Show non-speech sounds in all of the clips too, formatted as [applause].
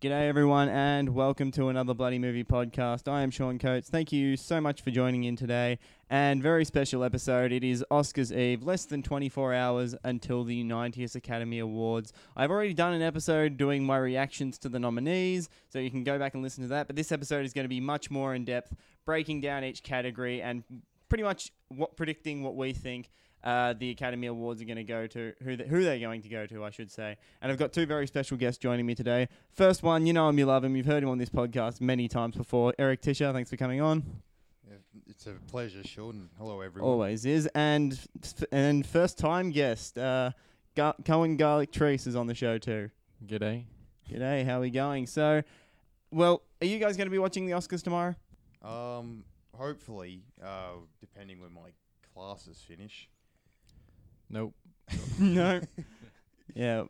G'day, everyone, and welcome to another Bloody Movie podcast. I am Sean Coates. Thank you so much for joining in today. And very special episode. It is Oscars Eve, less than 24 hours until the 90th Academy Awards. I've already done an episode doing my reactions to the nominees, so you can go back and listen to that. But this episode is going to be much more in depth, breaking down each category and pretty much what predicting what we think uh, the Academy Awards are going to go to, who, the, who they're going to go to, I should say. And I've got two very special guests joining me today. First one, you know him, you love him, you've heard him on this podcast many times before. Eric Tischer, thanks for coming on. Yeah, it's a pleasure, Sean. Hello, everyone. Always is. And and first time guest, uh, Gar- Cohen Garlic Treese is on the show too. G'day. G'day, how are we going? So, well, are you guys going to be watching the Oscars tomorrow? Um, hopefully, uh, depending when my classes finish. Nope. [laughs] [laughs] no. [laughs] Yeah,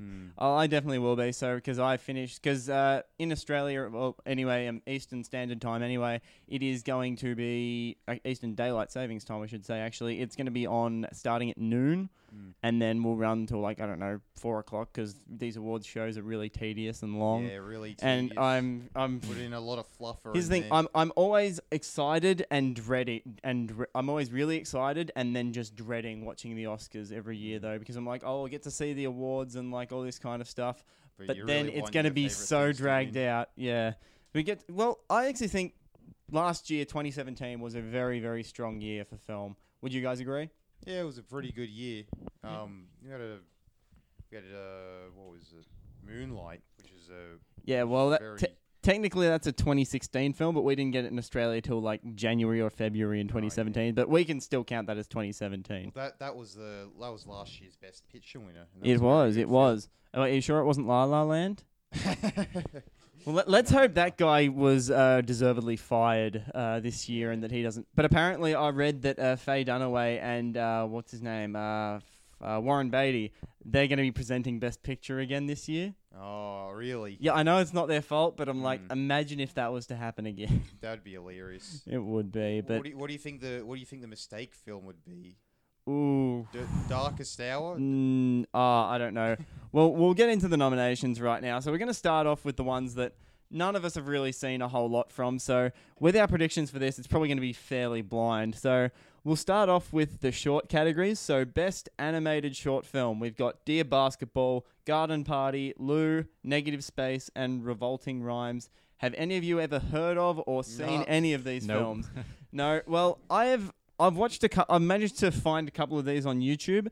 Mm. Oh, I definitely will be. So because I finished because uh, in Australia, well, anyway, um, Eastern Standard Time. Anyway, it is going to be uh, Eastern Daylight Savings Time. I should say. Actually, it's going to be on starting at noon, Mm. and then we'll run till like I don't know four o'clock because these awards shows are really tedious and long. Yeah, really. and. I'm I'm. put in a lot of fluffer. Here's the thing. there. I'm I'm always excited and dreading, and I'm always really excited and then just dreading watching the Oscars every year though because I'm like, oh, I'll get to see the awards and like all this kind of stuff but you then really it's going to be so dragged out. Yeah, we get well. I actually think last year, 2017, was a very very strong year for film. Would you guys agree? Yeah, it was a pretty good year. Um, you had a, we had a, what was it? Moonlight, which is a Yeah. Well, that very. te- technically that's a 2016 film, but we didn't get it in Australia till like January or February in Oh, yeah. 2017. But we can still count that as 2017. well, that that was the that was last year's best picture winner. It was. good It was. Oh, are you sure it wasn't La La Land? [laughs] Well, let, let's hope that guy was uh, deservedly fired uh, this year and that he doesn't. But apparently, I read that uh, Faye Dunaway and uh, what's his name, uh, uh, Warren Beatty, they're going to be presenting Best Picture again this year. oh, really? Yeah, I know it's not their fault, but I'm like, Mm. imagine if that was to happen again. That'd be hilarious. [laughs] it would be, but what, do you, what do you think the what do you think the mistake film would be? Ooh. D- Darkest Hour. Mm, ah, I don't know. [laughs] well, we'll get into the nominations right now. So we're going to start off with the ones that none of us have really seen a whole lot from. So with our predictions for this, it's probably going to be fairly blind. So we'll start off with the short categories. So best animated short film, we've got Dear Basketball, Garden Party, Lou, Negative Space, and Revolting Rhymes. Have any of you ever heard of or seen No. any of these Nope. films? [laughs] No. Well, I have. I've watched a. cou- I've managed to find a couple of these on YouTube.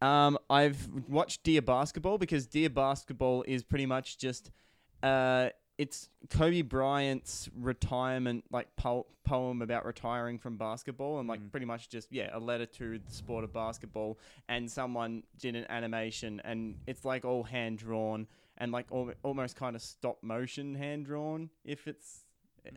Um, I've watched Dear Basketball because Dear Basketball is pretty much just. Uh, it's Kobe Bryant's retirement like po- poem about retiring from basketball and like Mm. pretty much just yeah a letter to the sport of basketball and someone did an animation and it's like all hand drawn and like al- almost kind of stop motion hand drawn if it's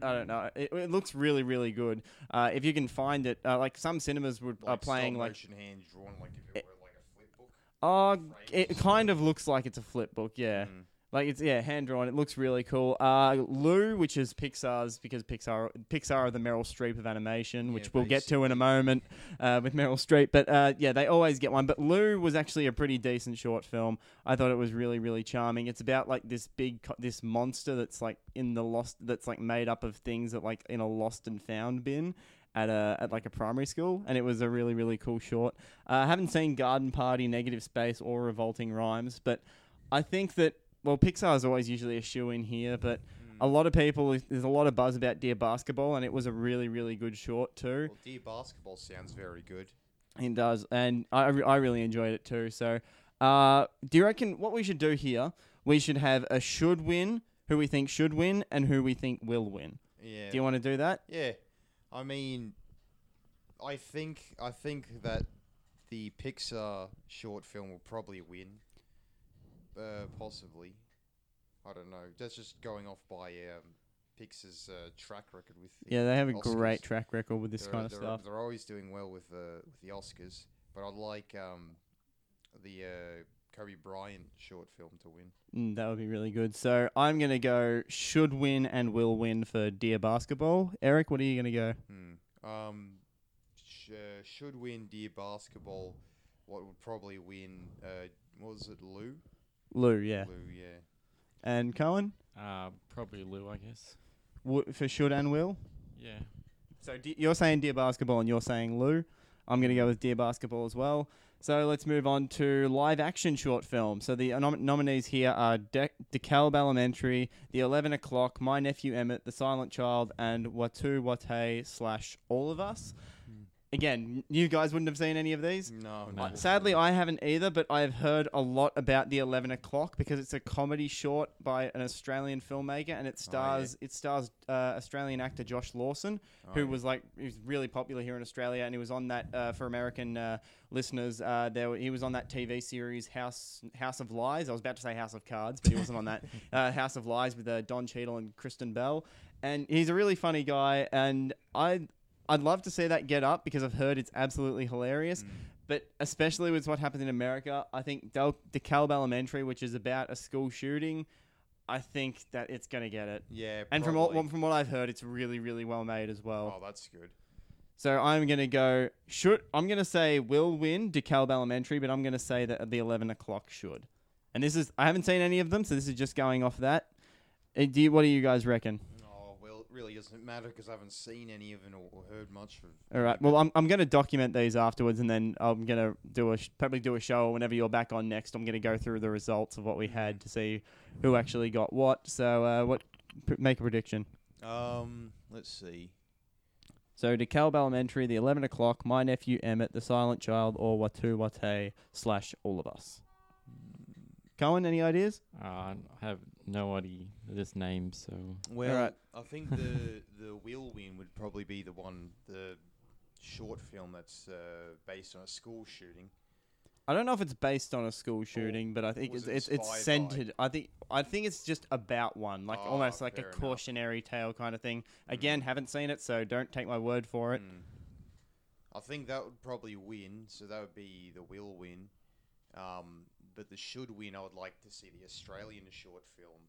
I don't know. It, it looks really, really good. Uh, if you can find it, uh, like some cinemas would are like playing stop like, motion hand drawn, like if it were like a flip book. oh, it kind of looks like it's a flip book. Yeah, Mm. Like it's yeah hand drawn. It looks really cool. Uh, Lou, which is Pixar's because Pixar Pixar are the Meryl Streep of animation, which Yeah, we'll get to in a moment uh, with Meryl Streep. But uh, yeah, they always get one. But Lou was actually a pretty decent short film. I thought it was really really charming. It's about like this big co- this monster that's like in the lost that's like made up of things that like in a lost and found bin. At a at like a primary school, and it was a really really cool short. Uh, I haven't seen Garden Party, Negative Space, or Revolting Rhymes, but I think that well, Pixar is always usually a shoe in here, but Mm. a lot of people there's a lot of buzz about Dear Basketball, and it was a really really good short too. Well, Dear Basketball sounds very good. It does, and I I re- I really enjoyed it too. So, uh, do you reckon what we should do here? We should have a should win, who we think should win, and who we think will win. Yeah. Do you want to do that? yeah. I mean, I think I think that the Pixar short film will probably win. Uh, possibly. I don't know. That's just going off by um, Pixar's uh, track record with. the Yeah, they have a Oscars. great track record with this They're- kind of they're, stuff. They're always doing well with the with the Oscars, but I'd like um, the uh, Kobe Bryant short film to win. Mm, that would be really good. So I'm gonna go should win and will win for Dear Basketball. Eric, what are you gonna go? Hmm. Um, sh- uh, should win Dear Basketball. What would probably win? Uh, what was it? Lou. Lou, yeah. Lou. Yeah. And Cohen Uh, probably Lou, I guess. w- for should and will. Yeah. So D- you're saying Dear Basketball and you're saying Lou. I'm going to go with Dear Basketball as well. So let's move on to live action short film. So the nom- nominees here are De- DeKalb Elementary, The 11 O'Clock, My Nephew Emmett, The Silent Child, and Watu Wote slash All of Us. Again, you guys wouldn't have seen any of these? No, No. Uh, Sadly, I haven't either, but I've heard a lot about the Eleven O'clock because it's a comedy short by an Australian filmmaker, and it yeah. stars it stars uh, Australian actor Josh Lawson, who Oh, was like he was really popular here in Australia, and he was on that uh, for American uh, listeners. Uh, there were- he was on that TV series House House of Lies. I was about to say House of Cards, but he wasn't on that [laughs] uh, House of Lies with uh, Don Cheadle and Kristen Bell, and he's a really funny guy, and I. I'd love to see that get up because I've heard it's absolutely hilarious. Mm. But especially with what happens in America, I think Del- DeKalb Elementary, which is about a school shooting, I think that it's going to get it. Yeah, And from all, from what I've heard, it's really, really well made as well. oh, that's good. So I'm going to go. Should I'm going to say will win DeKalb Elementary, but I'm going to say that the 11 o'clock should. And this is I haven't seen any of them, so this is just going off that. Uh, Do you, what do you guys reckon? Well, it really doesn't matter because I haven't seen any of it or, or heard much of. All right. Well, I'm, I'm going to document these afterwards, and then I'm going to do a sh- probably do a show whenever you're back on next. I'm going to go through the results of what we had to see who actually got what. So, uh, what pr- make a prediction? Um, let's see. So, DeKalb Elementary, the 11 o'clock, My Nephew Emmett, The Silent Child, or Watu Wote slash All of Us. Cohen, any ideas? Uh, I have no idea this name, so Well, Alright. I think the [laughs] the will win would probably be the one, the short film that's uh, based on a school shooting. I don't know if it's based on a school shooting, but I think it's it's, it's inspired by? centered. I think I think it's just about one, like Ah, almost like a enough. cautionary tale kind of thing. Again, haven't seen it, so don't take my word for it. Mm. I think that would probably win, so that would be the will win. Um, but the should win, I would like to see the Australian short film.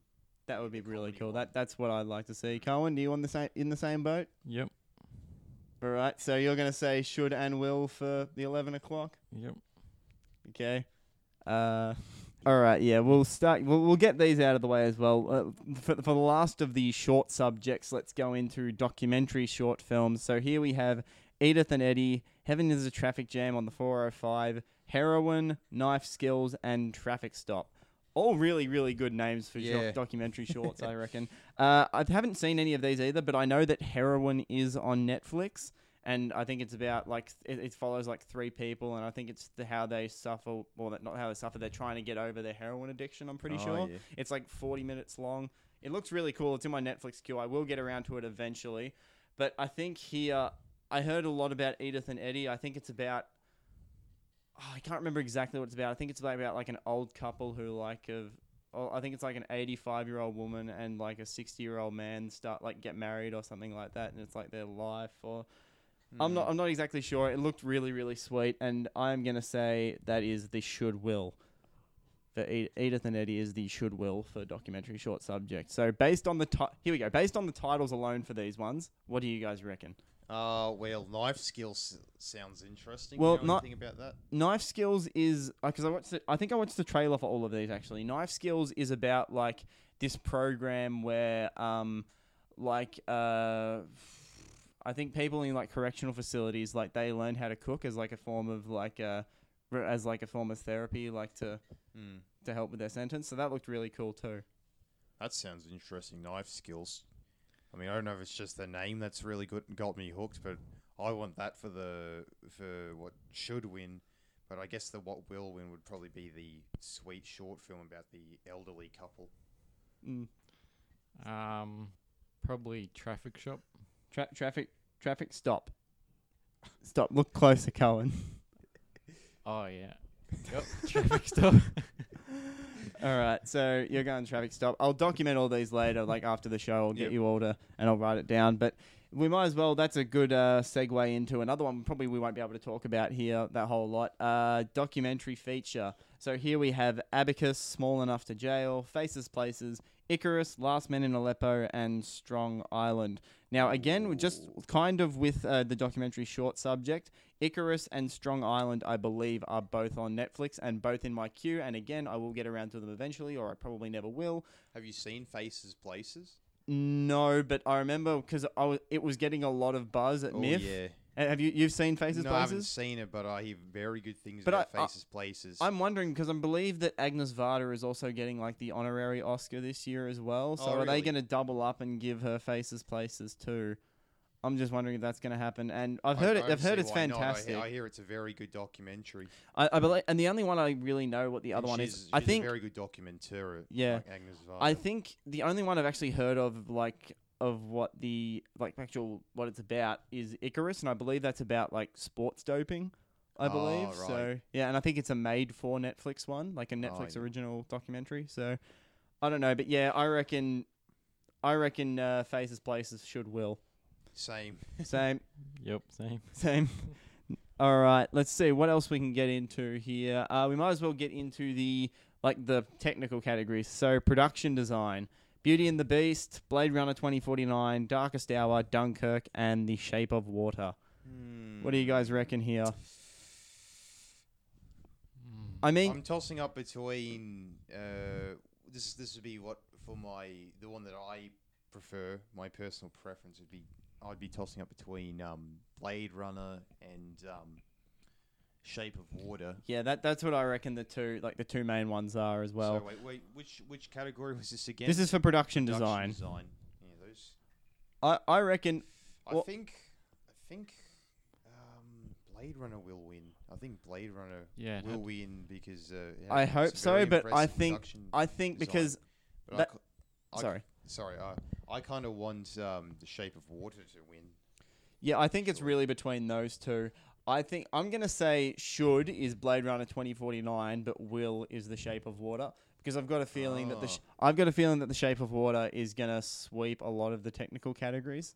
That would be the really comedy cool. one. That that's what I'd like to see. Cohen, do you want the same in the same boat? yep, All right. So you're gonna say should and will for the eleven o'clock. yep. Okay. Uh, all right. Yeah, we'll start. We'll, we'll get these out of the way as well. Uh, for, for the last of the short subjects, let's go into documentary short films. So here we have Edith and Eddie, Heaven is a Traffic Jam on the 405, Heroin, Knife Skills, and Traffic Stop. All really, really good names for short Yeah. documentary shorts, I [laughs] reckon. Uh, I haven't seen any of these either, but I know that Heroin is on Netflix and I think it's about like it, it follows like three people, and I think it's the how they suffer, or that not how they suffer. They're trying to get over their heroin addiction. I'm pretty Oh, sure yeah. it's like 40 minutes long. It looks really cool. It's in my Netflix queue. I will get around to it eventually, but I think here I heard a lot about Edith and Eddie. I think it's about. Oh, I can't remember exactly what it's about. I think it's about, about like an old couple who like of. Oh, I think it's like an 85 year old woman and like a 60 year old man start like get married or something like that, and it's like their life or I'm not. Mm. I'm not exactly sure. It looked really, really sweet, and I'm gonna say that is the should will. For Ed- Edith and Eddie is the should will for documentary short subject. So based on the ti- here we go. Based on the titles alone for these ones, what do you guys reckon? Uh, well, knife skills sounds interesting. Well, you know not- anything about that? Knife Skills is because I watched. The, I think I watched the trailer for all of these actually. Knife Skills is about like this program where um like uh. I think people in like correctional facilities, like they learn how to cook as like a form of like uh, as like a form of therapy, like to Mm. to help with their sentence. So that looked really cool too. That sounds interesting. Knife skills. I mean, I don't know if it's just the name that's really good and got me hooked, but I want that for the for what should win. But I guess the what will win would probably be the sweet short film about the elderly couple. Mm. Um, probably traffic shop. Tra- traffic, traffic, stop, stop. Look closer, Cohen. Oh yeah. Yep. traffic [laughs] stop. All right, so you're going to traffic stop. I'll document all these later, like after the show. I'll get Yep. you all to, and I'll write it down. But we might as well. That's a good uh, segue into another one. Probably we won't be able to talk about here that whole lot. Uh, documentary feature, So here we have Abacus, Small Enough to Jail, Faces Places, Icarus, Last Men in Aleppo, and Strong Island. Now, again, we're just kind of with uh, the documentary short subject, Icarus and Strong Island, I believe, are both on Netflix and both in my queue. And again, I will get around to them eventually, or I probably never will. Have you seen Faces Places? No, but I remember because I was, it was getting a lot of buzz at Oh MIFF. yeah. Have you you've seen Faces Places? no, I haven't seen it, but I hear very good things But about I- I- Faces Places. I'm wondering because I believe that Agnes Varda is also getting like the honorary Oscar this year as well. So Oh, are they going to double up and give her Faces Places too? I'm just wondering if that's going to happen. And I've heard I it. I've heard it's not. I he- fantastic. I, hear it's a very good documentary. I, I believe, and the only one I really know what the other one is. I think a very good documentary. Yeah. like Agnes Varda. I think the only one I've actually heard of, like of what the like actual what it's about, is Icarus, and I believe that's about like sports doping. I Oh, believe right. so. Yeah, and I think it's a made for Netflix one, like a Oh, Netflix yeah. original documentary. So I don't know, but yeah, I reckon, I reckon uh, Faces Places should will Same. [laughs] same Yep, same. same. All right, let's see what else we can get into here. Uh, we might as well get into the like the technical categories. So production design, Beauty and the Beast, Blade Runner 2049, Darkest Hour, Dunkirk, and The Shape of Water. What do you guys reckon here? Mm. I mean, I'm tossing up between. Uh, this this would be what for my the one that I prefer. My personal preference would be I'd be tossing up between um, Blade Runner and um, Shape of Water. yeah, that that's what I reckon the two like the two main ones are as well. so wait, wait, which which category was this again? this is for production Production design. Design. Yeah, those. I I reckon I Well- think I think um, Blade Runner will win. I think Blade Runner Yeah, will had- win because uh, it I hope so, but I think- I think design. because But I that- c- I c- sorry. sorry, uh, I kind of want um, the Shape of Water to win. Yeah, I think it's really between those two. I think I'm gonna say should is Blade Runner 2049, but will is The Shape of Water because I've got a feeling that the sh- Oh. I've got a feeling that The Shape of Water is gonna sweep a lot of the technical categories.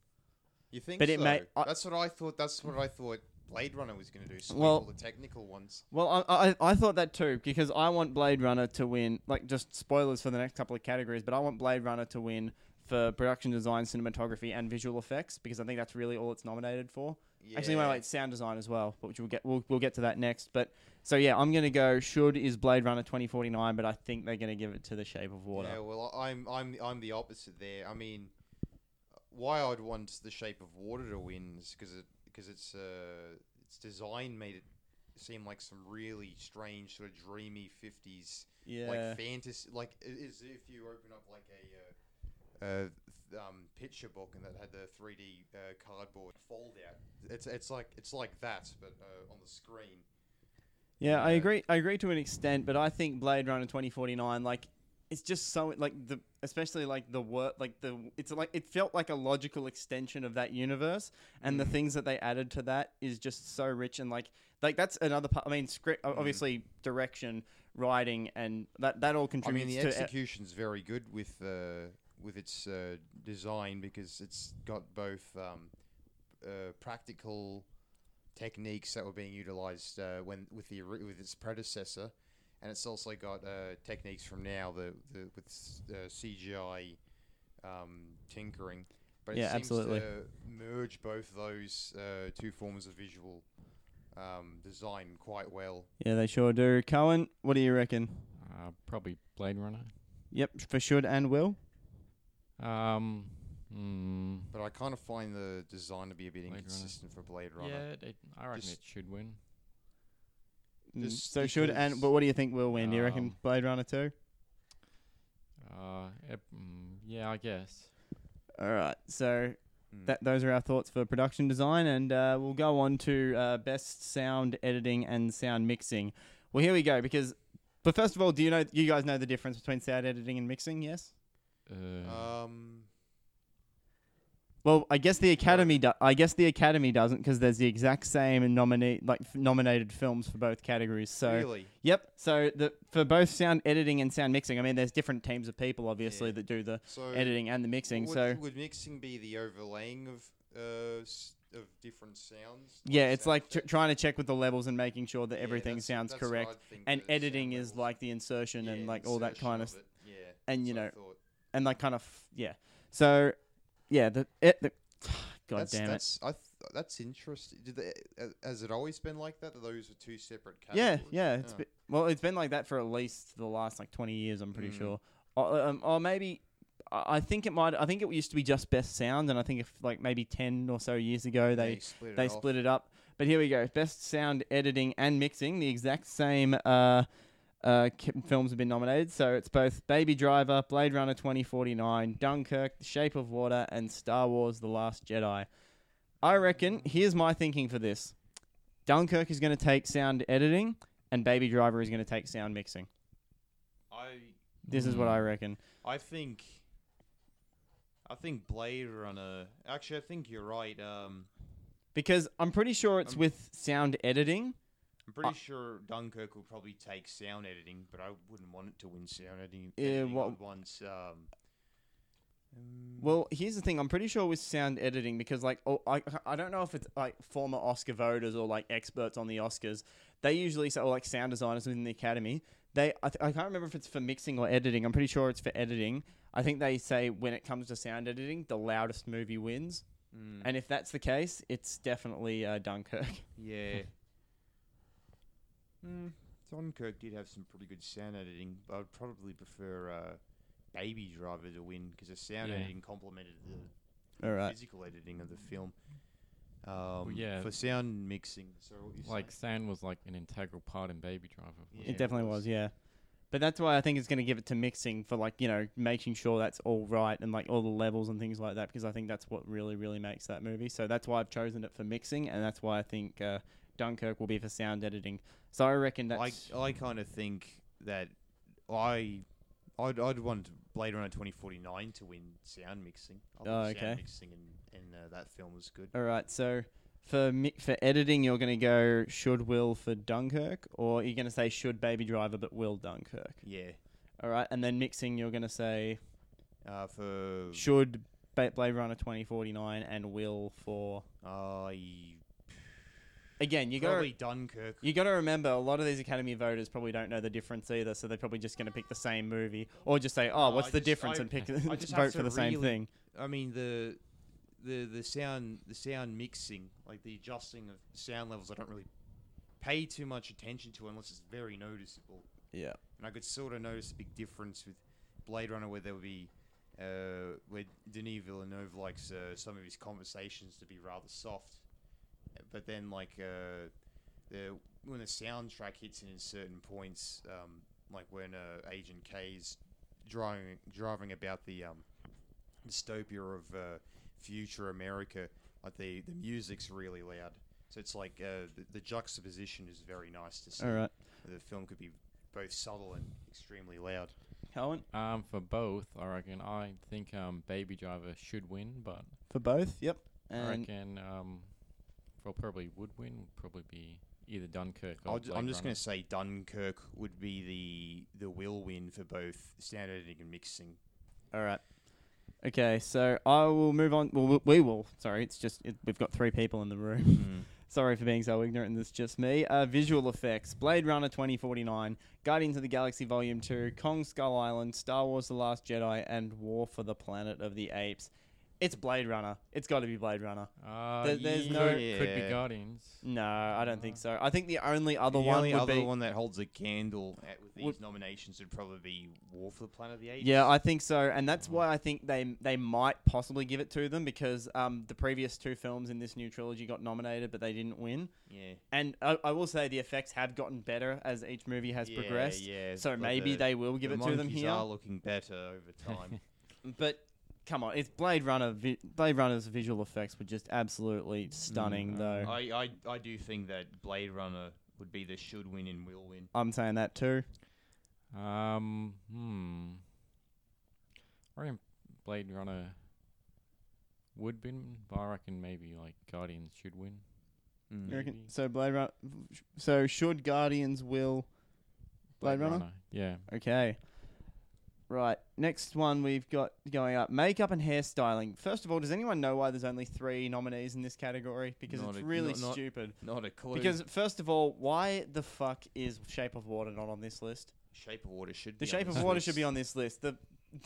You think? But it may- I- that's what I thought. That's what I thought. Blade Runner was going to do. Sweep Well- all the technical ones. Well, I, I I thought that too because I want Blade Runner to win. Like just spoilers for the next couple of categories, but I want Blade Runner to win for production design, cinematography, and visual effects because I think that's really all it's nominated for. Yeah. Actually, well, like sound design as well, but which we'll get we'll, we'll get to that next. But so yeah, I'm gonna go. Should is Blade Runner 2049, but I think they're gonna give it to The Shape of Water. Yeah, well, I'm I'm I'm the opposite there. I mean, why I'd want the Shape of Water to win is because it because its uh its design made it seem like some really strange sort of dreamy fifties Yeah, like fantasy like is if you open up like a uh, uh um picture book and that had the 3D uh, cardboard fold out. It's it's like it's like that but uh, on the screen. yeah, I agree. I agree to an extent, but I think Blade Runner 2049, like, it's just so like the especially like the work like the it's like it felt like a logical extension of that universe, and the Mm. things that they added to that is just so rich and like like that's another part. I mean, script Mm. obviously direction, writing, and that that all I contributes mean, the execution's very good with uh, with its uh, design because it's got both um, uh, practical techniques that were being utilized uh, when with the with its predecessor, and it's also got uh, techniques from now the, the with uh, CGI um, tinkering. But it Yeah, seems absolutely. to merge both those uh, two forms of visual um, design quite well. yeah, they sure do. Cohen, what do you reckon? Uh, probably Blade Runner. Yep, for should and will. Um, mm, But I kind of find the design to be a bit Blade Runner. inconsistent for Blade Runner. yeah, it, I reckon Just- it should win. Mm, Just so should and because- but what do you think will win? Do you reckon Um, Blade Runner two? Uh, ep- mm, yeah, I guess. All right, so Mm. that those are our thoughts for production design, and uh, we'll go on to uh, best sound editing and sound mixing. Well, here we go. Because, but first of all, do you know you guys know the difference between sound editing and mixing? Yes. Uh, um, Well, I guess the Academy. Do- I guess the Academy doesn't because there's the exact same nominate like f- nominated films for both categories. So really, yep. So the for both sound editing and sound mixing, I mean, there's different teams of people obviously Yeah. that do the so editing and the mixing. Would, so would mixing be the overlaying of uh, s- of different sounds. Yeah, like it's sound like tr- trying to check with the levels and making sure that Yeah, everything that's- sounds that's correct. And editing is levels- like the insertion and yeah, like all that kind of, of it. Yeah, and, you know, thought. And like kind of yeah. So yeah, the it the, [sighs] God that's, damn it. that's, I th- that's interesting. Did they, uh, has it always been like that? That those are two separate Yeah, categories? yeah. It's Oh. been, well, it's been like that for at least the last like twenty years. I'm pretty Mm. sure, or, um, or maybe I think it might. I think it used to be just best sound, and I think if like maybe ten or so years ago they split they it off. split it up. But here we go: best sound editing and mixing. The exact same uh, uh, films have been nominated. So it's both Baby Driver, Blade Runner 2049, Dunkirk, The Shape of Water, and Star Wars: The Last Jedi. I reckon. Here's my thinking for this: Dunkirk is going to take sound editing, and Baby Driver is going to take sound mixing. I This is what I Hmm. reckon. I think I think Blade Runner. Actually, I think you're right. Um, Because I'm pretty sure it's Um, with sound editing. I'm pretty sure Dunkirk will probably take sound editing, but I wouldn't want it to win sound editing. Yeah, what- I'd um, um, Well, here's the thing. I'm pretty sure with sound editing because, like, oh, I I don't know if it's like former Oscar voters or like experts on the Oscars. They usually say, or like sound designers within the Academy. They I, th- I can't remember if it's for mixing or editing. I'm pretty sure it's for editing. I think they say when it comes to sound editing, the loudest movie wins. mm, And if that's the case, it's definitely uh, Dunkirk. yeah. Mm, Dunkirk did have some pretty good sound editing, but I'd probably prefer uh, Baby Driver to win because the sound Yeah. editing complemented the All right. physical editing of the film. Um, yeah. For sound mixing, sorry, what you Like saying? sound was like an integral part in Baby Driver. Yeah, It definitely was. was, yeah. But that's why I think it's going to give it to mixing for like you know making sure that's all right and like all the levels and things like that because I think that's what really really makes that movie. So that's why I've chosen it for mixing and that's why I think uh, Dunkirk will be for sound editing. So I reckon that's I I kind of think that I I'd I'd want Blade Runner twenty forty nine to win sound mixing. I Oh, okay. Sound mixing in in uh, that film was good. all right. So for mi- for editing, you're going to go should will for Dunkirk, or you're going to say should Baby Driver but will Dunkirk. Yeah. All right, and then mixing, you're going to say Uh, for should Ba- Blade Runner 2049 and will for I again. You got probably Dunkirk. You got to remember, a lot of these Academy voters probably don't know the difference either, so they're probably just going to pick the same movie, or just say, "Oh, what's I the just- difference?" I- and pick [laughs] I [laughs] just vote for the same really- thing. I mean the the the sound the sound mixing like the adjusting of sound levels I don't really pay too much attention to unless it's very noticeable. Yeah, And I could sort of notice a big difference with Blade Runner, where there would be, uh, where Denis Villeneuve likes uh, some of his conversations to be rather soft, but then like uh, the when the soundtrack hits in certain points, um, like when uh, Agent K is driving driving about the um, dystopia of uh, future America, like the the music's really loud. So it's like uh, the, the juxtaposition is very nice to see all right, the film could be both subtle and extremely loud. Cohen Um, for both, I reckon. I think um, Baby Driver should win, but for both. Yep, I and reckon um, for probably would win would probably be either Dunkirk or I'll ju- Blade I'm just going to say Dunkirk would be the the will win for both standard editing and mixing. all right. Okay, so I will move on. Well, we- we will. Sorry, it's just it, we've got three people in the room. [laughs] Sorry for being so ignorant, and it's just me. Uh, visual effects: Blade Runner 2049, Guardians of the Galaxy Volume 2, Kong Skull Island, Star Wars: The Last Jedi, and War for the Planet of the Apes. It's Blade Runner. It's got to be Blade Runner. Uh, There- there's yeah, no- could be Yeah. Guardians. No, I don't think so. I think the only other the one only would other be. one that holds a candle at, with these Would- nominations would probably be War for the Planet of the Apes. Yeah, I think so, and that's why I think they they might possibly give it to them because um, the previous two films in this new trilogy got nominated, but they didn't win. yeah. And I, I will say the effects have gotten better as each movie has Yeah, progressed. Yeah, So but maybe the- they will give the it to them monkeys here. are looking better over [laughs] time. But come on, it's Blade Runner. Vi- Blade Runner's visual effects were just absolutely stunning, Mm, though. I, I I do think that Blade Runner would be the should win and will win. I'm saying that too. Um, hmm. I reckon Blade Runner would win, but I reckon maybe like Guardians should win. You reckon? So Blade Runner. So should Guardians will? Blade Runner? Yeah. Okay. Right next one we've got going up makeup and hairstyling. First of all, does anyone know why there's only three nominees in this category? Because Not it's a- really not- not- stupid. Not a clue. Because first of all, why the fuck is Shape of Water not on this list? Shape of Water should The be. Shape of this Water list. should be on this list. The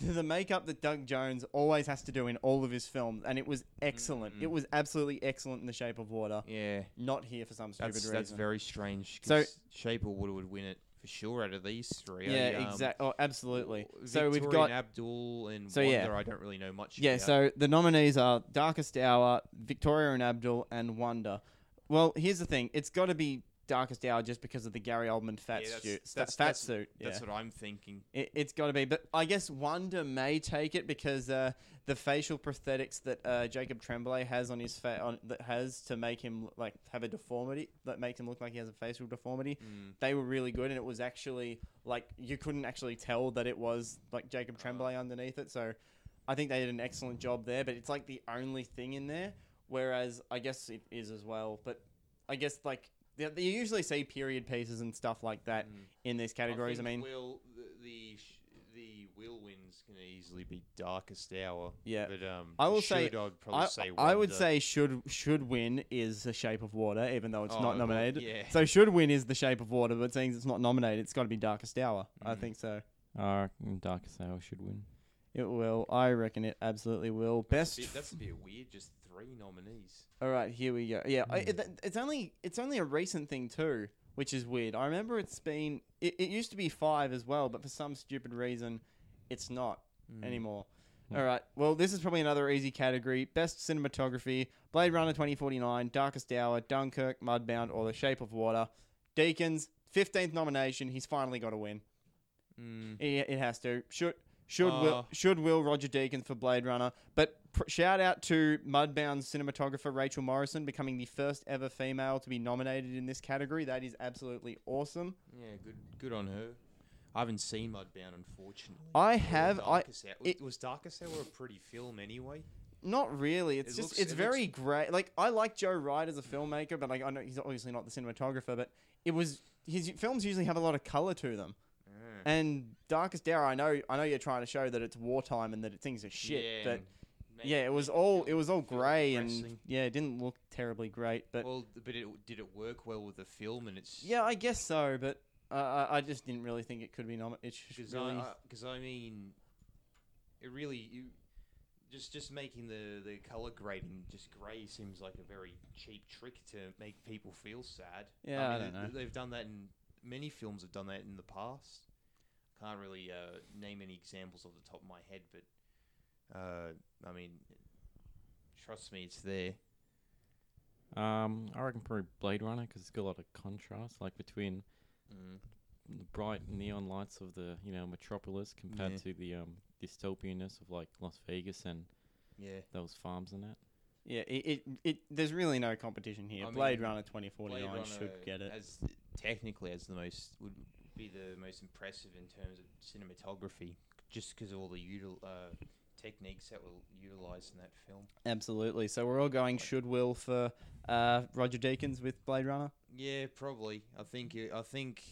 the makeup that Doug Jones always has to do in all of his films, and it was excellent. It Mm. was absolutely excellent in The Shape of Water. Yeah, Not here for some stupid that's reason. that's very strange. So- Shape of Water would win it for sure out of these three. yeah, um, exactly. Oh, absolutely. So we've got Abdul and So, Wonder. yeah. I don't really know much. Yeah, about. so the nominees are Darkest Hour, Victoria and Abdul, and Wonder. Well, here's the thing: it's got to be Darkest Hour just because of the Gary Oldman fat Yeah, that's- that's- fat that's- suit. Yeah, that's what I'm thinking. it, it's got to be. But I guess Wonder may take it because uh, the facial prosthetics that uh, Jacob Tremblay has on his fa- on that has to make him like have a deformity that makes him look like he has a facial deformity. Mm. They were really good, and it was actually like you couldn't actually tell that it was like Jacob Tremblay underneath it. So I think they did an excellent job there. But it's like the only thing in there. Whereas I guess it is as well. But I guess like they- you usually see period pieces and stuff like that Mm. in these categories. I, think mean, Will the the, sh- the Will wins can easily be Darkest Hour. Yeah. but um, I will say- should, I'd probably I, say I would say should should win is The Shape of Water, even though it's Oh, not well, nominated. yeah. So should win is The Shape of Water, but seeing it's not nominated, it's got to be Darkest Hour. I Mm. think so. I reckon Darkest Hour should win. It will. I reckon it absolutely will. Best. Bit- that's a bit weird. Just three nominees. All right, here we go. Yeah, I, Hmm. it, it's only it's only a recent thing too, which is weird. I remember it's been it, it used to be five as well, but for some stupid reason, it's not Mm. anymore. Hmm. All right. Well, this is probably another easy category: best cinematography, Blade Runner 2049, Darkest Hour, Dunkirk, Mudbound, or The Shape of Water. Deakins, 15th nomination. He's finally got to win. It, it has to. Should should Uh. will should will Roger Deakins for Blade Runner. But pr- shout out to Mudbound cinematographer Rachel Morrison becoming the first ever female to be nominated in this category. That is absolutely awesome. Yeah, good good on her. I haven't seen Mudbound, unfortunately. I have. I it- was Darkest Hour a pretty film anyway? not really. It's It just looks- it's it very great. Like I like Joe Wright as a filmmaker, but like I know he's obviously not the cinematographer. But it was his films usually have a lot of color to them. And Darkest Hour, I know, I know you're trying to show that it's wartime and that it, things are shit, yeah, but yeah, it was all it was all grey and yeah, it didn't look terribly great. But well, but it did it work well with the film, and it's yeah, I guess so. But uh, I I just didn't really think it could be nominated. Because really. I I mean, it really you just just making the the color grading just grey seems like a very cheap trick to make people feel sad. Yeah, I mean, don't know. They've done that in many films. Have done that in the past. Can't really uh, name any examples off the top of my head, but uh, I mean, trust me, it's there. Um, I reckon probably Blade Runner because it's got a lot of contrast, like between Mm. the bright neon lights of the you know metropolis compared Yeah. to the um dystopianness of like Las Vegas and Yeah. those farms and that. yeah, it, it, it there's really no competition here. I Blade mean, Runner 2049 Blade should get it. As technically as the most would be the most impressive in terms of cinematography, just because of all the util, uh, techniques that were utilized in that film. Absolutely. So we're all going should will for uh, Roger Deakins with Blade Runner. Yeah, probably. I think I think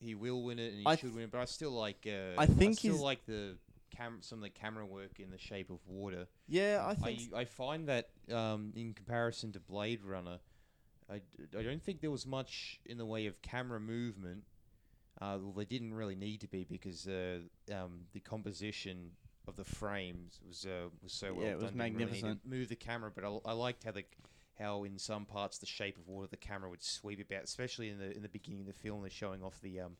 he will win it and he I should win it. But I still like. Uh, I think still he's- like the cam some of the camera work in The Shape of Water. Yeah, I think. I, I find that um, in comparison to Blade Runner, I, d- I don't think there was much in the way of camera movement. Uh, well, they didn't really need to be because uh, um, the composition of the frames was uh, was so well Yeah, it was done. Didn't really magnificent. move the camera, but I, I liked how the how in some parts the shape of water the camera would sweep about, especially in the in the beginning of the film. They're showing off the um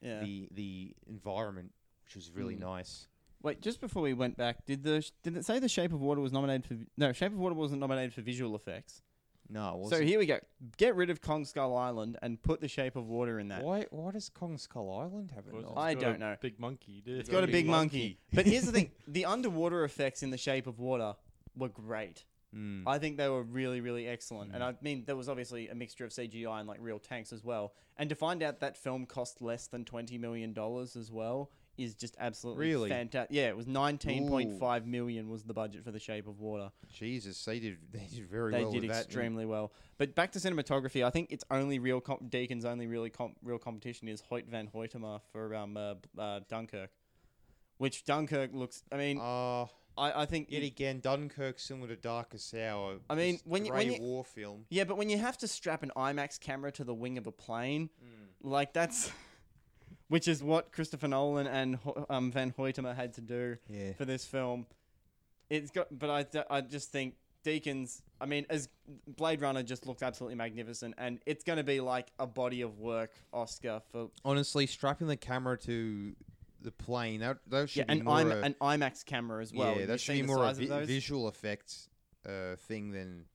yeah. the the environment, which was really Mm. nice. Wait, just before we went back, did the sh- did it say The Shape of Water was nominated for? No, Shape of Water wasn't nominated for visual effects. No, it So wasn't. here we go. Get rid of Kong Skull Island and put The Shape of Water in that. why why does Kong Skull Island have it? Well, it's I got don't know. Big monkey, dude. It's got a big big monkey. monkey. but here's the thing: the underwater effects in The Shape of Water were great. Mm. I think they were really, really excellent. And Mm. I mean, there was obviously a mixture of CGI and like real tanks as well. And to find out that film cost less than twenty million dollars as well is just absolutely Really? fantastic. Yeah, it was nineteen point five million was the budget for The Shape of Water. Jesus, they did [laughs] they did very they well did with that. extremely well. But back to cinematography, I think its only real com- Deakins' only really com- real competition is Hoyt van Hoytema for um uh, uh, Dunkirk, which Dunkirk looks. I mean, Uh, I, I think yet you- again, Dunkirk similar to Darkest Hour. I mean, when you- when great you- war film. yeah, but when you have to strap an IMAX camera to the wing of a plane, Mm. like that's, which is what Christopher Nolan and um, Van Hoytema had to do Yeah. for this film. It's got, but I, I just think Deakins. I mean, as Blade Runner just looks absolutely magnificent, and it's going to be like a body of work Oscar for Honestly, strapping the camera to the plane that that should yeah, be an, more a, an IMAX camera as well. yeah, that should be more a vi- visual effects uh, thing than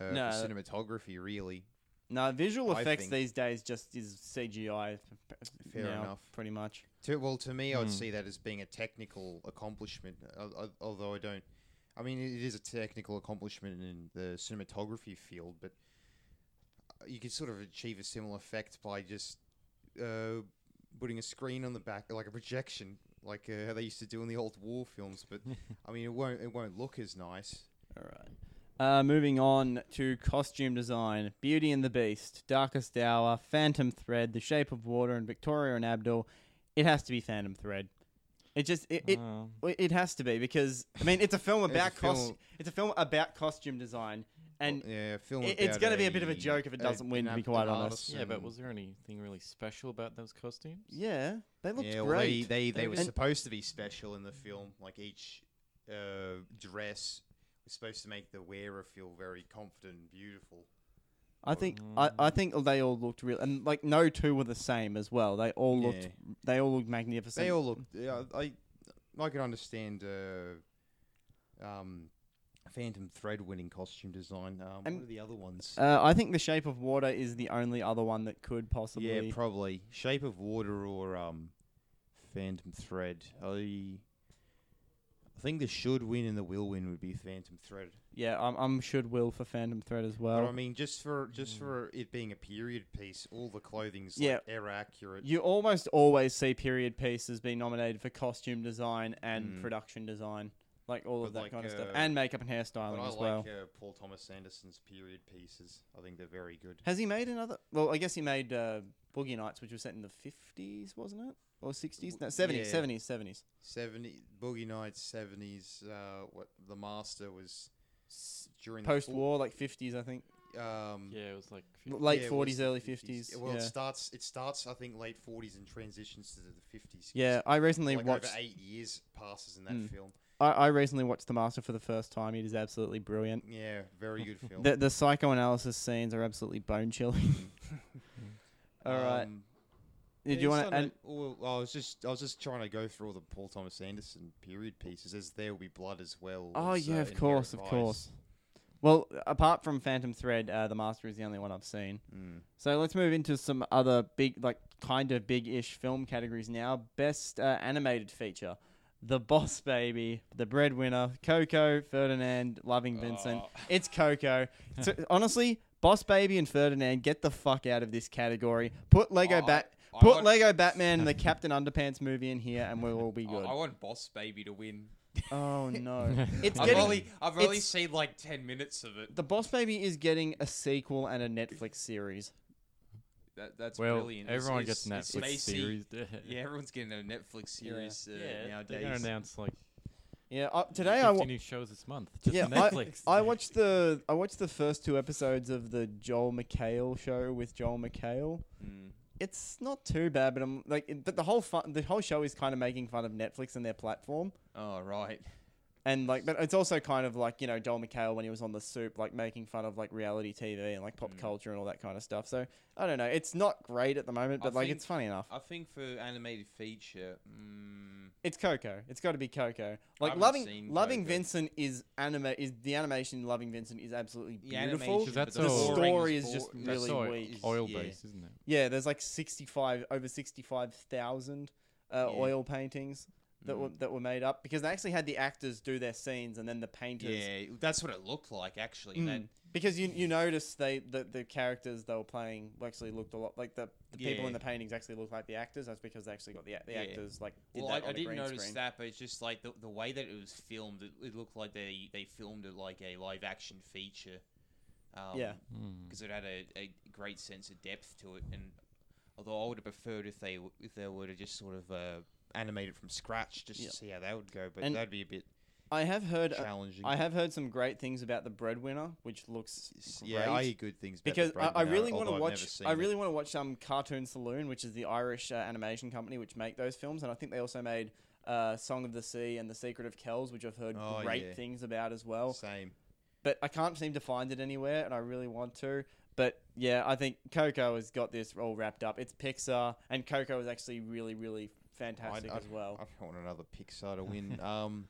uh, No. cinematography. Really, No, visual I effects think. these days just is CGI. Fair now, enough. Pretty much. to, well, to me, I'd Hmm. see that as being a technical accomplishment. Although I don't, I mean, it is a technical accomplishment in the cinematography field, but uh, you could sort of achieve a similar effect by just uh, putting a screen on the back, like a projection, like uh, how they used to do in the old war films. But [laughs] I mean, it won't it won't look as nice. All right. Uh, moving on to costume design: Beauty and the Beast, Darkest Hour, Phantom Thread, The Shape of Water, and Victoria and Abdul. It has to be Phantom Thread. It just it it, Um, it has to be because I mean it's a film [laughs] It's a about cost. It's a film about costume design, and Well, yeah, a film. it- it's about gonna be a bit of a joke if it doesn't win, an to be quite an honest. yeah, but artisan- was there anything really special about those costumes? yeah, they looked yeah, well, great. they they, they They were did. supposed to be special in the film. Like each uh, dress was supposed to make the wearer feel very confident and beautiful. I think I, I Mm. think they all looked real, and like no two were the same as well. They all looked Yeah. they all looked magnificent. They all look. Yeah, I I can understand. Uh, um, Phantom Thread winning costume design. Um, And- what are the other ones? Uh, I think The Shape of Water is the only other one that could possibly. yeah, probably Shape of Water or um, Phantom Thread. I I think the should win and the will win would be Phantom Thread. yeah, I'm, I'm should will for Phantom Thread as well. But I mean, just for just Mm. for it being a period piece, all the clothing's Yeah. like era accurate. you almost always see period pieces being nominated for costume design and Mm. production design, like all of that like, kind of stuff, uh, and makeup and hairstyling I as like well. uh, Paul Thomas Anderson's period pieces. I think they're very good. Has he made another? Well, I guess he made uh, Boogie Nights, which was set in the 50s, wasn't it? Or 60s? No, 70s, Yeah. 70s, 70s. Seventy Boogie Nights, seventies. Uh, what the Master was during the Post war, like 50s, I think. The, um, Yeah, it was like. L- Late yeah, it 40s, was the early 50s. 50s. Well, yeah. it starts. It starts. I think late forties and transitions to the fifties. yeah, I recently like watched. over eight years passes in that Mm. film. I, I recently watched The Master for the first time. It is absolutely brilliant. Yeah, very good [laughs] film. The the psychoanalysis scenes are absolutely bone chilling. [laughs] All right. Um, Did yeah, you want to? And well, I was just I was just trying to go through all the Paul Thomas Anderson period pieces. As There Will Be Blood as well. oh as, yeah, uh, of course, of course. Well, apart from Phantom Thread, uh, The Master is the only one I've seen. Mm. So let's move into some other big, like kind of big-ish film categories now. Best uh, animated feature: The Boss Baby, The Breadwinner, Coco, Ferdinand, Loving Vincent. Oh. It's Coco. [laughs] so, honestly, Boss Baby and Ferdinand, get the fuck out of this category. Put Lego I- Bat. I Put want- Lego Batman and the Captain Underpants movie in here, and we'll all be [laughs] good. I want Boss Baby to win. Oh no! [laughs] It's I've getting only I've only it's- seen like ten minutes of it. the Boss Baby is getting a sequel and a Netflix series. That, that's Well, brilliant. It's- everyone it's- gets it's Netflix Macy- series. [laughs] Yeah, everyone's getting a Netflix series uh, yeah, they're nowadays. gonna announce like Yeah, uh, today I 50 wa- new shows this month. Just yeah Netflix. I, I watched the I watched the first two episodes of the Joel McHale show with Joel McHale. Mm. It's not too bad, but I'm like, it- but the whole fun, the whole show is kind of making fun of Netflix and their platform. Oh right. And like, but it's also kind of like you know Joel McHale when he was on the Soup, like making fun of like reality TV and like pop Mm. culture and all that kind of stuff. So I don't know, it's not great at the moment, I but like think- it's funny enough. I think for animated feature, mm, It's Coco. It's got to be Coco. Like loving loving Coco. Vincent is anime is the animation in Loving Vincent is absolutely beautiful. animation, that's but the story is just that's really oil, weak. oil yeah. based, isn't it? Yeah, there's like 65 over 65,000 uh, Yeah. oil paintings that were Mm. that were made up because they actually had the actors do their scenes and then the painters Yeah, that's what it looked like actually. Mm. And because you you notice they the, the characters they were playing actually looked a lot like the, the people in the paintings actually looked like the actors that's because they actually got the, the Yeah. actors like did well, that I, on I a didn't green notice screen. that, but it's just like the, the way that it was filmed. It, it looked like they they filmed it like a live action feature. Um, Yeah. Hmm. because it had a, a great sense of depth to it. And although I would have preferred if they if they were to just sort of uh, animate it from scratch just Yeah. to see how that would go. But And that'd be a bit I have heard. uh, challenging. I have heard some great things about the Breadwinner, which looks S- great. yeah, I hear good things about because I, I Breadwinner, really want to I've never watch. seen I it. really want to watch um, Cartoon Saloon, which is the Irish uh, animation company which make those films, and I think they also made uh, Song of the Sea and The Secret of Kells, which I've heard Oh, great yeah. things about as well. Same. But I can't seem to find it anywhere, and I really want to. But yeah, I think Coco has got this all wrapped up. It's Pixar, and Coco is actually really, really fantastic I- as well. I don't want another Pixar to win. [laughs] um,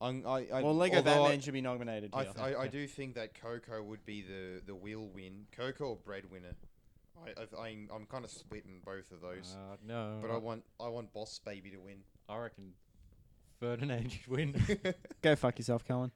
I'm- I, I, well, Lego although Batman should be nominated. I, here. I, I, I [laughs] do think that Coco would be the, the will win. Coco or Breadwinner. I, I, I'm, I'm kind of splitting both of those. Uh, no, but I want I want Boss Baby to win. I reckon Ferdinand should win. [laughs] Go fuck yourself, Colin.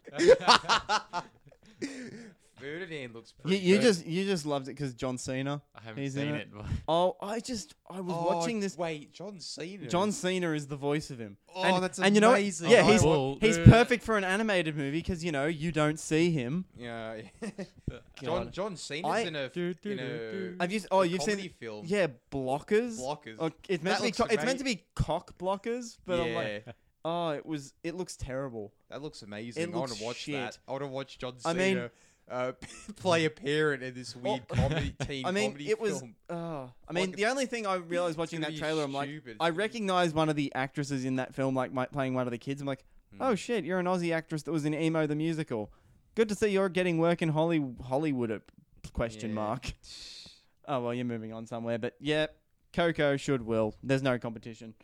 Ferdinand looks You, pretty you good. just you just loved it because John Cena. I haven't He's in seen it. it. but [laughs] Oh, I just I was Oh, watching this. Wait, John Cena. John Cena is the voice of him. Oh, and, that's and you know what? amazing. Yeah, I he's will- he's Uh, perfect for an animated movie because you know you don't see him. Yeah. [laughs] John God. John Cena's I- in a Do, do, in do, a do. Have you? s- Oh, a you've seen comedy film. Yeah, blockers. Blockers. Oh, it's meant That to be. looks Co- it's meant to be cock blockers, but I'm yeah, like, oh, it was. It looks terrible. that looks amazing. I looks want to watch shit. that. I want to watch John I Cena mean- uh, [laughs] play a parent in this weird Well, comedy [laughs] teen I mean, comedy it was. film. Oh, I mean, Like, the only thing I realized watching that trailer, I'm like, stupid. I recognize one of the actresses in that film, like my, playing one of the kids. I'm like, Hmm. oh shit, you're an Aussie actress that was in Emo the musical. Good to see you're getting work in Holly Hollywood. uh, Question Yeah. mark. [laughs] Oh well, you're moving on somewhere, but yeah, Coco should will. There's no competition.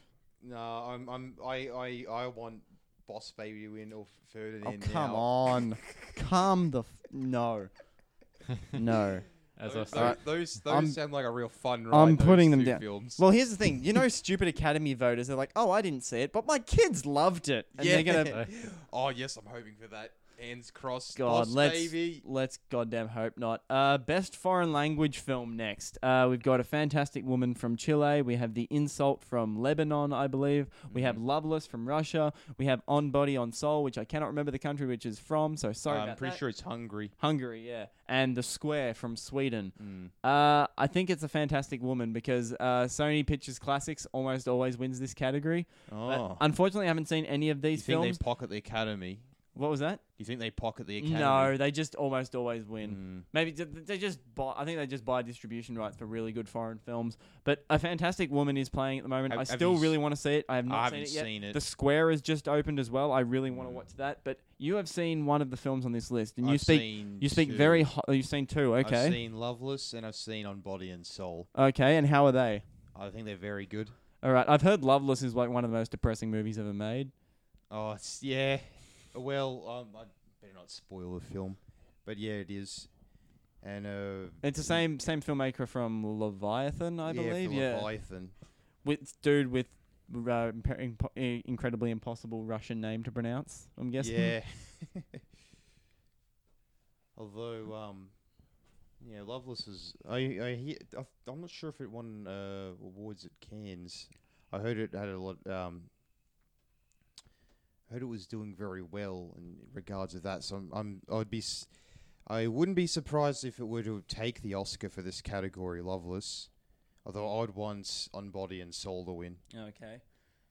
No, I'm I'm I I, I want Boss Baby to win or Oh Ferdinand. come now. on, come the no, no. As I Those, said, Alright. those, those I'm- sound like a real fun ride. I'm those putting them two down. Films. Well, here's the thing. You know, stupid Academy voters are like, oh, I didn't see it, but my kids loved it, and yeah. they're gonna. [laughs] oh yes, I'm hoping for that. Hands crossed. God, Boss let's Baby. let's goddamn hope not. Uh, best foreign language film next. Uh, we've got a fantastic woman from Chile. We have The Insult from Lebanon, I believe. We have Mm-hmm. Loveless from Russia. We have On Body on Soul, which I cannot remember the country which is from. So sorry I'm pretty that. sure it's Hungary. Hungary, yeah, and The Square from Sweden. Mm. Uh, I think it's a fantastic woman because uh, Sony Pictures Classics almost always wins this category. But Oh, unfortunately, I haven't seen any of you these think films. they pocket the Academy? What was that? Do you think they pocket the Academy? No, they just almost always win. Mm. Maybe they just buy. I think they just buy distribution rights for really good foreign films. But a fantastic woman is playing at the moment. Have- I still really want to see it. I have not I seen haven't it yet. seen it. The Square has just opened as well. I really want to Mm. watch that. But you have seen one of the films on this list, and you I've speak. seen You speak two. very. Ho- you've seen two. Okay. I've seen Loveless and I've seen On Body and Soul. Okay. And how are they? I think they're very good. All right. I've heard Loveless is like one of the most depressing movies ever made. Oh, it's yeah. Well, um, I better not spoil the film, but yeah, it is. And uh, It's the same same filmmaker from Leviathan, I yeah, believe. Yeah. Leviathan. With dude with. Uh, imp- incredibly impossible Russian name to pronounce. I'm guessing. Yeah. [laughs] [laughs] Although, um, yeah, Loveless is. I I hear. I'm not sure if it won uh, awards at Cannes. I heard it had a lot. Um, heard it was doing very well in regards of that. So I'm. I'm I'd be. S- I wouldn't be surprised if it were to take the Oscar for this category, Loveless. Although I'd want On Body and Soul to win. Okay.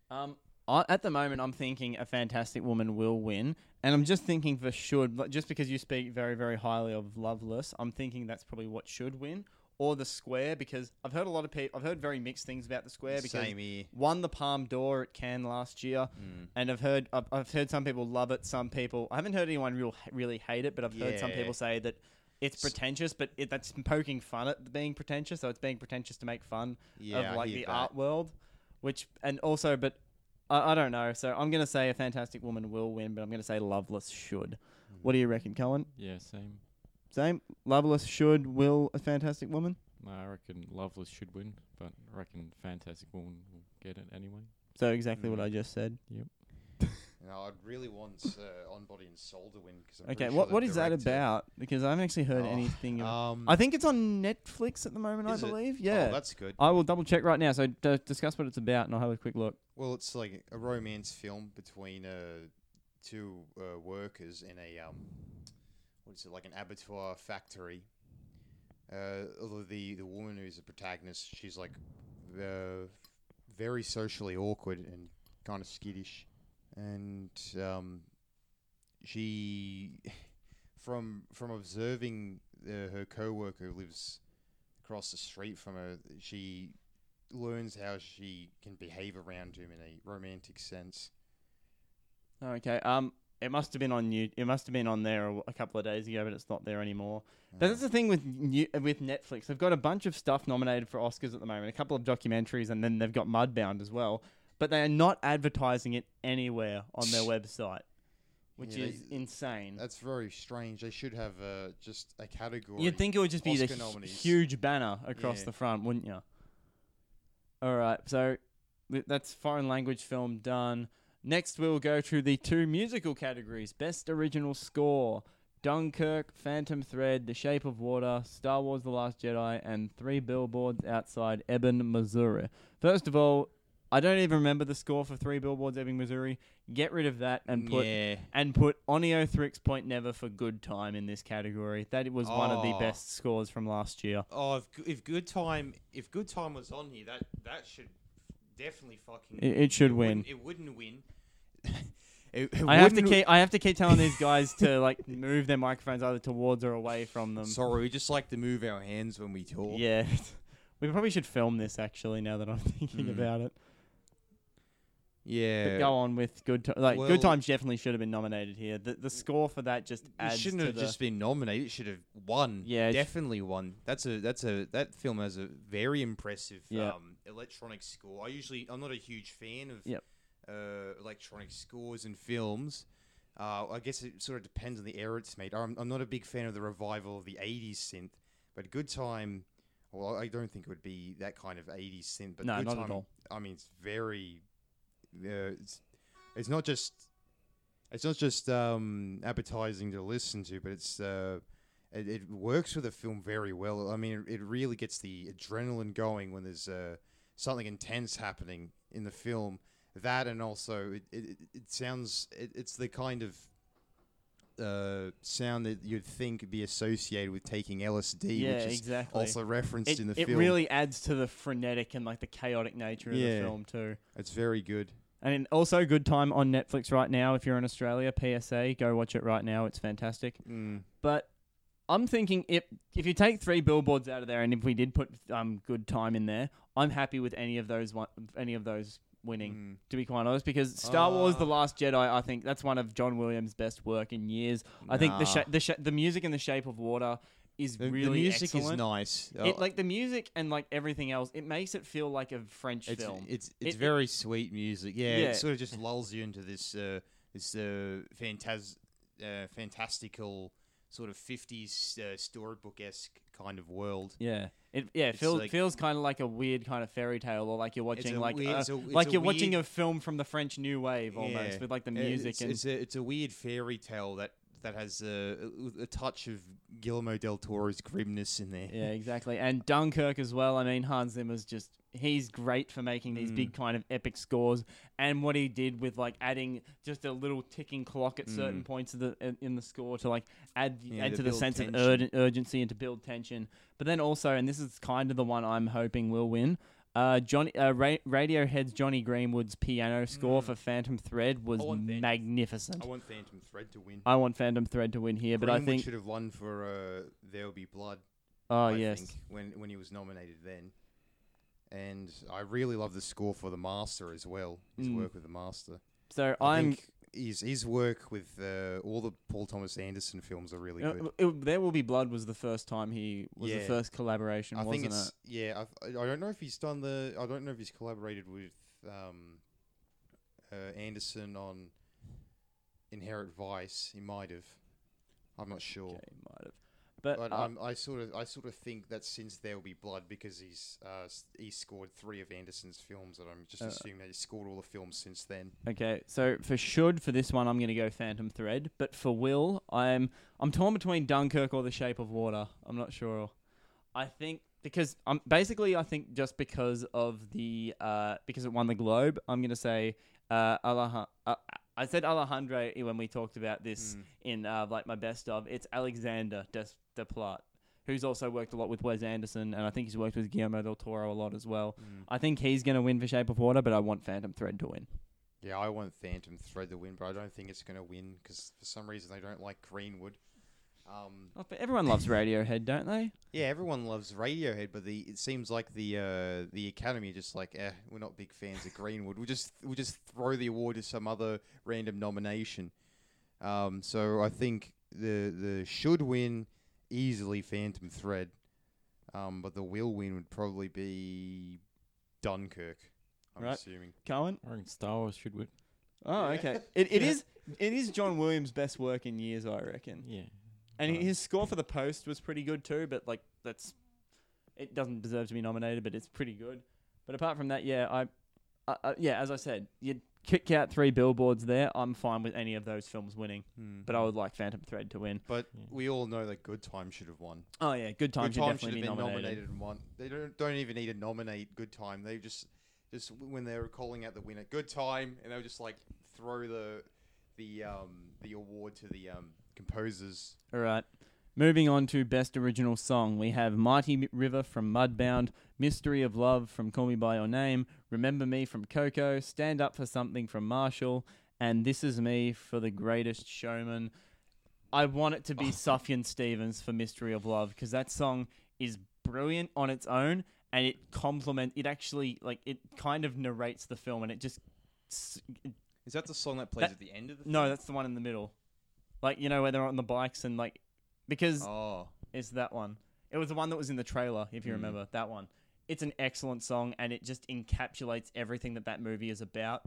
Um, I, at the moment, I'm thinking a fantastic woman will win, and I'm just thinking for should. Just because you speak very, very highly of Loveless, I'm thinking that's probably what should win, or the Square, because I've heard a lot of people. I've heard very mixed things about the Square because Same here. won the Palme d'Or at Cannes last year, Mm. and I've heard I've, I've heard some people love it, some people I haven't heard anyone real really hate it, but I've heard some Yeah. people say that. It's pretentious, but it, that's poking fun at being pretentious. So it's being pretentious to make fun Yeah, of I like hear the that. art world, which and also, but I, I don't know. So I'm gonna say a Fantastic Woman will win, but I'm gonna say Loveless should. What do you reckon, Colin? yeah, same. Same. Loveless should will a Fantastic Woman. No, I reckon Loveless should win, but I reckon Fantastic Woman will get it anyway. So exactly what Mm. I just said. Yep. [laughs] No, I'd really want uh, On Body and Soul to win. Cause I'm Okay, pretty what sure what the that about? Because I haven't actually heard Oh, anything. Of, Um, I think it's on Netflix at the moment. I Is it? believe. oh, Yeah. that's good. I will double check right now. So d- discuss what it's about, and I'll have a quick look. Well, it's like a romance film between uh, two uh, workers in a um, what is it like an abattoir factory. Uh, although the the woman who's the protagonist, she's like uh, very socially awkward and kind of skittish, and um, she, [laughs] from from observing uh, her coworker who lives across the street from her, she learns how she can behave around him in a romantic sense. Okay. Um, it must have been on you. It must have been on there a, a couple of days ago, but it's not there anymore. But that's the thing with new, with Netflix. They've got a bunch of stuff nominated for Oscars at the moment. A couple of documentaries, and then they've got Mudbound as well. But they are not advertising it anywhere on their website, which Yeah, is they- insane. That's very strange. They should have uh, just a category. You'd think it would just be the Oscar hu- nominees. huge banner across Yeah. the front, wouldn't you? All right, so th- that's foreign language film done. Next, we'll go to the two musical categories: Best Original Score, Dunkirk, Phantom Thread, The Shape of Water, Star Wars: The Last Jedi, and Three Billboards Outside Ebbing, Missouri. First of all, I don't even remember the score for Three Billboards Ebbing, Missouri. Get rid of that and put yeah. and put Oneohtrix Point Never for Good Time in this category. That was one of the Oh. best scores from last year. Oh, if, if good time if good time was on here, that that should definitely fucking. It, it should win. wouldn't- It wouldn't win. [laughs] It- it I have to keep I have to keep telling these [laughs] guys to like move their microphones either towards or away from them. Sorry, we just like to move our hands when we talk. Yeah. [laughs] We probably should film this actually now that I'm thinking Mm. about it. Yeah. But go on with good time. Like well- good times definitely should have been nominated here. The the score for that just It shouldn't to have the, just been nominated. It should have won. Yeah, it sh- definitely won. That's a that's a that film has a very impressive Yeah. um, electronic score. I usually I'm not a huge fan of Yep. uh, electronic scores in films. Uh, I guess it sort of depends on the era it's made. I'm, I'm not a big fan of the revival of the '80s synth, but Good Time. Well, I don't think it would be that kind of '80s synth, but No, Good not at Time, all. I mean, it's very. Uh, it's, it's not just it's not just um, appetizing to listen to, but it's uh, it, it works with the film very well. I mean, it, it really gets the adrenaline going when there's uh, something intense happening in the film. That and also it it, it- sounds it, it's the kind of uh, sound that you'd think be associated with taking LSD, Yeah, which is exactly. also referenced it, in the it film. It really adds to the frenetic and like the chaotic nature of the film too. it's very good. And also, good time on Netflix right now. If you're in Australia, PSA, go watch it right now. It's fantastic. Mm. But I'm thinking if if you take three billboards out of there, and if we did put um good time in there, I'm happy with any of those one, any of those winning. Mm. To be quite honest, because Star Wars: The Ah. Last Jedi, I think that's one of John Williams' best work in years. I think the Nah. sha- the sh- the music in The Shape of Water is The, the music excellent. is nice. It, Uh, like the music and like everything else, it makes it feel like a French it's film. it's It- it's it- very sweet music. Yeah, Yeah. it sort of just lulls you into this uh, this uh, fantas- uh, fantastical sort of fifties uh, storybook esque kind of world. Yeah, it yeah it feels like- feels kind of like a weird kind of fairy tale, or like you're watching a like weird- uh, it's a- it's like you're watching a film from the French New Wave almost Yeah. with like the Uh, music It's, and it's a it's a weird fairy tale that that has a, a, touch of Guillermo del Toro's grimness in there. yeah exactly and Dunkirk as well. I mean Hans Zimmer's just he's great for making these Mm. big kind of epic scores, and what he did with like adding just a little ticking clock at certain Mm. points of the in- the score to like add Yeah, add to to the sense of tension. ur- urgency and to build tension. But then also, and this is kind of the one I'm hoping will win. Uh, Jonny uh, Ra- Radiohead's Jonny Greenwood's piano score Mm. for Phantom Thread was I magnificent. I want Phantom Thread to win. I want Phantom Thread to win here, but I Greenwood think should have won for uh, There Will Be Blood. oh I yes, think, when when he was nominated then. And I really love the score for the Master as well. His Mm. work with the Master. so I I'm. His his work with uh, all the Paul Thomas Anderson films are really uh, good. it- there will be blood was the first time he was the first collaboration, I wasn't think it's it? yeah. I, I don't know if he's done the. I don't know if he's collaborated with um, uh, Anderson on Inherent Vice. He might have. I'm not sure. Okay, might have. But, uh, I sort of, I sort of think that since there will be blood, because he's, uh, he scored three of Anderson's films, that I'm just Uh, assuming that he's scored all the films since then. Okay, so for should for this one, I'm going to go Phantom Thread. But for will, I'm I'm torn between Dunkirk or The Shape of Water. I'm not sure. I think because I'm basically I think just because of the uh because it won the Globe, I'm going to say uh, Alejandro. Uh, I said Alejandro when we talked about this Mm. in uh, like my best of. It's Alexander Des- Desplat, who's also worked a lot with Wes Anderson, and I think he's worked with Guillermo del Toro a lot as well. Mm. I think he's going to win for Shape of Water, but I want Phantom Thread to win. Yeah, I want Phantom Thread to win, but I don't think it's going to win because for some reason they don't like Greenwood. Um, Oh, but everyone loves Radiohead, don't they? yeah, everyone loves Radiohead, but the it seems like the uh, the Academy are just like, eh, we're not big fans of Greenwood. We'll just we'll just throw the award to some other random nomination. Um, so I think the the should win easily Phantom Thread, um, but the will win would probably be Dunkirk. I'm Right. assuming. Cohen. I reckon Star Wars should win. Oh, okay. [laughs] It it Yeah. is it is John Williams' best work in years, I reckon. Yeah. And Uh, his score for the post was pretty good too, but like that's it doesn't deserve to be nominated, but it's pretty good. But apart from that, yeah, I, I, I yeah, as I said, you kick out three billboards there. I'm fine with any of those films winning, but I would like Phantom Thread to win. But Yeah. we all know that Good Time should have won. Oh yeah, Good Time Good should Time should definitely have be been nominated. nominated and won. They don't don't even need to nominate Good Time. They just just when they were calling out the winner, Good Time, and they would just like throw the the um the award to the um composers. All right. Moving on to Best Original Song, we have Mighty River from Mudbound, Mystery of Love from Call Me By Your Name, Remember Me from Coco, Stand Up for Something from Marshall, and This Is Me for The Greatest Showman. I want it to be [laughs] Sufjan Stevens for Mystery of Love because that song is brilliant on its own and it complement it actually like it kind of narrates the film and it just s- Is that the song that plays That- at the end of the? no that's the one in the middle like you know where they're on the bikes and like because Oh, it's that one. It was the one that was in the trailer, if you Mm. remember that one. It's an excellent song, and it just encapsulates everything that that movie is about.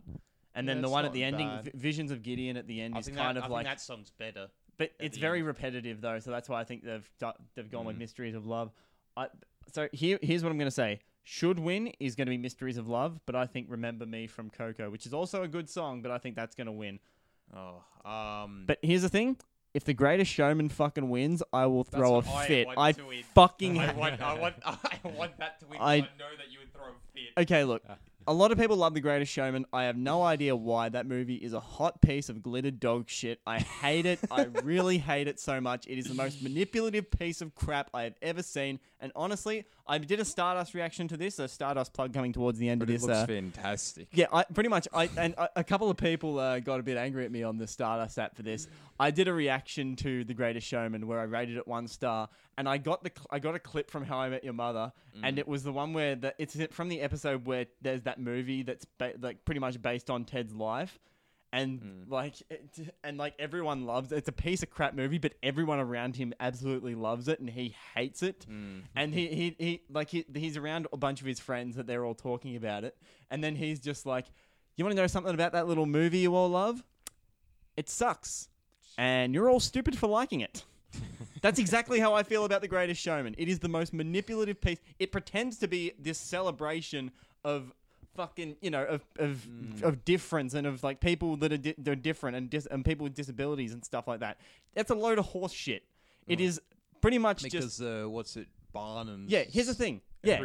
And then the it's one at not the ending, bad. Vi- Visions of Gideon at the end, I is think, kind that, I of think like, that song's better. but it's the very repetitive though, so that's why I think they've do- they've gone with Mm. Mysteries of Love. I, so here here's what I'm gonna say. Should win is going to be Mysteries of Love, but I think Remember Me from Coco, which is also a good song, but I think that's going to win. Oh, um. But here's the thing: if the Greatest Showman fucking wins, I will throw a what I fit. want I to win. fucking I [laughs] want, I want, [laughs] I want that to win. 'cause I- I, know that you would throw a fit. Okay, look. A lot of people love The Greatest Showman. I have no idea why. That movie is a hot piece of glittered dog shit. I hate it. I really hate it so much. It is the most manipulative piece of crap I have ever seen. And honestly, I did a Stardust reaction to this, a Stardust plug coming towards the end but of it this. looks uh, fantastic. yeah, I pretty much. I and a, a couple of people uh, got a bit angry at me on the Stardust app for this. I did a reaction to The Greatest Showman where I rated it one star, and I got the cl- I got a clip from How I Met Your Mother, and it was the one where the, it's from the episode where there's that movie that's ba- like pretty much based on Ted's life. And mm. like, it, and like everyone loves it. It's a piece of crap movie, but everyone around him absolutely loves it, and he hates it. Mm. [laughs] And he, he, he like he, he's around a bunch of his friends that they're all talking about it, and then he's just like, "You want to know something about that little movie you all love? It sucks, and you're all stupid for liking it." That's exactly how I feel about The Greatest Showman. It is the most manipulative piece. It pretends to be this celebration of fucking, you know, of of, of difference and of like people that are, di- are different and dis- and people with disabilities and stuff like that. That's a load of horse shit. It is pretty much just uh, what's it, Barnum? yeah. Here's the thing. Yeah,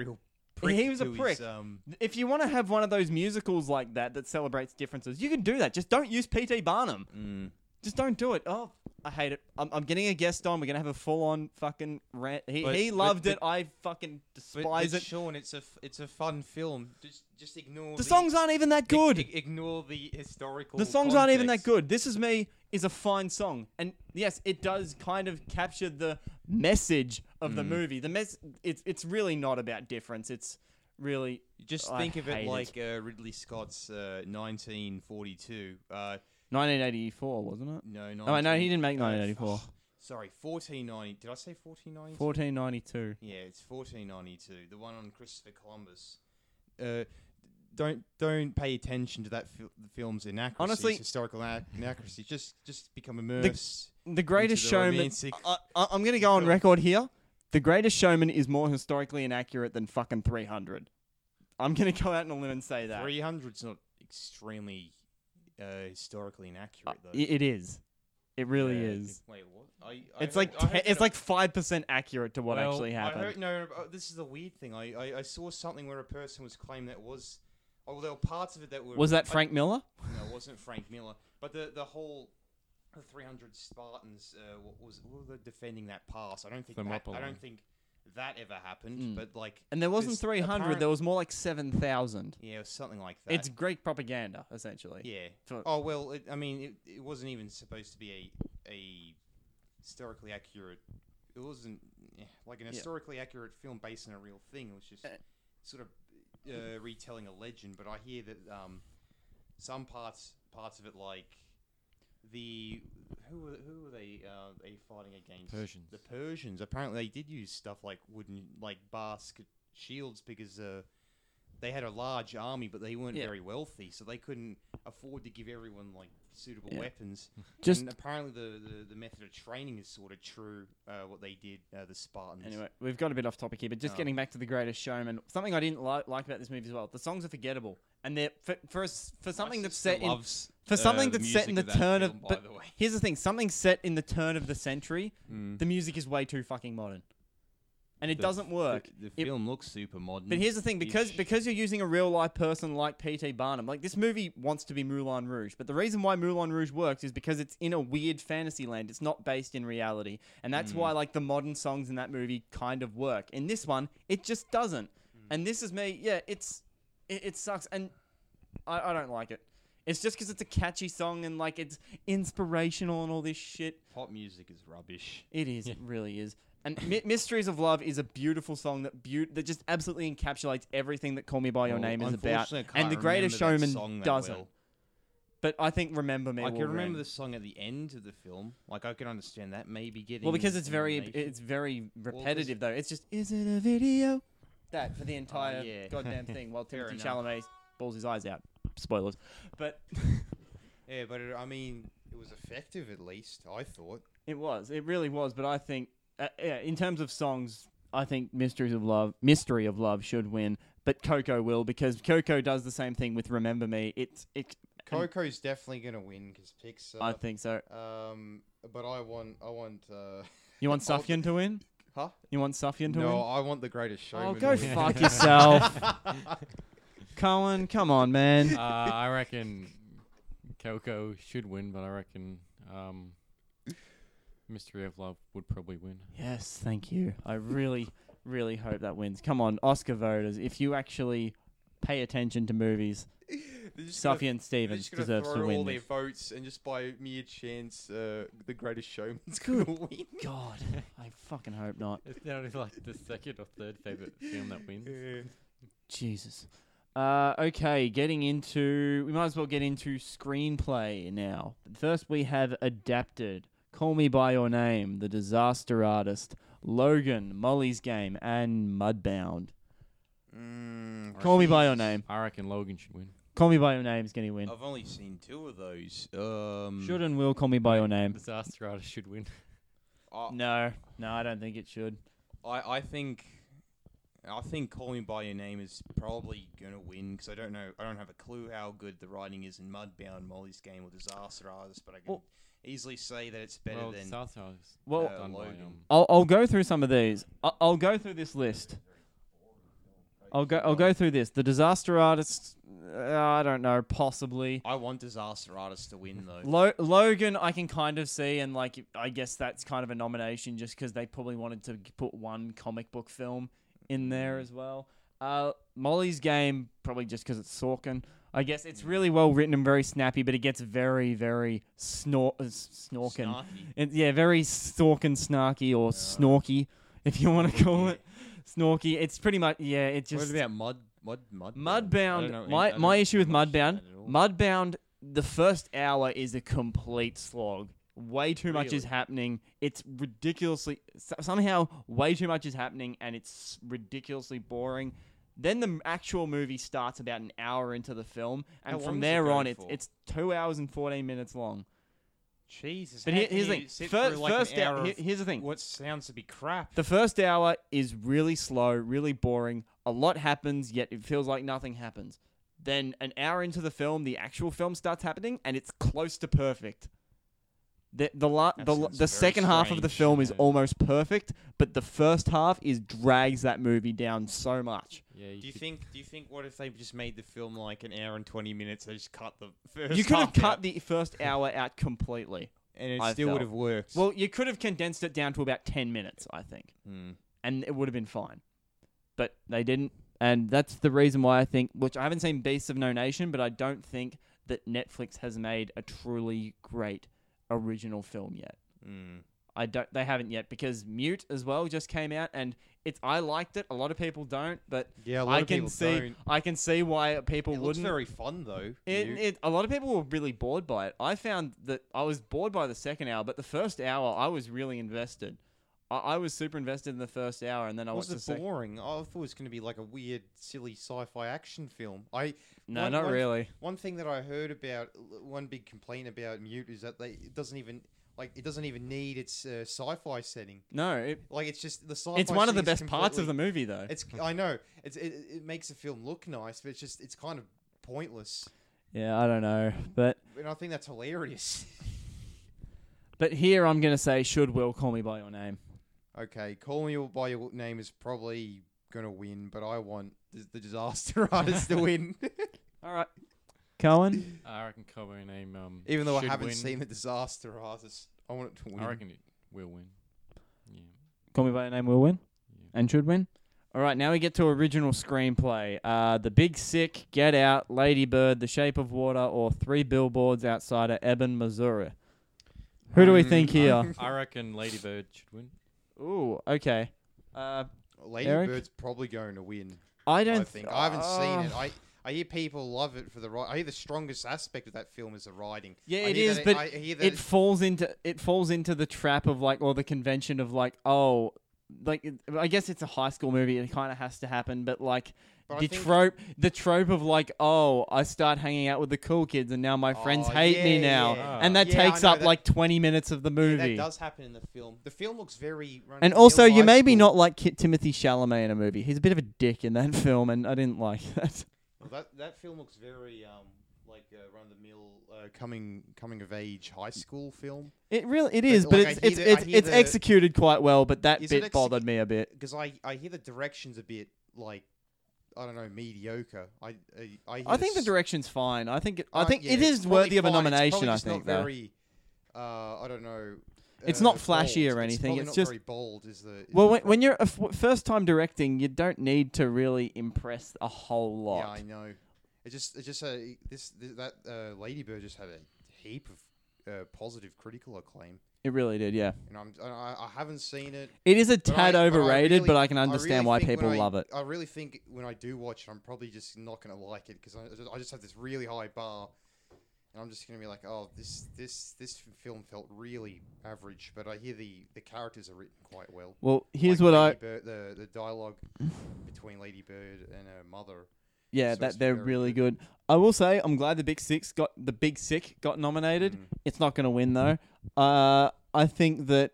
He was a his, prick. um, if you want to have one of those musicals like that that celebrates differences, you can do that. Just don't use P.T. Barnum. mm. Just don't do it. Oh, I hate it. I'm, I'm getting a guest on. We're gonna have a full on fucking rant. He, But- he but- loved but- it. I fucking But, despise but it. Sean, it's a f- it's a fun film. Just just ignore The songs aren't even that ig- good. ig- ignore the historical. The songs aren't even that context. good. This is me is a fine song, and yes, it does kind of capture the message of the Mm. movie. The mess. It's it's really not about difference. It's really Just I think of hate it it. like uh, Ridley Scott's uh, 1942. Uh, 1984, wasn't it? no, no. Oh no, he didn't make uh, 1984. Sorry, 1490. Did I say 1492? 1492. Yeah, it's 1492. The one on Christopher Columbus. Uh, don't don't pay attention to that fil- the film's inaccuracies, Honestly- historical inac- inaccuracies. Just just become immersed. The Greatest the Showman. romantic I, I, I'm going to go on record here. The Greatest Showman is more historically inaccurate than fucking 300. I'm going to go out on a limb and say that. 300's not extremely uh, historically inaccurate Uh, though. i- it is. It really Yeah, is. Wait, what? I, I It's like I heard te- it's that- like five percent accurate to what well, actually I happened. heard, no, no, uh, this is the weird thing. I, I, I saw something where a person was claiming that was. Oh, well, there were parts of it that were. Was that I- Frank Miller? No, it wasn't Frank Miller. But the the whole the 300 Spartans uh, wa- was were they defending that pass. I don't think that, I Thermopylae. don't think that ever happened, Mm. but like, And there wasn't This 300, apparent- there was more like 7,000. yeah, it was something like that. It's Greek propaganda, essentially. yeah. For- Oh well, it, I mean, it, it wasn't even supposed to be a a historically accurate. It wasn't eh, like an Yeah. historically accurate film based on a real thing. It was just Uh, sort of uh, retelling a legend. But I hear that um, some parts parts of it, like the who were who were they uh, they fighting against? Persians. The Persians. Apparently, they did use stuff like wooden like basket shields because. Uh, they had a large army, but they weren't Yeah. very wealthy, so they couldn't afford to give everyone like suitable Yeah. weapons. [laughs] Just and apparently, the, the, the method of training is sort of true. Uh, what they did, uh, the Spartans. Anyway, we've got a bit off topic here, but just Oh. getting back to the Greatest Showman, something I didn't li- like about this movie as well. The songs are forgettable, and they're for for, s- for something that's sister set in loves, for something the that's set in the turn of. by But the way. here's the thing: something set in the turn of the century, Mm. the music is way too fucking modern, and it The- doesn't work. The, the It- film looks super modern. But here's the thing: because because you're using a real life person like P.T. Barnum, like this movie wants to be Moulin Rouge, but the reason why Moulin Rouge works is because it's in a weird fantasy land. It's not based in reality, and that's Mm. why like the modern songs in that movie kind of work. In this one, it just doesn't. Mm. And this is me. Yeah, it's it, it sucks, and I, I don't like it. It's just because it's a catchy song and like it's inspirational and all this shit. pop music is rubbish. It is. Yeah. It really is. And Mi- Mysteries of Love is a beautiful song that beau- that just absolutely encapsulates everything that Call Me by Your Well, Name is about. unfortunately, I And can't The Greatest remember that Showman song that doesn't. well. But I think Remember Me. I will can remember ring. the song at the end of the film. Like I can understand that maybe getting. Well, because it's very nomination. it's very repetitive though. It's just is it a video? That for the oh, entire yeah. goddamn thing while [laughs] Fair Timothy enough. Chalamet balls his eyes out. Spoilers. But [laughs] yeah, but it, I mean, it was effective at least. I thought. It was. It really was. But I think, uh, yeah, in terms of songs, I think "Mysteries of Love," "Mystery of Love" should win. But Coco will because Coco does the same thing with "Remember Me." It's it. Coco's definitely gonna win because Pixar. I think so. Um, but I want, I want. Uh, You want [laughs] Sufjan to win? huh? You want Sufjan to No, win? No, I want the Greatest Showman. Oh, go fuck yourself, [laughs] Cohen. Come on, man. uh, I reckon Coco should win, but I reckon um, Mystery of Love would probably win. Yes, thank you. I really, really hope that wins. Come on, Oscar voters, if you actually pay attention to movies, They're just gonna- Sufjan Stevens just gonna deserves to throw win all this. their votes, and just by mere chance, uh, the Greatest Showman's gonna win. God, I fucking hope not. It's only like the second or third favorite film that wins. Jesus. Uh, okay, getting into. We might as well get into screenplay now. First, we have adapted Call Me By Your Name, The Disaster Artist, Logan, Molly's Game, and Mudbound. Mm, Call Me By Your Name. I reckon Logan should win. Call Me By Your Name is going to win. I've only seen two of those. Um, Should and will Call Me By Your Name. Disaster Artist should win. I, No, no, I don't think it should. I, I think, I think Call Me by Your Name is probably gonna win because I don't know, I don't have a clue how good the writing is in Mudbound, Molly's Game, or Disaster Artist, but I can Well- easily say that it's better well, than. Disaster Artist Well- done Logan. I'll, I'll go through some of these. I'll, I'll go through this list. I'll go. I'll go through this. The Disaster Artist. Uh, I don't know. Possibly. I want Disaster Artist to win though. Lo- Logan, I can kind of see, and like, I guess that's kind of a nomination just because they probably wanted to put one comic book film in there as well. Uh, Molly's Game, probably just because it's Sorkin. I guess it's really well written and very snappy, but it gets very, very snor- uh, snorkin. It, yeah, very stalking, snarky, or snorky, if you want to call it snorky. It's pretty much yeah. It just what about Mud Mud Mud? Mudbound. My my issue with Mudbound. Mudbound. The first hour is a complete slog. Way too much is happening. It's ridiculously somehow way too much is happening, and it's ridiculously boring. Then the actual movie starts about an hour into the film, and How from does it there on, it's for? it's two hours and fourteen minutes long. Jesus. But here, here's the thing. sit Fir- through, like, first, hou- hour here- here's the thing. What sounds to be crap. The first hour is really slow, really boring. A lot happens, yet it feels like nothing happens. Then an hour into the film, the actual film starts happening, and it's close to perfect. The the la- That the, sounds the very second half of the strange. film is Yeah. almost perfect, but the first half is drags that movie down so much. Yeah, Do you could- think? Do you think? What if they just made the film like an hour and twenty minutes? They just cut the first. You could have half cut out, the first hour out completely. and it I still would have worked. Well, you could have condensed it down to about ten minutes, I think. Hmm. and it would have been fine. But they didn't, and that's the reason why I think. Which I haven't seen Beasts of No Nation, but I don't think that Netflix has made a truly great original film yet. Mm. I don't. They haven't yet because Mute as well just came out, and it's. I liked it. A lot of people don't, but Yeah, a lot I of can people see. don't. I can see why people It wouldn't. very fun though. It, it, a lot of people were really bored by it. I found that I was bored by the second hour, but the first hour I was really invested. I, I was super invested in the first hour, and then I was watched the it second. boring? I thought it was going to be like a weird, silly sci-fi action film. I No, not really. One thing that I heard about, one big complaint about Mute is that they it doesn't even like it doesn't even need its uh, sci-fi setting. No, it, Like it's just the sci-fi. it's one of the best parts of the movie, though. It's I know it's it, it makes the film look nice, but it's just it's kind of pointless. Yeah, I don't know, but And I think that's hilarious. [laughs] but here I'm gonna say, should Will call me by your name? Okay, Call Me by Your Name is probably gonna win, but I want the, the Disaster [laughs] Artist to win, [laughs] All right, Cohen. I reckon Cowboy name um. even though I haven't win. seen the Disaster Artist. I want it to win. I reckon it will win. Yeah. Call me by your name will win yeah. and should win. All right, now we get to original screenplay. Uh, The Big Sick, Get Out, Lady Bird, The Shape of Water, or Three Billboards Outside of Ebbing, Missouri. Who do we think Um, here? I reckon Lady Bird should win. Ooh, okay. Uh, Lady Eric? Bird's probably going to win. I I don't think I haven't seen it. uh, I I hear people love it for the ri I hear the strongest aspect of that film is the writing. Yeah, I it hear is, that but I hear that it falls into it falls into the trap of like or the convention of like oh like it- I guess it's a high school movie it kind of has to happen but like But the think- trope the trope of like oh I start hanging out with the cool kids and now my friends Oh, hate me now yeah. and that Yeah, takes up that- like 20 minutes of the Yeah, movie that does happen in the film. The film looks very. run and also you may be not like Kit Timothy Chalamet in a movie he's a bit of a dick in that [laughs] film and I didn't like that Well, that that film looks very um like a run of the mill uh, coming coming of age high school film. it really it is, But, but like, it's it's the- it's, it's the- executed quite well but that it bit bothered me a bit Because I I hear the directions a bit like I don't know mediocre. I I I, I think the direction's fine. I think it, I think yeah, it's worthy of a fine. It's nomination. probably I just think not though. very. Uh, I don't know. It's uh, not flashy bold. or anything, It's, it's not just- very bold. Is the is well, the when, when problem. you're a f- first time directing, you don't need to really impress a whole lot. Yeah. I know. It just it just uh, this, this that uh, Ladybird just had a heap of uh, positive critical acclaim, it really did. Yeah, and I'm I, I haven't seen it. it is a I- tad but I overrated, really- but I can understand really why think people I- love it. I really think when I do watch it, I'm probably just not going to like it because I, just- I just have this really high bar, and I'm just going to be like, oh, this this this film felt really average. But I hear the the characters are written quite well. Well, here's Like what I Lady Bird, the the dialogue between Lady Bird and her mother. Yeah so it's that they're very really good. good. I will say I'm glad the Big Six got the Big Sick got nominated. Mm. It's not going to win though. Uh, I think that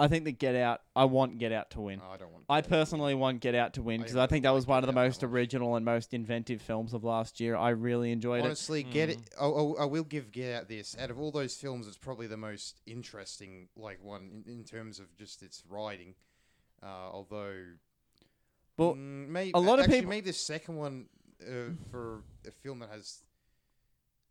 I think that Get Out. I want Get Out to win. Oh, I don't want. I that. personally want Get Out to win I because didn't I think that really was like one of Get the Out that most much. original and most inventive films of last year. I really enjoyed it. Honestly, get it. Mm. Oh, oh, I will give Get Out this. Out of all those films, it's probably the most interesting, like one in, in terms of just its writing. Uh, although, Well, mm, maybe a lot of people- maybe the second one uh, for a film that has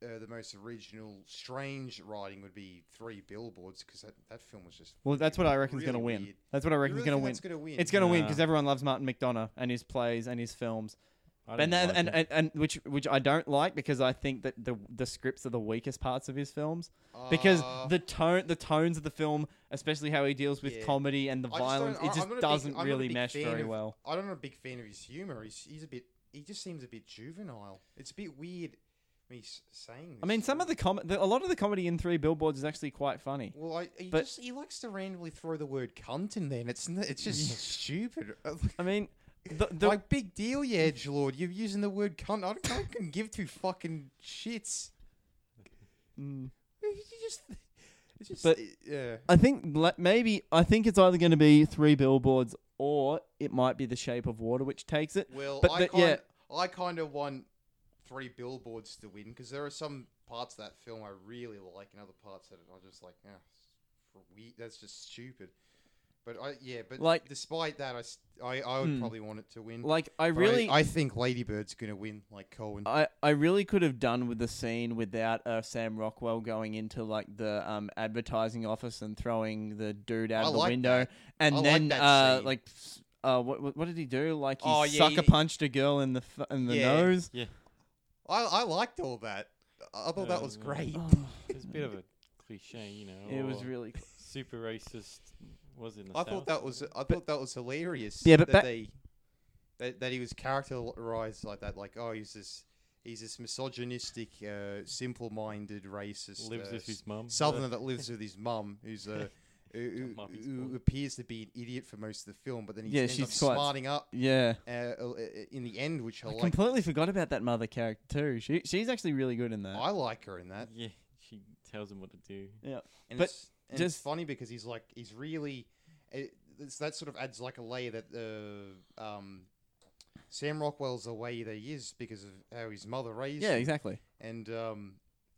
uh, the most original, strange writing would be Three Billboards because that, that film was just. Well, that's what I reckon's really gonna win. weird. That's what I You reckon's really gonna win. That's gonna win. It's gonna win because everyone loves Martin McDonagh and his plays and his films. I And didn't like and, and, and which which I don't like because I think that the the scripts are the weakest parts of his films because Uh, the tone the tones of the film, especially how he deals with Yeah. comedy and the I just don't- violence, I- it I'm just not a big- doesn't I'm not a really big mesh fan very of- well. I'm not a big fan of his humor. He's he's a bit. He just seems a bit juvenile. It's a bit weird. Me s- saying. This I mean, some of the com- the, a lot of the comedy in Three Billboards is actually quite funny. Well, I, he but- just he likes to randomly throw the word cunt in there, and it's n- it's just [laughs] stupid. I mean, the, the like big deal, you edge lord. You're using the word cunt. I, don't, I can give two fucking shits. mm. You just, just, But- yeah. I think le- maybe I think it's either going to be Three Billboards or it might be The Shape of Water, which takes it. Well, but I the- kind, yeah. I kind of want three billboards to win because there are some parts of that film I really like, and other parts that I'm just like, eh, for we that's just stupid. But I yeah, but Like- despite that, I I would Hmm. probably want it to win. Like I But really, I, think Ladybird's gonna win, like Cohen. I, I really could have done with the scene without uh, Sam Rockwell going into like the um, advertising office and throwing the dude out I of the like window, that. and I like then that uh, scene. like uh, what, what what did he do? Like he Oh, yeah, sucker he- punched a girl in the f- in the Yeah. nose. I, I liked all that. I I thought that was Uh, great. Oh, It's a bit of a [sighs] cliche, you know. it was or really. super racist. Was in the I South. thought that was I thought that was hilarious. Yeah, but that back- they that, that he was characterized like that, like oh he's this he's this misogynistic, uh, simple-minded racist lives uh, with his mum. southerner that lives with his mum, who's uh, [laughs] who, who, Mummy's who boy. appears to be an idiot for most of the film, but then he Yeah, ends up she's quite- smarting up Yeah, uh, uh, in the end, which I, I like. completely forgot about that mother character too. She she's actually really good in that. I like her in that. Yeah, she tells him what to do. And But it's, and it's funny because he's like he's really it, it's, that sort of adds like a layer that uh, um, Sam Rockwell's the way that he is because of how his mother raised him. yeah, him. exactly. and um,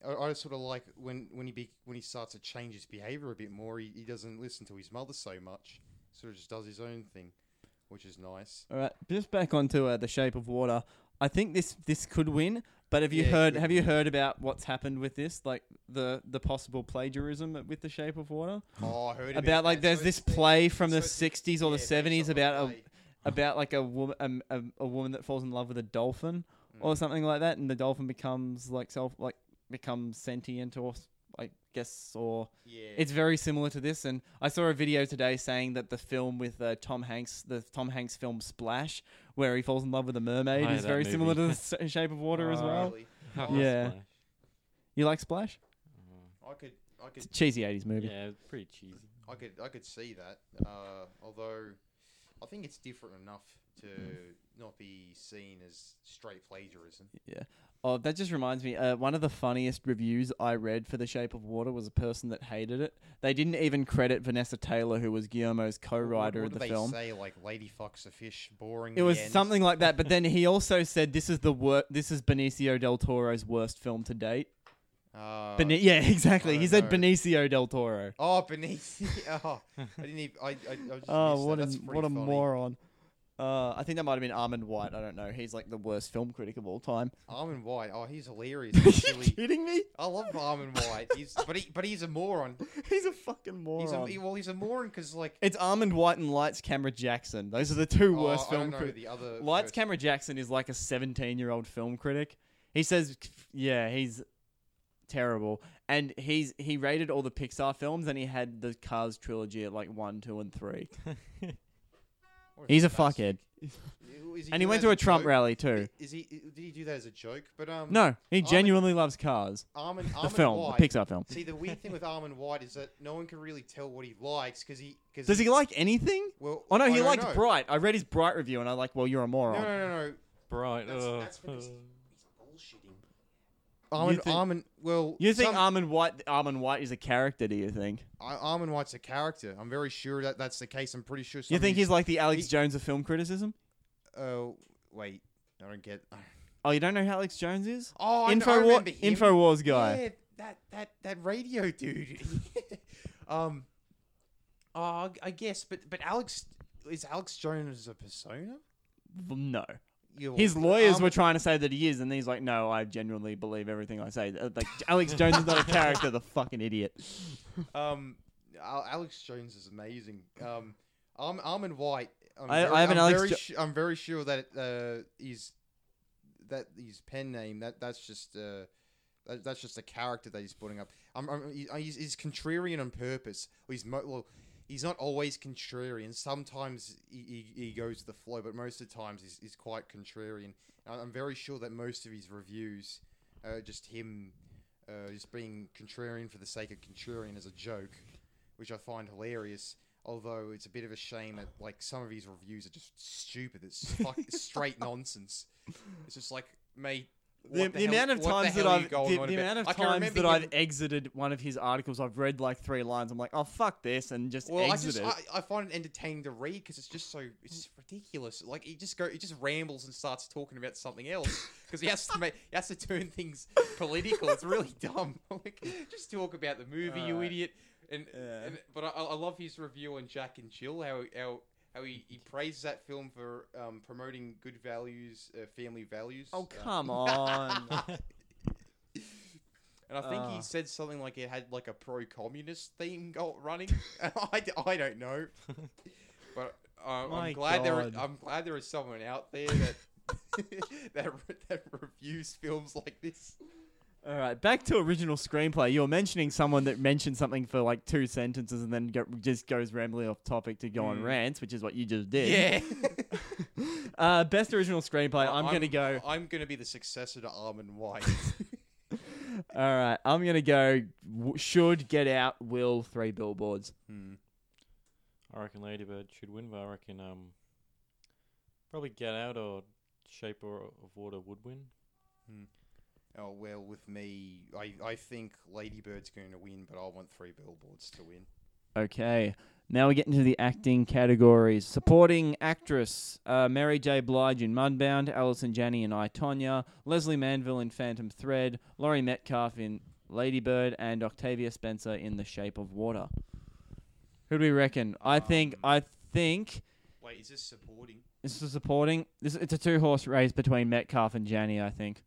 I, I sort of like when when he be, when he starts to change his behavior a bit more. He, he doesn't listen to his mother so much. Sort of just does his own thing, which is nice. All right, just back onto uh, the Shape of Water. I think this this could win, but have you Yeah, it heard could have you heard about what's happened with this, like the the possible plagiarism with the Shape of Water? Oh, I heard About like that. there's So this it's- play from the so it's- 60s or the yeah, based 70s off a about a play. [laughs] about like a woman um, a, a woman that falls in love with a dolphin or Mm. something like that, and the dolphin becomes like self like becomes sentient or s- guess or Yeah. it's very similar to this, and I saw a video today saying that the film with uh, Tom Hanks, the Tom Hanks film Splash, where he falls in love with a mermaid, Oh, is that very similar to the [laughs] Shape of Water as well. Really. [laughs] Oh, Yeah. Splash. You like Splash? Oh. I could I It's could a cheesy '80s movie. Yeah, pretty cheesy. I could I could see that. Uh, although I think it's different enough to not be seen as straight plagiarism. Yeah. Oh, that just reminds me. Uh, one of the funniest reviews I read for The Shape of Water was a person that hated it. They didn't even credit Vanessa Taylor, who was Guillermo's co-writer what, of the what do film. Say like lady fucks a fish, boring. It was end. something like that. But then he [laughs] also said this is the wor- This is Benicio del Toro's worst film to date. Uh, Beni- yeah, [laughs] exactly. He said know. Benicio del Toro. oh, Benicio. [laughs] oh, I didn't even. I, I, I just Oh, what that. a what a funny. moron. Uh, I think that might have been Armond White. I don't know. He's like the worst film critic of all time. Armond White. Oh, he's hilarious. Are [laughs] you He's silly. kidding me? I love Armond White. He's but he but he's a moron. He's a fucking moron. He's a he- well, he's a moron because like it's Armond White and Lights Camera Jackson. Those are the two oh, worst I film critics. the other Lights first- Camera Jackson is like a 17 year old film critic. He says, yeah, he's terrible. And he's he rated all the Pixar films and he had the Cars trilogy at like one, two, and three. [laughs] He's a fuckhead. Is And he went to as a Trump joke? rally too. Is he? Did he do that as a joke? But um, No, he Armin- genuinely loves Cars. Armin, The Armin film, White, the Pixar film. See, the weird thing with Armin White is that no one can really tell what he likes because he. Cause Does he like anything? Well, Oh no, I he liked know. Bright. I read his Bright review and I like, well, you're a No, moron. no, no, no. Bright. That's, uh, that's Armin, think- Armin. Well, You think some- Armond White Armond White is a character, do you think? Ar- Armin White's a character. I'm very sure that that's the case. I'm pretty sure. You think he's like the Alex he- Jones of film criticism? Oh, wait. I don't get. Oh, you don't know who Alex Jones is? Oh, I, kn- I Infowar remember him. Infowars guy. Yeah, that that that radio dude. [laughs] um. Oh, I guess, but but Alex is Alex Jones a persona? No. You- His lawyers um, were trying to say that he is, and he's like, "No, I genuinely believe everything I say." Uh, Like Alex Jones is not a character, the fucking idiot. [laughs] Um, Al- Alex Jones is amazing. Um, Arm- Armin White. I'm I- very, I have an I'm Alex very Jo- su- I'm very sure that uh, he's that his pen name. That that's just uh, that, that's just a character that he's putting up. I'm, I'm, he- he's, he's contrarian on purpose. He's mo- well, he's not always contrarian. Sometimes he, he, he goes with the flow, but most of the times he's, he's quite contrarian. I'm very sure that most of his reviews are just him uh, just being contrarian for the sake of contrarian as a joke, which I find hilarious. Although it's a bit of a shame that like some of his reviews are just stupid. It's [laughs] fuck, straight nonsense. It's just like, mate. The, the hell- amount of times that hell are you I've the, the amount of I times that I've exited one of his articles, I've read like three lines. I'm like, "Oh fuck this," and just Well, I just it. I, I find it entertaining to read because it's just so it's just ridiculous. Like he just go he just rambles and starts talking about something else because he has to make he has to turn things political. It's really [laughs] dumb. [laughs] like just talk about the movie, you idiot. And, Yeah. and but I, I love his review on Jack and Jill. How how how he, he praises that film for um, promoting good values, uh, family values. Oh Uh, come [laughs] on. And I think Ah. he said something like it had like a pro-communist theme go running. [laughs] I, I don't know, [laughs] but uh, I'm glad there God. I'm glad there is someone out there that that that reviews films like this. All right, back to original screenplay. You were mentioning someone that mentioned something for like two sentences and then go, just goes rambling off topic to go on Mm. rants, which is what you just did. Yeah, [laughs] Uh, best original screenplay. I'm, gonna go. I'm gonna be the successor to Armond White. [laughs] All right, I'm gonna go. W- should get out. Will three billboards. hmm. I reckon Ladybird should win, but I reckon um probably Get Out or Shape or- of Water would win. Oh well, with me, I I think Ladybird's going to win, but I want three billboards to win. Okay. Now we get into the acting categories. Supporting actress uh, Mary J. Blige in Mudbound, Allison Janney in I, Tonya, Lesley Manville in Phantom Thread, Laurie Metcalf in Ladybird, and Octavia Spencer in The Shape of Water. Who do we reckon? I think. Um, I think Wait, is this supporting? this is supporting. This it's a two horse race between Metcalf and Janney. I think.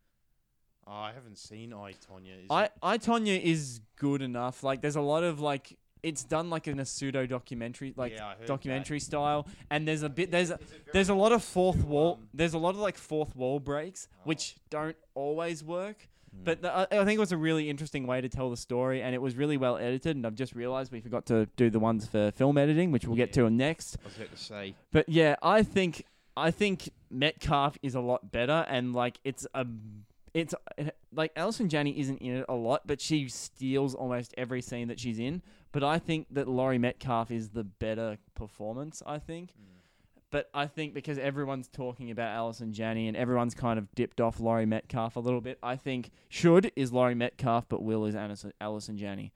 Oh, I haven't seen I Tonya. Is I? I Tonya is good enough. Like there's a lot of like it's done like in a pseudo documentary like Yeah, heard that. documentary style and there's a bit there's a, Is it very there's a lot of fourth to, wall um, there's a lot of like fourth wall breaks Oh. which don't always work Hmm. but the, I, I think it was a really interesting way to tell the story and it was really well edited and I've just realized we forgot to do the ones for film editing which we'll get to next I was about to say. but yeah, I think I think Metcalf is a lot better, and like it's a it's like Allison Janney isn't in it a lot, but she steals almost every scene that she's in. But I think that Laurie Metcalf is the better performance. I think. But I think because everyone's talking about Allison Janney and everyone's kind of dipped off Laurie Metcalf a little bit, I think should is Laurie Metcalf, but will is Allison, Allison Janney.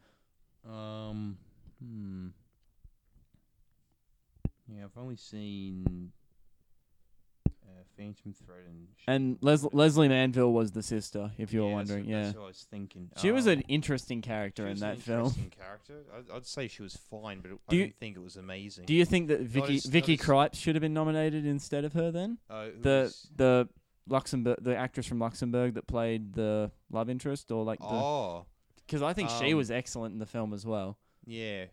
Um. Hmm. Yeah, I've only seen Phantom Thread and. And Les- Lesley Manville was the sister, if you were wondering. Yeah. that's what I was thinking. She was Um, an interesting character she in was that an film. interesting character. I'd, I'd say she was fine, but I Do you- didn't think it was amazing. Do you think that Vicky as- not Vicky as- Krieps should have been nominated instead of her then? uh, who The was- the Luxembourg the actress from Luxembourg that played the love interest or like the oh, because I think she um, was excellent in the film as well. yeah.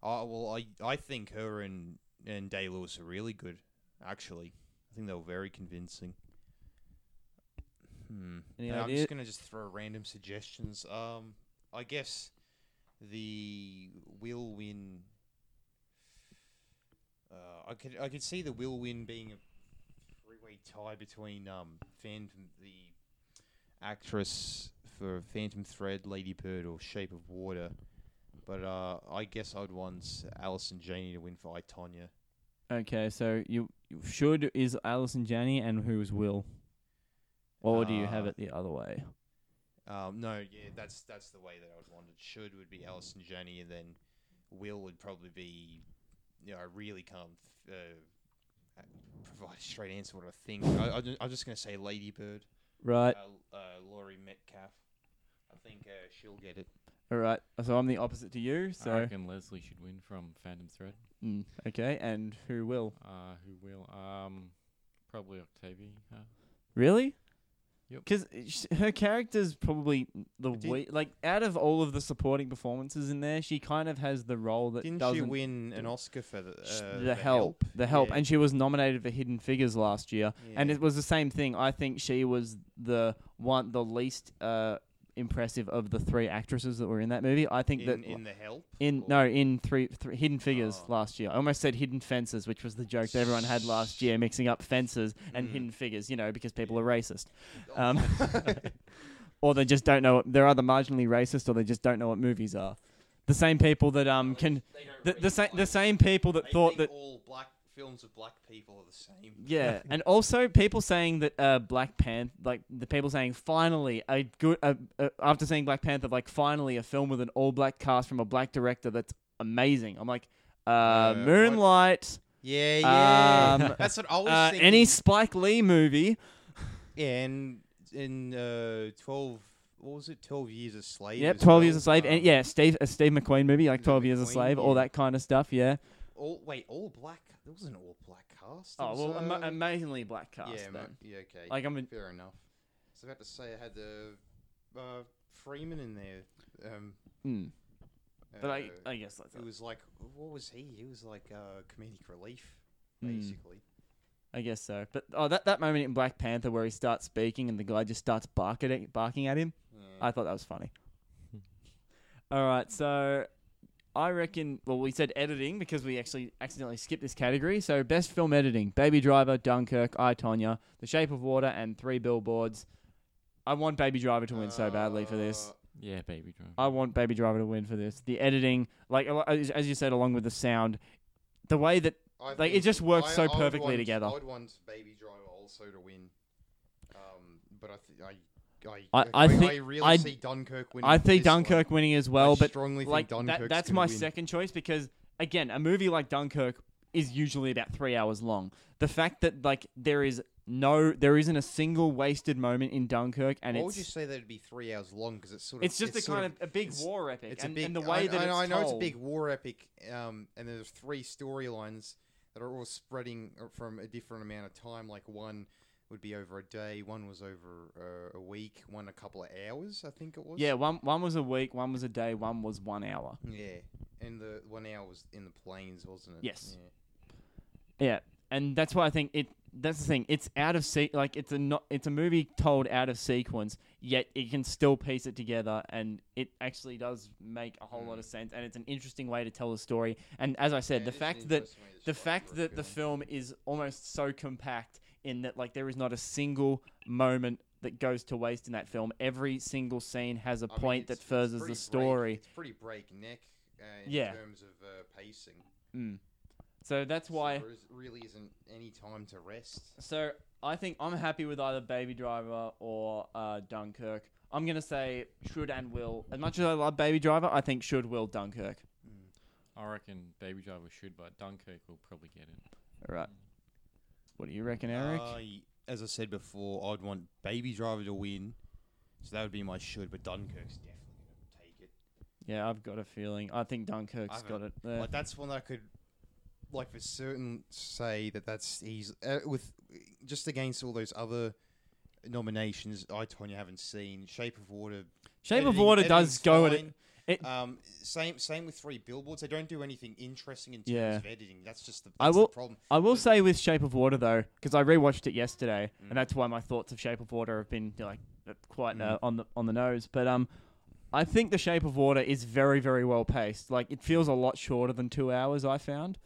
Oh well, I I think her and and Day Lewis are really good. Actually, think they were very convincing. Hmm. Any And I'm idea? just gonna just throw random suggestions. Um, I guess the will win. Uh, I could I could see the will win being a three-way tie between um Phantom the actress for Phantom Thread, Lady Bird, or Shape of Water. But uh, I guess I'd want Allison Janney to win for I Tonya. Okay, so you, you should is Allison Janney and who's Will, or do you have Uh, it the other way? Um, no, yeah, that's that's the way that I would want it. Should would be Allison Janney, and then Will would probably be. You know, I really can't uh, provide a straight answer what I think. I, I, I'm just gonna say Ladybird, Right. uh, uh, Laurie Metcalf. I think uh, she'll get it. All right. So I'm the opposite to you. So I So reckon Lesley should win from Phantom Thread. mm, okay, and who will? Uh, who will? Um, probably Octavia. Huh? Really? Yep. Because her character's probably the But we like out of all of the supporting performances in there, she kind of has the role that Didn't doesn't she win an Oscar for the sh- uh, the, help, the help, Yeah. and she was nominated for Hidden Figures last year, and Yeah. it was the same thing. I think she was the one, the least uh, impressive of the three actresses that were in that movie. I think in, that in the help. in no in three, three Hidden Figures Oh. last year. I almost said Hidden Fences, which was the joke that everyone had last year, mixing up fences and Mm. Hidden Figures. You know, because people Yeah. are racist. [laughs] Um, [laughs] or they just don't know. They're either marginally racist or they just don't know what movies are. The same people that um can the, the same the same people that they thought that all black films of black people are the same. yeah, [laughs] and also people saying that uh Black Panther like the people saying finally a good uh, uh, after seeing Black Panther like finally a film with an all black cast from a black director that's amazing. I'm like uh, Uh, what- Moonlight, Yeah, yeah. Um, [laughs] That's what I was uh, thinking. any Spike Lee movie. Yeah, and in uh, twelve what was it? Twelve Years a Slave. Yep, as Twelve well. Years a Slave, and Um, yeah, Steve a Steve McQueen movie like Steve Twelve Years a McQueen, Slave, all that kind of stuff. Yeah. All wait, all black. There was an all black cast. Oh well, ama- amazingly black cast. yeah, then. yeah, okay. Like I'm. In, Fair enough. I was about to say I had the uh, Freeman in there. Um, mm, but I, uh, I guess that's. it was like what was he? He was like uh, comedic relief, Hmm. basically. I guess so. But oh, that that moment in Black Panther where he starts speaking and the guy just starts barking barking at him. Yeah. I thought that was funny. [laughs] All right, so I reckon. Well, we said editing because we actually accidentally skipped this category. So best film editing: Baby Driver, Dunkirk, I Tonya, The Shape of Water, and Three Billboards. I want Baby Driver to win so badly for this. Uh, Yeah, Baby Driver. I want Baby Driver to win for this. The editing, like a lo- as as you said, along with the sound, the way that I Like, it think just works I- so I would perfectly want- together. I would want Baby Driver also to win, um, but I, th- I, I, I- I think- I really I- see Dunkirk winning. I for think one. Dunkirk winning as well, I but strongly think like Dunkirk's that, that's my win. second choice because again, a movie like Dunkirk is usually about three hours long. The fact that like there is no, there isn't a single wasted moment in Dunkirk, and Why it's would you say that it'd be three hours long? Because it's sort of it's just a kind of, a big it's- war epic, It's and, a big. and the way I, that know, it's I know it's a big war epic, um, and there's three storylines that are all spreading uh, from a different amount of time. Like one would be over a day, one was over uh, a week, one a couple of hours. I think it was. Yeah, one one was a week, one was a day, one was one hour. Yeah, and the one hour was in the plains, wasn't it? Yes. Yeah. Yeah, and that's why I think it. That's the thing. It's out of se- like it's a not. It's a movie told out of sequence, yet it can still piece it together, and it actually does make a whole lot Mm. of sense. And it's an interesting way to tell the story. And as I said, Yeah, the it is an fact that interesting way to the fact that the film is almost so compact in that like there is not a single moment that goes to waste in that film. Every single scene has a I point it's- that furthers the story. Break, it's pretty breakneck uh, in Yeah. terms of uh, pacing. Mm. So that's So why. there is, really isn't any time to rest. So I think I'm happy with either Baby Driver or uh, Dunkirk. I'm gonna say should and will. As much as I love Baby Driver, I think should will Dunkirk. I reckon Baby Driver should, but Dunkirk will probably get it. All right. What do you reckon, Eric? I- as I said before, I'd want Baby Driver to win, so that would be my should. But Dunkirk's definitely going to take it. yeah, I've got a feeling. I think Dunkirk's I've got it. There. Like that's one that I could, like for certain, say that that's easy uh, with just against all those other nominations. I Tonya haven't seen Shape of Water. Shape of Water does editing's go at it. It- Um, same same with Three Billboards. They don't do anything interesting in terms Yeah. of editing. That's just the, I will- the problem. I will But- say with Shape of Water though, because I rewatched it yesterday, Mm. and that's why my thoughts of Shape of Water have been like uh, quite uh, Mm. on the on the nose. But um, I think The Shape of Water is very very well paced. Like it feels a lot shorter than two hours. I found.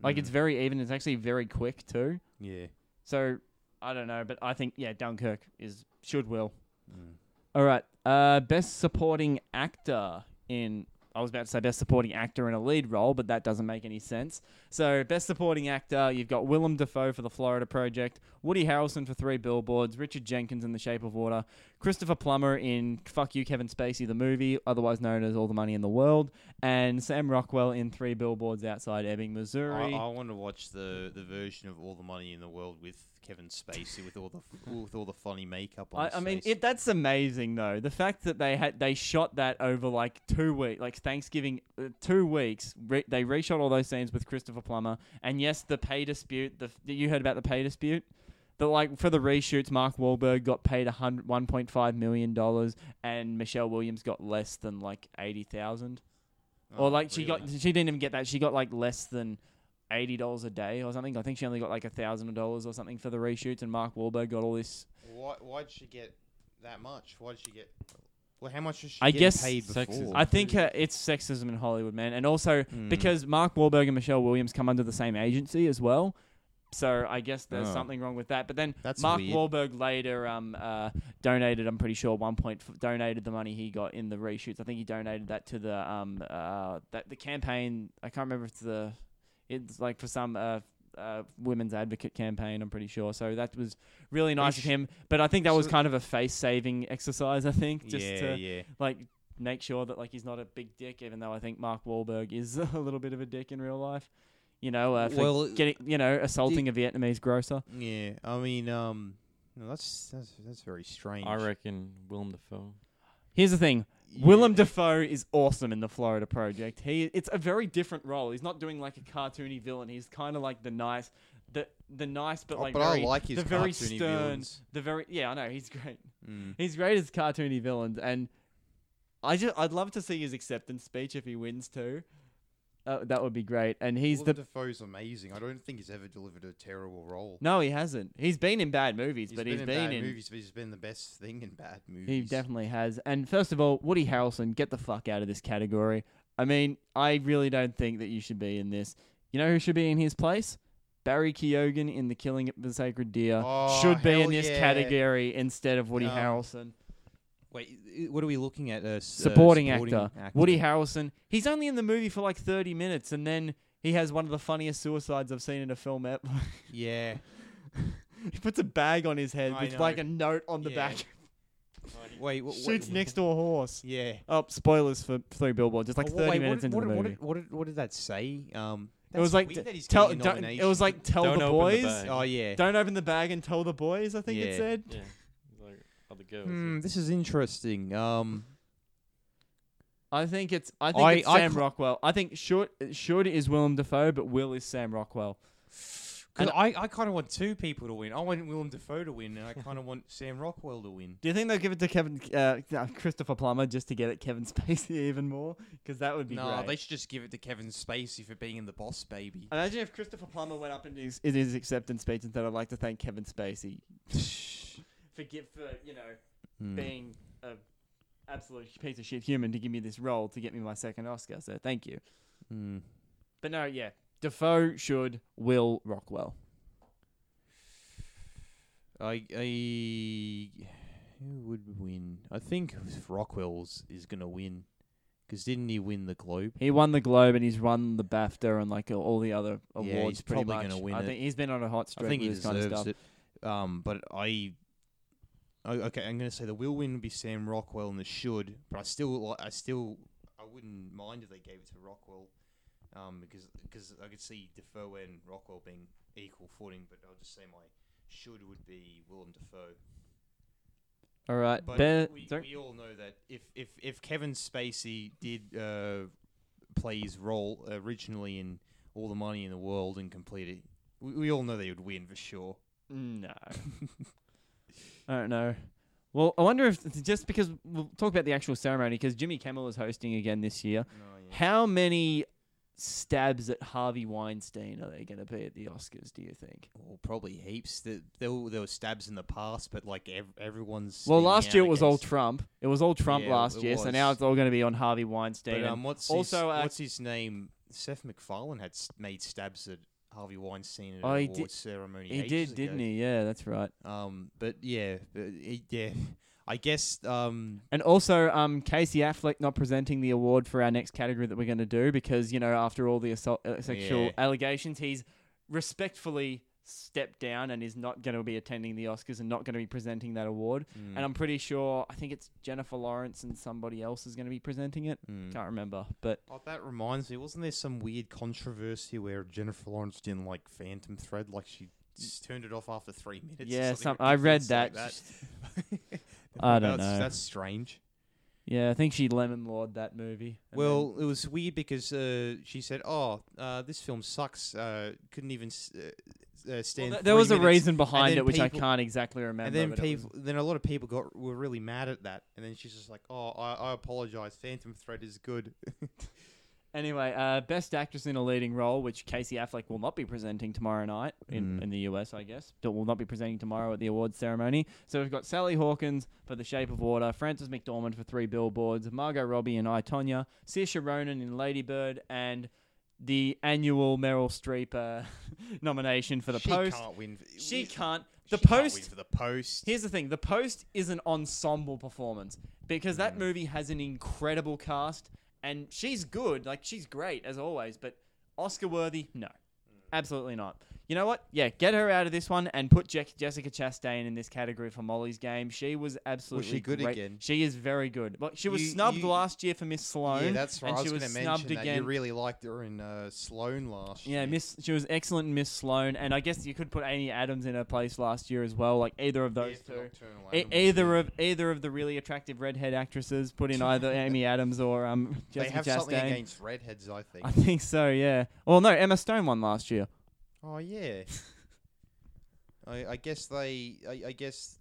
Like it's Mm. very even. It's actually very quick too. yeah. So I don't know, but I think yeah, Dunkirk is should will. Mm. All right, uh, best supporting actor in. I was about to say best supporting actor in a lead role, but that doesn't make any sense. So best supporting actor, you've got Willem Dafoe for The Florida Project, Woody Harrelson for Three Billboards, Richard Jenkins in The Shape of Water, Christopher Plummer in Fuck You Kevin Spacey the movie, otherwise known as All the Money in the World, and Sam Rockwell in Three Billboards Outside Ebbing, I, Missouri. I want to watch the, the version of All the Money in the World with Kevin Spacey with all the [laughs] with all the funny makeup on. I, I mean, it, that's amazing though. The fact that they had they shot that over like two weeks, like Thanksgiving, uh, two weeks. Re- they reshot all those scenes with Christopher Plummer, and yes, the pay dispute. The you heard about the pay dispute. That like for the reshoots, Mark Wahlberg got paid a hundred one point five million dollars, and Michelle Williams got less than like eighty thousand. Oh, or like she got she didn't even get that. She got like less than eighty dollars a day or something. I think she only got like a thousand dollars or something for the reshoots, and Mark Wahlberg got all this Why why'd she get that much? Why'd she get? Well, how much was she I getting guess paid sexism. before? I think uh, it's sexism in Hollywood, man, and also Mm. because Mark Wahlberg and Michelle Williams come under the same agency as well. So I guess there's Oh. something wrong with that. But then That's Mark weird. Wahlberg later um uh donated. I'm pretty sure one point f- donated the money he got in the reshoots. I think he donated that to the um uh that the campaign. I can't remember if it's the it's like for some uh. Uh, women's advocate campaign, I'm pretty sure. So that was really nice of him. But I think that was kind of a face saving exercise. I think just yeah, to yeah. like make sure that like he's not a big dick, even though I think Mark Wahlberg is [laughs] a little bit of a dick in real life. You know, uh, for Well, getting you know assaulting a Vietnamese grocer. Yeah, I mean, um, no, that's that's that's very strange. I reckon Willem Dafoe. Here's the thing. Willem Dafoe is awesome in the Florida Project. He it's a very different role. He's not doing like a cartoony villain. He's kind of like the nice, the the nice but Oh, like but I very, like his the very cartoony stern, villains. the very yeah I know he's great. Mm. He's great as cartoony villains, and I just I'd love to see his acceptance speech if he wins too. Uh, that would be great. And he's Willem the Dafoe's amazing. I don't think he's ever delivered a terrible role. no, he hasn't. He's been in bad movies, He's but been he's in been bad in. movies, but he's been the best thing in bad movies. He definitely has. And first of all, Woody Harrelson, get the fuck out of this category. I mean, I really don't think that you should be in this. You know who should be in his place? Barry Keoghan in The Killing of the Sacred Deer Oh, should be in this yeah. category instead of Woody Um, Harrelson. Wait, i- what are we looking at? Uh, s- uh, Supporting, actor. Woody Harrelson. He's only in the movie for like 30 minutes and then he has one of the funniest suicides I've seen in a film ever. [laughs] Yeah. he puts a bag on his head I with know. like a note on the Yeah. back. [laughs] Wait, what, Shoots next to a horse. Yeah. Oh, spoilers for Three Billboards. It's like Oh, 30 wait, minutes what, into what, the what, movie. did, what, did, what did that say? Um, It was like weird t- tell. getting a Don't, it was like tell Don't the open the boys. bag. Oh yeah. Don't open the bag and tell the boys. I think it Yeah. said. Yeah. Like other girls. Hmm, this is interesting. Um, I think it's. I think I- it's I Sam ca- Rockwell. I think should should is Willem Dafoe, but Will is Sam Rockwell. 'cause And- I, I kind of want two people to win. I want Willem Dafoe to win, and I kind of want [laughs] Sam Rockwell to win. Do you think they'll give it to Kevin uh, uh, Christopher Plummer just to get at Kevin [laughs] Spacey even more? Because that would be No, great. they should just give it to Kevin Spacey for being in the Boss Baby. Imagine if Christopher Plummer went up in his, in his acceptance speech and said, "I'd like to thank Kevin Spacey [laughs] for give for you know Hmm. being a absolute piece of shit human to give me this role to get me my second Oscar. So thank you." Hmm. But no, yeah, Dafoe should Will Rockwell. I, I, who would win? I think Rockwell's is gonna win, because didn't he win the Globe? He won the Globe and he's won the BAFTA and like all the other awards. Yeah, he's pretty probably much. gonna win I it. think he's been on a hot streak I think he this kind of deserves stuff. it. Um, but I, oh, okay, I'm gonna say the will win would be Sam Rockwell and the should, but I still, I still, I wouldn't mind if they gave it to Rockwell, um, because because I could see Dafoe and Rockwell being equal footing, but I'll just say my should would be Willem Dafoe. All right, But Bear- we, we all know that if if if Kevin Spacey did uh, play his role originally in All the Money in the World and complete it, we, we all know they would win for sure. No. [laughs] I don't know. Well, I wonder if it's just because we'll talk about the actual ceremony because Jimmy Kimmel is hosting again this year. How many stabs at Harvey Weinstein are they going to be at the Oscars? Do you think? Well, probably heaps. There, there, were, there were stabs in the past, but like ev- everyone's. Well, last year it was all Trump. It was all Trump Yeah, last year, so now it's all going to be on Harvey Weinstein. But um, what's also, his, uh, what's his name? Seth MacFarlane had made stabs at Harvey Weinstein at Oh, an he award did- ceremony. he did, didn't ago. he? Yeah, that's right. Um, but yeah, but he, yeah, [laughs] I guess um, And also, um, Casey Affleck not presenting the award for our next category that we're going to do because you know after all the assault, uh, sexual Yeah. allegations, he's respectfully stepped down and is not going to be attending the Oscars and not going to be presenting that award. mm, And I'm pretty sure I think it's Jennifer Lawrence and somebody else is going to be presenting it. mm. Can't remember, but Oh, that reminds me. Wasn't there some weird controversy where Jennifer Lawrence didn't like Phantom Thread? Like she just turned it off after three minutes. yeah, something some I read that. like that. [laughs] I don't that's, know. That's strange. Yeah, I think she lemon lord that movie. and Well, it was weird because uh, she said, "Oh, uh, this film sucks. Uh, couldn't even s- uh, stand." Well, there three was a minutes." reason behind it, which I can't exactly remember. And then but was- people, then a lot of people got were really mad at that. And then she's just like, "Oh, I, I apologize. Phantom Thread is good." [laughs] Anyway, uh, best actress in a leading role, which Casey Affleck will not be presenting tomorrow night in, Mm. in the US, I guess. That will not be presenting tomorrow at the awards ceremony. So we've got Sally Hawkins for The Shape of Water, Frances McDormand for Three Billboards, Margot Robbie in I Tonya, Saoirse Ronan in Lady Bird, and the annual Meryl Streep uh, [laughs] nomination for The she Post. can't win. She can't. The she can't Post win for the post. Here's the thing: the post is an ensemble performance because that Mm. movie has an incredible cast, and she's good. Like she's great as always, but Oscar worthy? No, absolutely not. You know what? Yeah, get her out of this one and put Je- Jessica Chastain in this category for Molly's Game. She was absolutely was she good great. again? She is very good. Well, she was You- snubbed you- last year for Miss Sloane. yeah, that's right. and I was she going was to snubbed mention that again. you really liked her in uh, Sloane last Yeah, year. Miss. She was excellent in Miss Sloane, and I guess you could put Amy Adams in her place last year as well. Like either of those for two. E- either of either of the really attractive redhead actresses put in [laughs] either Amy Adams or um They Jessica have something against redheads, I think. I think so. Yeah. Well, no, Emma Stone won last year. Oh yeah. [laughs] I, I guess they. I, I guess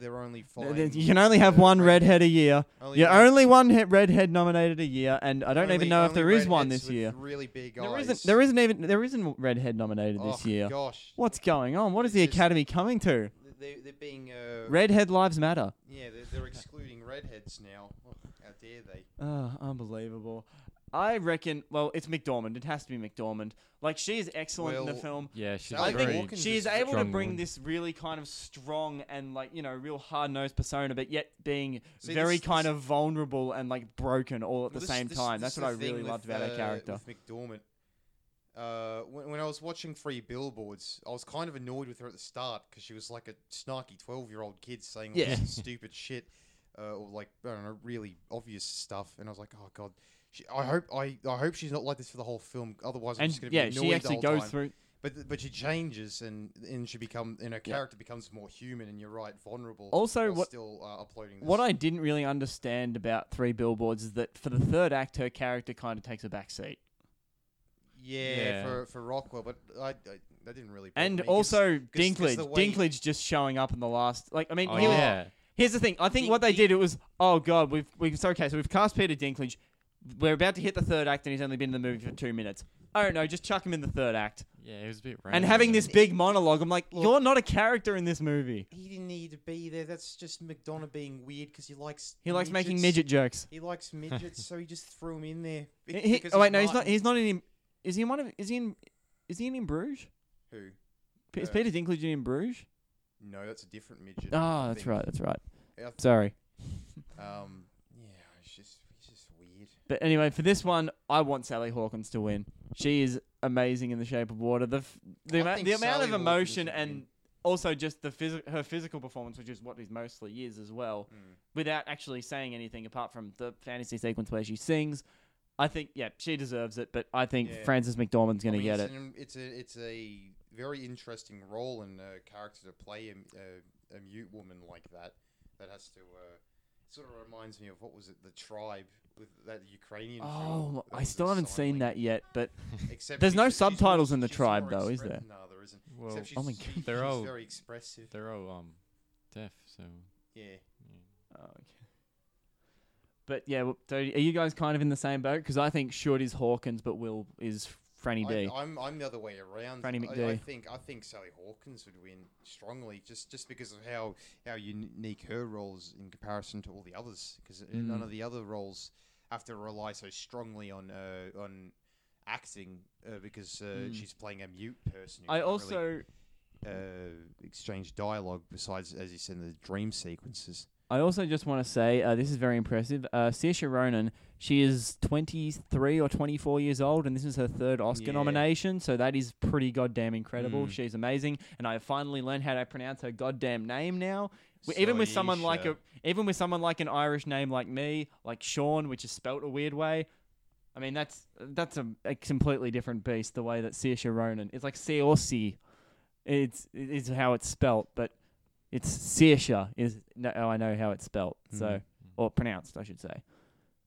they're only th- You can only have one redhead a year. Only You're only one he- redhead nominated a year, and I don't only- even know if only there is one redheads this with year. Really big There eyes. isn't. There isn't even. There isn't redhead nominated this oh, year. Gosh, What's going on? What is It's the just- Academy coming to? they they're being. Uh, Redhead lives matter. Yeah, they're, they're excluding redheads now. Oh, how dare they? Oh, unbelievable. I reckon. Well, it's McDormand. It has to be McDormand. Like she is excellent in the Well, film. Yeah, she's Sally I think very. Hawkins she is is able to strong bring woman. this really kind of strong and like you know real hard nosed persona, but yet being See, very this- kind this- of vulnerable and like broken all at the Well, this- same this- time. this That's is what I the thing really with, loved about her uh, character. With McDormand. Uh, when, when I was watching Three Billboards, I was kind of annoyed with her at the start because she was like a snarky twelve-year-old kid saying all Yeah. this stupid shit, uh, or like I don't know, really obvious stuff, and I was like, oh god. She, I hope I, I hope she's not like this for the whole film. Otherwise, I'm And just going to yeah, be she annoyed actually the whole goes time. through. But but she changes and and she become and her Yeah. character becomes more human and you're right, vulnerable. Also, while what- still uh, uploading this. What I didn't really understand about Three Billboards is that for the third act, her character kind of takes a back seat. yeah, Yeah. for for Rockwell, but I, I that didn't really. bother And me 'cause- also 'cause Dinklage, the way- Dinklage just showing up in the last. Like, I mean, Oh he yeah. here's the thing. I think Dink- what they Dink- did it was, oh god, we've we've so okay, so we've cast Peter Dinklage. We're about to hit the third act, and he's only been in the movie for two minutes. I don't know, just chuck him in the third act. Yeah, it was a bit. Random. And having this big monologue, I'm like, Look- you're not a character in this movie. he didn't need to be there. That's just McDonagh being weird because he likes He likes making midgets. midget jokes. He likes midgets, so he just threw him in there. He- Be- he- because oh wait, no, he's not. Martin. He's not in. Is he in one of? Is he in? Is he in, in Bruges? Who? P- Is Uh, Peter Dinklage in Bruges? No, that's a different midget. Oh, that's think. right. That's right. Yeah, th- Sorry. [laughs] Um, yeah, it's just he's just weird. But anyway, for this one, I want Sally Hawkins to win. She is amazing in The Shape of Water. The f- the, ama- the amount Sally of emotion and win. also just the phys- her physical performance, which is what it mostly is as well, Mm. without actually saying anything apart from the fantasy sequence where she sings. I think, yeah, she deserves it, but I think Yeah. Frances McDormand's going I to get it. An, it's a it's a very interesting role and uh, character to play a mute woman like that. That has to uh, sort of reminds me of what was it, the tribe with that Ukrainian. film Oh, that I still haven't seen that yet, but [laughs] Except There's no she's more- subtitles in the she's tribe, more though, is expre- there? No, there isn't. Well, Except she's, Oh my she- God. They're she's all- very expressive. they're all um deaf, so Yeah. yeah. Oh, okay. But yeah, well, so are you guys kind of in the same boat? Because I think Short is Hawkins, but Will is Franny D. I'm I'm the other way around. Franny I, I think I think Sally Hawkins would win strongly, just just because of how how unique her role is in comparison to all the others. Because none Mm. of the other roles have to rely so strongly on uh, on acting uh, because uh, Mm. she's playing a mute person. I can't really, also uh, exchange dialogue besides, as you said, the dream sequences. I also just want to say uh, this is very impressive. Uh, Saoirse Ronan, she is 23 or 24 years old, and this is her third Oscar Yeah. nomination. So that is pretty goddamn incredible. Mm. She's amazing, and I have finally learned how to pronounce her goddamn name now. Even with someone like a, even with someone like an Irish name like me, like Sean, which is spelt a weird way. I mean, that's that's a, a completely different beast. The way that Saoirse Ronan, it's like Saoirse, it's is how it's spelt, but it's Saoirse is no, oh, I know how it's spelt. So Mhm. or pronounced, I should say.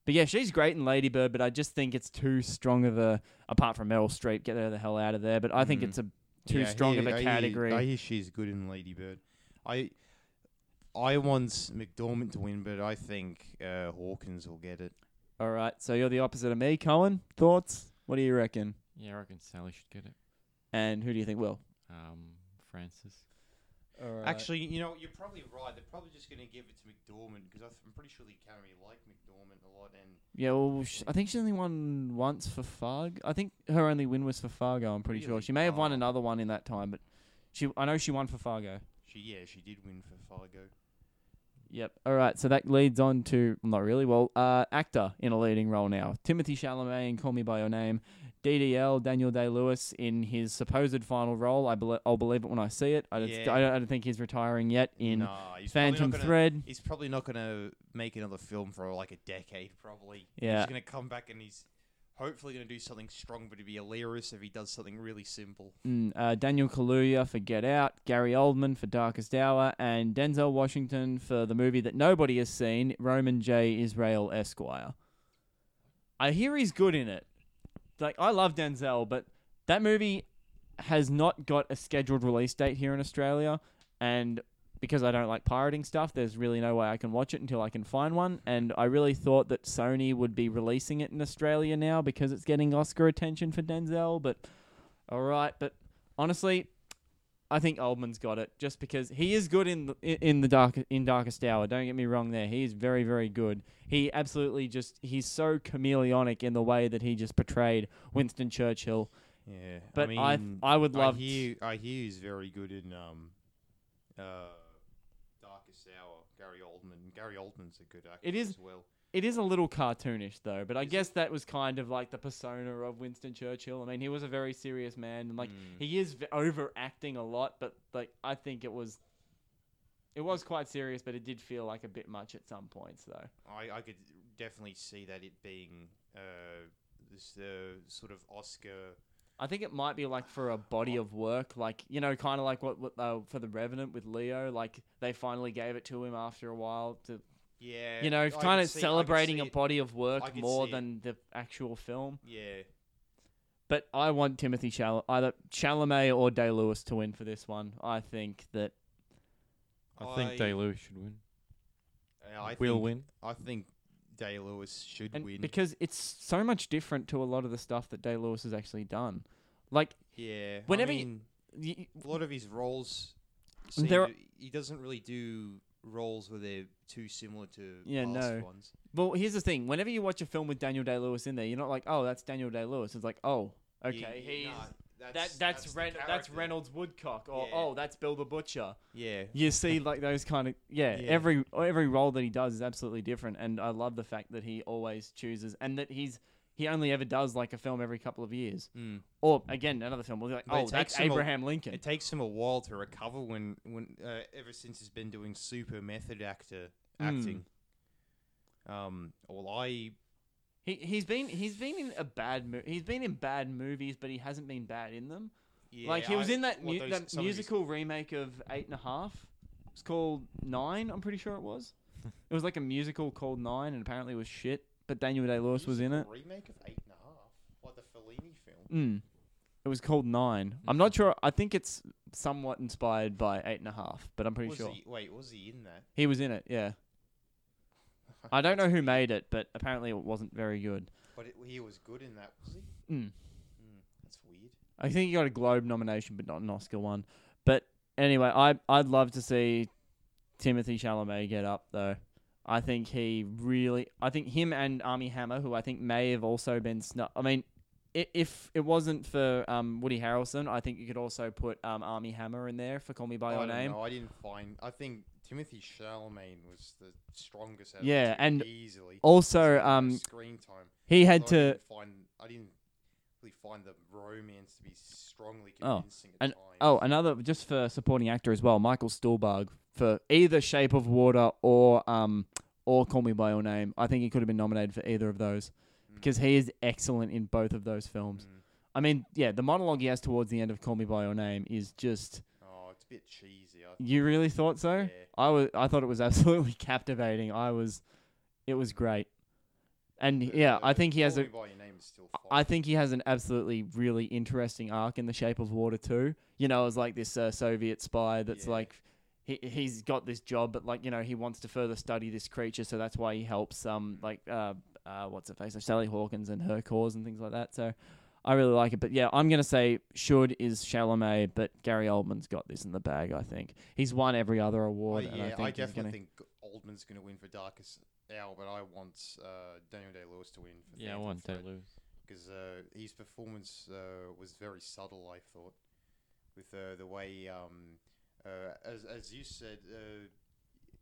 But yeah, she's great in Lady Bird, but I just think it's too strong of a. Apart from Meryl Streep, get her the hell out of there. But I think Mm. it's a too Yeah, strong hear- of a I hear- category. I hear she's good in Lady Bird. I I want McDormand to win, but I think uh, Hawkins will get it. All right, so you're the opposite of me, Cohen. Thoughts? What do you reckon? Yeah, I reckon Sally should get it. And who do you think will? Um, Frances. All right. Actually, you know, you're probably right. They're probably just going to give it to McDormand because I'm pretty sure the Academy like McDormand a lot. And yeah, well, sh- I think she only won once for Fargo. I think her only win was for Fargo. I'm pretty sure she may have won Oh. another one in that time, but she I know she won for Fargo. she, yeah, she did win for Fargo. Yep. All right. So that leads on to not really. Well, uh, actor in a leading role now. Timothy Chalamet in Call Me by Your Name. DDL Daniel Day Lewis in his supposed final role. I bel I'll believe it when I see it. I don't, Yeah. I don't, I don't think he's retiring yet in he's Phantom gonna- Thread. He's probably not going to make another film for like a decade, probably. Yeah. He's going to come back and he's hopefully going to do something strong, but it'd be hilarious if he does something really simple. Mm, uh, Daniel Kaluuya for Get Out, Gary Oldman for Darkest Hour, and Denzel Washington for the movie that nobody has seen, Roman J. Israel Esquire. I hear he's good in it. Like I love Denzel, but that movie has not got a scheduled release date here in Australia, and because I don't like pirating stuff, there's really no way I can watch it until I can find one. And I really thought that Sony would be releasing it in Australia now because it's getting Oscar attention for Denzel, but all right, but honestly, I think Oldman's got it just because he is good in the, in the dark in Darkest Hour. Don't get me wrong there. He is very very good. He absolutely just he's so chameleonic in the way that he just portrayed Winston Churchill. Yeah, But I I mean, I would love I hear, I hear he's very good in um, uh, Darkest Hour. Gary Oldman. Gary Oldman's a good actor It is- as well. It is a little cartoonish though, but I guess that was kind of like the persona of Winston Churchill. I mean, he was a very serious man and like Mm. he is v- overacting a lot, but like I think it was it was quite serious, but it did feel like a bit much at some points though. I, I could definitely see that it being uh, this uh, sort of Oscar. I think it might be like for a body of work, like you know, kind of like what, what uh, for the Revenant with Leo. Like they finally gave it to him after a while to, Yeah, you know, I kind of see- I could celebrating see a it. body of I work could more see it. than the actual film. Yeah, But I want Timothy Chalamet, either Chalamet or Day Lewis to win for this one. I think that I think Day Lewis should win. I Will think, win. I think Day Lewis should and win. because it's so much different to a lot of the stuff that Day Lewis has actually done. Like yeah, whenever I you- mean, y- a lot of his roles, seem There to- he doesn't really do roles where they're too similar to Yeah, past no. ones. Well, here's the thing. Whenever you watch a film with Daniel Day Lewis in there, you're not like, oh, that's Daniel Day Lewis. It's like, oh, okay, Yeah, he's that that's the Ren- that's character. Reynolds Woodcock, or Yeah. oh, that's Bill the Butcher. Yeah, You see, like those kind of yeah, Yeah. Every every role that he does is absolutely different, and I love the fact that he always chooses, and that he's he only ever does like a film every couple of years, mm. or again another film. We'll be like, But it oh, that's takes him a- Abraham Lincoln. It takes him a while to recover when when uh, ever since he's been doing super method actor Mm. acting. Um, well, I He he's been he's been in a bad mo- he's been in bad movies, but he hasn't been bad in them. yeah, like he was I- in that, what mu- those- that some of his- musical remake of Eight and a Half. It's called Nine. I'm pretty sure it was. [laughs] it was like a musical called Nine, and apparently it was shit. But Daniel Day Lewis was in it. remake of Eight and a Half, like the Fellini film. Mm. It was called Nine. I'm not sure. I think it's somewhat inspired by Eight and a Half, but I'm pretty was sure he, wait, was he in that? he was in it. Yeah. [laughs] I don't know who made it, but apparently it wasn't very good. But it, he was good in that, was he? Mm. Mm, that's weird. I think he got a Globe nomination, but not an Oscar one. But anyway, I I'd love to see Timothy Chalamet get up though. I think he really. I think him and Armie Hammer, who I think may have also been snubbed. I mean, if it wasn't for um, Woody Harrelson, I think you could also put um, Armie Hammer in there for Call Me by I Your don't Name. know, I didn't find. I think Timothy Chalamet was the strongest. Out Yeah, of the two, and easily Also, um, screen time. he had So I to. didn't find. I didn't find the romance to be strongly Oh, convincing at and- times. Oh, another just for supporting actor as well, Michael Stuhlbarg for either Shape of Water or um or Call Me by Your Name. I think he could have been nominated for either of those Mm. because he is excellent in both of those films. Mm. I mean, yeah, the monologue he has towards the end of Call Me by Your Name is just. Oh, it's a bit cheesy. You really thought so? Yeah. I was. I thought it was absolutely [laughs] captivating. I was. It was great. And yeah, I think he has a. By Your Name is still I think he has an absolutely really interesting arc in The Shape of Water too. You know, as like this uh, Soviet spy that's Yeah. like he he's got this job, but like you know he wants to further study this creature, so that's why he helps um like uh uh what's her face, Sally Hawkins and her cause and things like that. So I really like it, but yeah, I'm gonna say should is Chalamet, but Gary Oldman's got this in the bag. I think he's won every other I, award, and I Oh, yeah, think I definitely gonna. think Oldman's going to win for Darkest Hour, but I want uh, Daniel Day Lewis to win. For Yeah, I want Day. Lewis. because uh, his performance uh, was very subtle. I thought, with uh, the way, um, uh, as as you said, uh,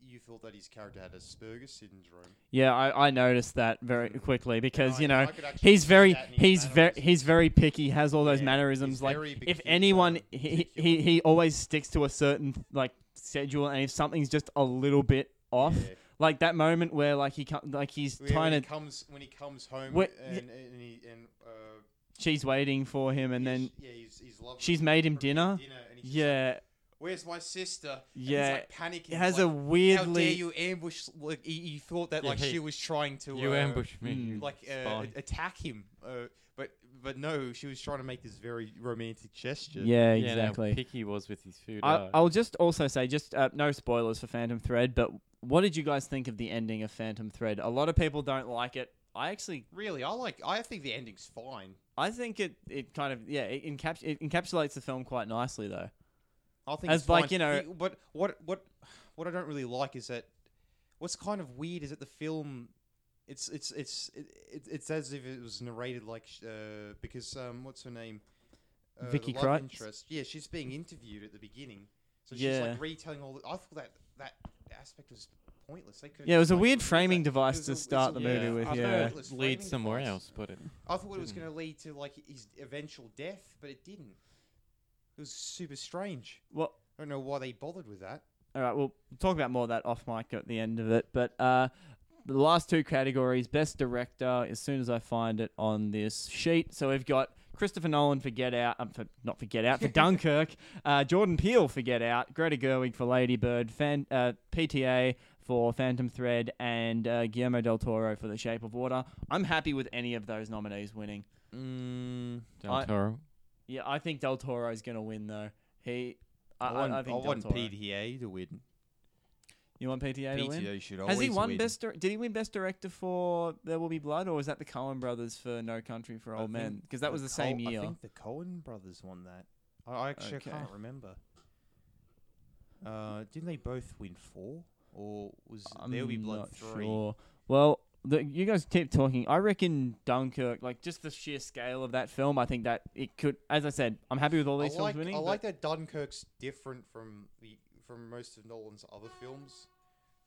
you thought that his character had Asperger's syndrome. Yeah, I, I noticed that very Mm. quickly because I- you know I could actually he's very that in his he's very he's very picky. Has all those Yeah, mannerisms. Like if anyone, he, he he always sticks to a certain like schedule, and if something's just a little bit off, Yeah. Like that moment where like he com- like he's Yeah, trying when to, he comes when he comes home Wait, and and, he, and uh, she's waiting for him, and yeah, then yeah, he's, he's lovely. she's made him prepared dinner. and he's just like, yeah, Where's my sister? And Yeah, he's like panicking. it has like, a How dare weirdly you ambush? Like he, he thought that Yeah, like he- she was trying to You uh, ambushed me. mm. like uh, attack him. Uh, but but no, she was trying to make this very romantic gesture. yeah, Yeah, and how exactly. picky he was with his food. I, uh, I'll just also say, just uh, no spoilers for Phantom Thread, but what did you guys think of the ending of Phantom Thread? A lot of people don't like it. I actually, Really, I like. I think the ending's fine. I think it, it kind of, yeah, it, encaps- it encapsulates the film quite nicely, though. I think As it's like, fine. you know- He- but what what what I don't really like is that what's kind of weird is that the film. It's it's it's it, it, it's as if it was narrated like sh- uh, because um what's her name uh, the Vicky love Krieps? interest yeah she's being interviewed at the beginning so she's Yeah. like retelling all the, I thought that that aspect was pointless they could've Yeah, it was just, a weird framing device to a- start a the weird- movie with, I yeah. thought it pointless leads framing somewhere device. else, but it I thought it was going to lead to like his eventual death but it didn't it was super strange Well, I don't know why they bothered with that all right, we'll talk about more of that off mic at the end of it. But uh, the last two categories Best Director, as soon as I find it on this sheet. So we've got Christopher Nolan for Get Out, um, for, not for Get Out, for [laughs] Dunkirk, uh, Jordan Peele for Get Out, Greta Gerwig for Lady Bird, Fan, uh, PTA for Phantom Thread, and uh, Guillermo del Toro for The Shape of Water. I'm happy with any of those nominees winning. mm, Del I- Toro. Yeah, I think Del Toro is going to win, though. He. I, I, I, want, I think I want Toro. PTA to win. You want PTA to win? PTA should Has he won win. best? Dir- did he win best director for There Will Be Blood, or was that the Coen Brothers for No Country for I Old Men? think Because that was the Coen- same year. I think the Coen brothers won that. I, I actually Okay. can't remember. Uh, didn't they both win four, or was I'm There Will Be not Blood three? sure. Well, the, you guys keep talking. I reckon Dunkirk, like just the sheer scale of that film, I think that it could. As I said, I'm happy with all I these films like, winning. I but- like that Dunkirk's different from the from most of Nolan's other films,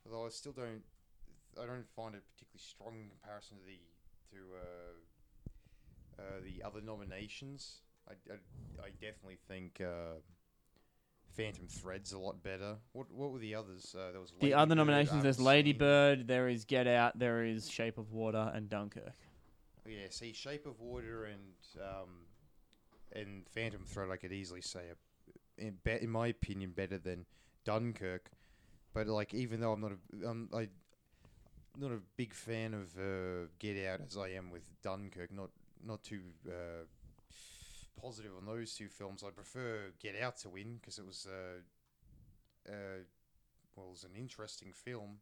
although I still don't. I don't find it particularly strong in comparison to the to uh, uh, the other nominations. I, I, I definitely think uh, Phantom Thread's a lot better. What what were the others? Uh, there was the Lady other Bird, nominations. There's Lady. Bird. There is Get Out. There is Shape of Water and Dunkirk. Yeah, see, Shape of Water and um, and Phantom Thread, I could easily say, in, be- in my opinion, better than Dunkirk. But like, even though I'm not a, I'm I, not a big fan of uh, Get Out as I am with Dunkirk, not not too uh, positive on those two films. I prefer Get Out to win because it was uh, uh, well, it was an interesting film.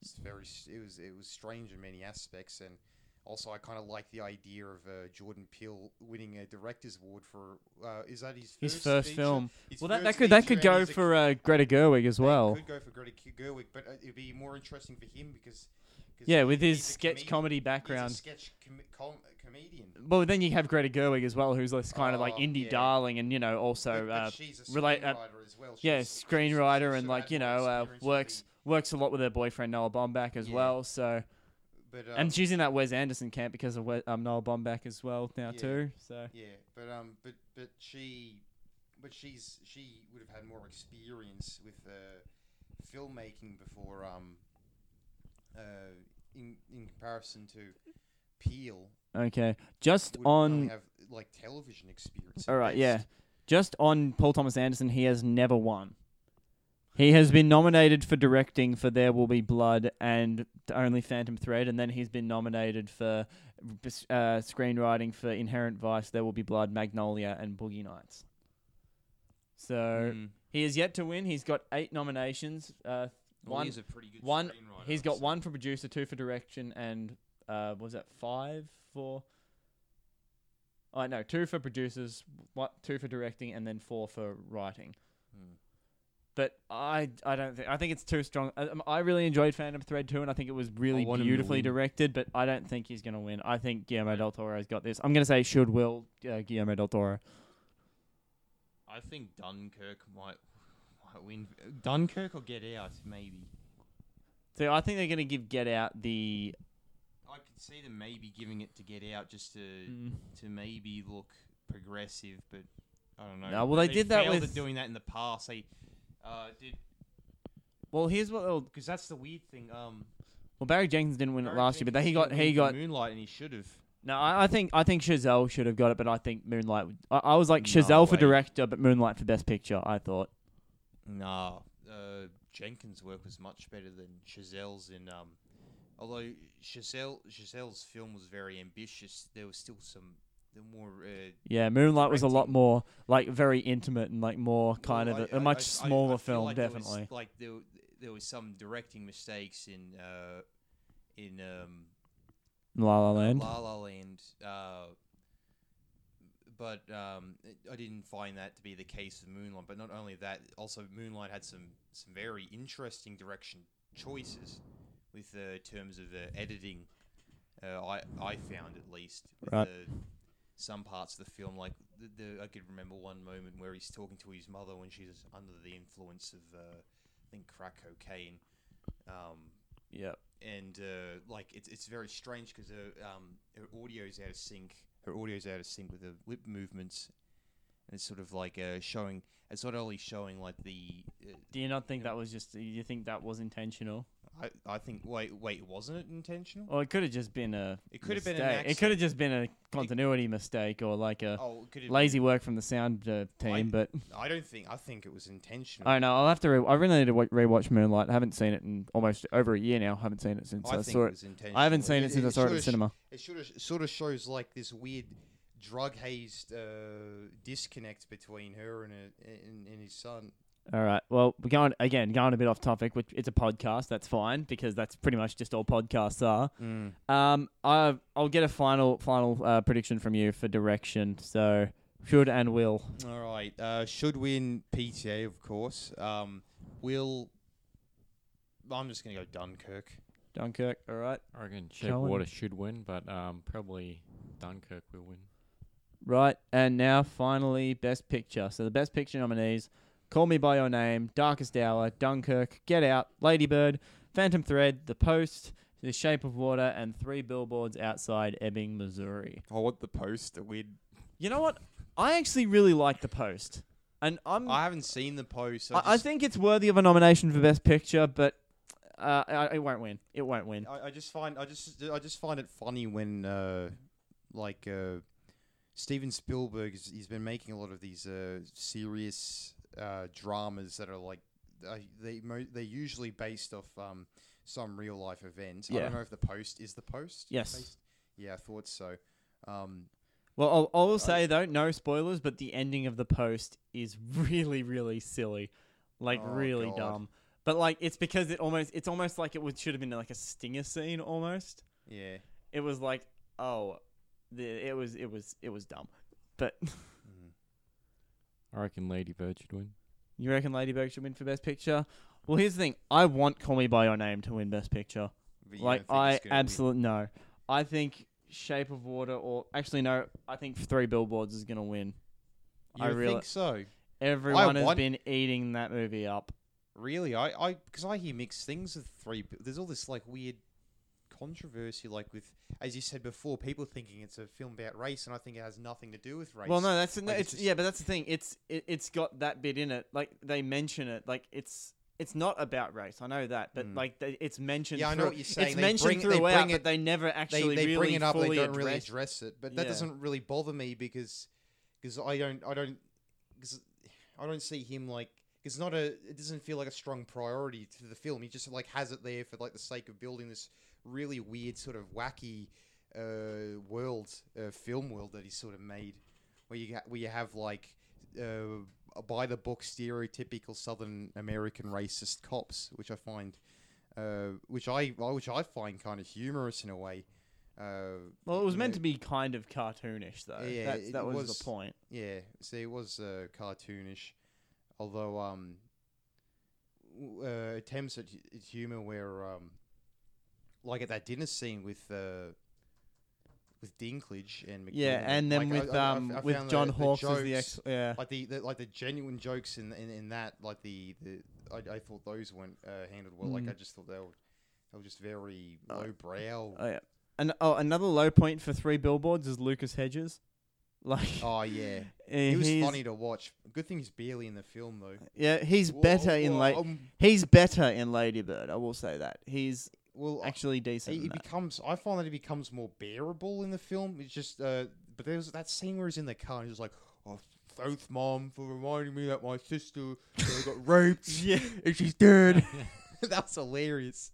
It's very, it was it was strange in many aspects and. Also, I kind of like the idea of uh, Jordan Peele winning a director's award for. Uh, is that his His first, first feature? film. His Well, that, first that could that could go he's a- for uh, Greta Gerwig as well. Could go for Greta Gerwig, but uh, it'd be more interesting for him because. 'cause Yeah, with his sketch comedian. comedy He's a background. sketch com- com- comedian. Well, then you have Greta Gerwig as well, who's this kind of like Oh, indie yeah. darling, and you know also but, but uh, she's a relate- uh, screenwriter as well. yeah, She's- she's- screenwriter she's and like you know uh, works works a lot with her boyfriend Noah Baumbach as Yeah. well. So the- But, um, and she's in that Wes Anderson camp because of Wes, um, Noah Baumbach as well now Yeah. too. So Yeah, but um, but but she, but she's she would have had more experience with uh, filmmaking before um, uh, in in comparison to Peele. okay, just on have like television experience. all at yeah, just on Paul Thomas Anderson, he has never won. He has been nominated for directing for There Will Be Blood and Only Phantom Thread, and then he's been nominated for uh, screenwriting for Inherent Vice, There Will Be Blood, Magnolia, and Boogie Nights. So Mm. he is yet to win. He's got eight nominations. Uh, Well, one, he's a pretty good one. screenwriter, He's got one for producer, two for direction, and uh, was that five for? I oh, know two for producers, what two for directing, and then four for writing. Mm. But I, I don't think I think it's too strong. I, um, I really enjoyed Phantom Thread too, and I think it was really want him to beautifully win. directed. But I don't think he's gonna win. I think Guillermo del Toro's got this. I'm gonna say should will uh, Guillermo del Toro. I think Dunkirk might might win. Dunkirk or Get Out, maybe. So I think they're gonna give Get Out the. I could see them maybe giving it to Get Out just to Mm. to maybe look progressive, but I don't know. No, well, they did that failed with- at doing that in the past. They uh, did Well, here's what. they'll- because that's the weird thing. Um, Well, Barry Jenkins didn't win it Barry last year, but Jenkins he got he got Moonlight, and he should have. No, I, I think I think Chazelle should have got it, but I think Moonlight. Would, I, I was like No Chazelle for director, but Moonlight for best picture. I thought. No, uh, Jenkins' work was much better than Chazelle's. In um, although Chazelle Chazelle's film was very ambitious, there was still some the more. Uh, Yeah, Moonlight was a lot more like very intimate and like more kind well, of I- a, a much I- smaller I film, like there was, definitely. like there, there was some directing mistakes in uh, in um, La La uh, Land. La La Land. Uh, but um, it- I didn't find that to be the case with Moonlight. But not only that, also Moonlight had some some very interesting direction choices with uh, terms of the editing. Uh, I I found at least with Right. the, some parts of the film, like the, the I could remember one moment where he's talking to his mother when she's under the influence of uh, I think crack cocaine. Um, Yep. and uh, like it's it's very strange because her um her audio's out of sync. Her audio's out of sync with the lip movements, and it's sort of like uh, showing. It's not only showing like the. Uh, Do you not think Yeah. that was just? Do you think that was intentional? I I think wait wait wasn't it intentional? Or it could have just been a. It could have been an mistake. It accident. could have just been a continuity mistake or like a Oh, could lazy work from the sound uh, team. I- but I don't think I think it was intentional. I don't know. I'll have to. Re- I really need to wa- rewatch Moonlight. I haven't seen it in almost over a year now. I haven't seen it since I, I think saw it it. was intentional. I haven't seen it since I saw it at the sh- cinema. It should have sort of shows like this weird drug hazed uh, disconnect between her and, her, and and his son. All right. Well, we're going again, going a bit off topic. Which it's a podcast. That's fine because that's pretty much just all podcasts are. Um, I I'll get a final final uh, prediction from you for direction. So should and will. All right. Uh, should win PTA, of course. Um, will. I'm just gonna go Dunkirk. Dunkirk. All right. I reckon Shape Cohen. of Water should win, but um, probably Dunkirk will win. Right. And now finally, best picture. So the best picture nominees: Call Me by Your Name, Darkest Hour, Dunkirk, Get Out, Ladybird, Phantom Thread, The Post, The Shape of Water, and Three Billboards Outside Ebbing, Missouri. I want the post to win. You know what? I actually really like The Post, and I'm. I haven't seen the post. I, I, I think it's worthy of a nomination for Best Picture, but uh, I, it won't win. It won't win. I, I just find I just I just find it funny when uh, like uh, Steven Spielberg is, he's been making a lot of these uh, serious uh, dramas that are like uh, they mo- they're usually based off um, some real life event. I Yeah. don't know if the post is the post. Yes. based? Yeah, I thought so. Um, Well, I'll, I will say though, no spoilers, but the ending of The Post is [laughs] really, really silly, like Oh, really God. dumb. But like, it's because it almost, it's almost like it would should have been like a stinger scene almost. yeah. It was like, oh, the, it was, it was, it was dumb. But. [laughs] I reckon Lady Bird should win. you reckon Lady Bird should win for Best Picture? Well, here's the thing: I want Call Me by Your Name to win Best Picture. But you like don't think I it's gonna absolutely no. I think Shape of Water, or actually no, I think Three Billboards is gonna win. You I don't really- think so? Everyone has want- been eating that movie up. Really, I, I, because I hear mixed things with three. Bi- There's all this like weird controversy, like with, as you said before, people thinking it's a film about race, and I think it has nothing to do with race. Well, no, that's no, it's, it's yeah, but that's the thing. It's it, it's got that bit in it. Like they mention it. Like it's it's not about race. I know that, but Mm. like they, it's mentioned. Yeah, I know through- what you're saying. It's They mentioned bring- they throughout, but they never actually they really bring it up, they don't really address- address it, but that Yeah. doesn't really bother me because, because I don't, I don't, because I don't see him like. It's not a. It doesn't feel like a strong priority to the film. He just like has it there for like the sake of building this really weird sort of wacky uh, world, uh, film world that he sort of made, where you ha- where you have like uh, by the book stereotypical Southern American racist cops, which I find, uh, which I which I find kind of humorous in a way. Uh, Well, it was meant know, to be kind of cartoonish, though. Yeah, That's, that was, was- the point. Yeah, see, it was uh, cartoonish, although um, uh, attempts at at humor where um, like at that dinner scene with uh, with Dinklage and Yeah, and then like, with I- I- um I with found John the- the Hawkes as the jokes- ex. Yeah. like the, the like the genuine jokes in in, in that like the, the I, I thought those weren't uh, handled well like Mm. I just thought they were felt just very Oh. lowbrow. Oh yeah. And oh, another low point for three billboards is Lucas Hedges. [laughs] Like oh yeah, eh, he was he's- funny to watch. Good thing he's barely in the film though. Yeah, he's better Whoa, in whoa, like um, he's better in Ladybird. I will say that he's well, actually decent. he that. becomes. I find that it becomes more bearable in the film. It's just, uh, but there's that scene where he's in the car and he's like, "Oh, thanks, mom, for reminding me that my sister uh, got [laughs] raped yeah. and she's dead." [laughs] [laughs] That's hilarious.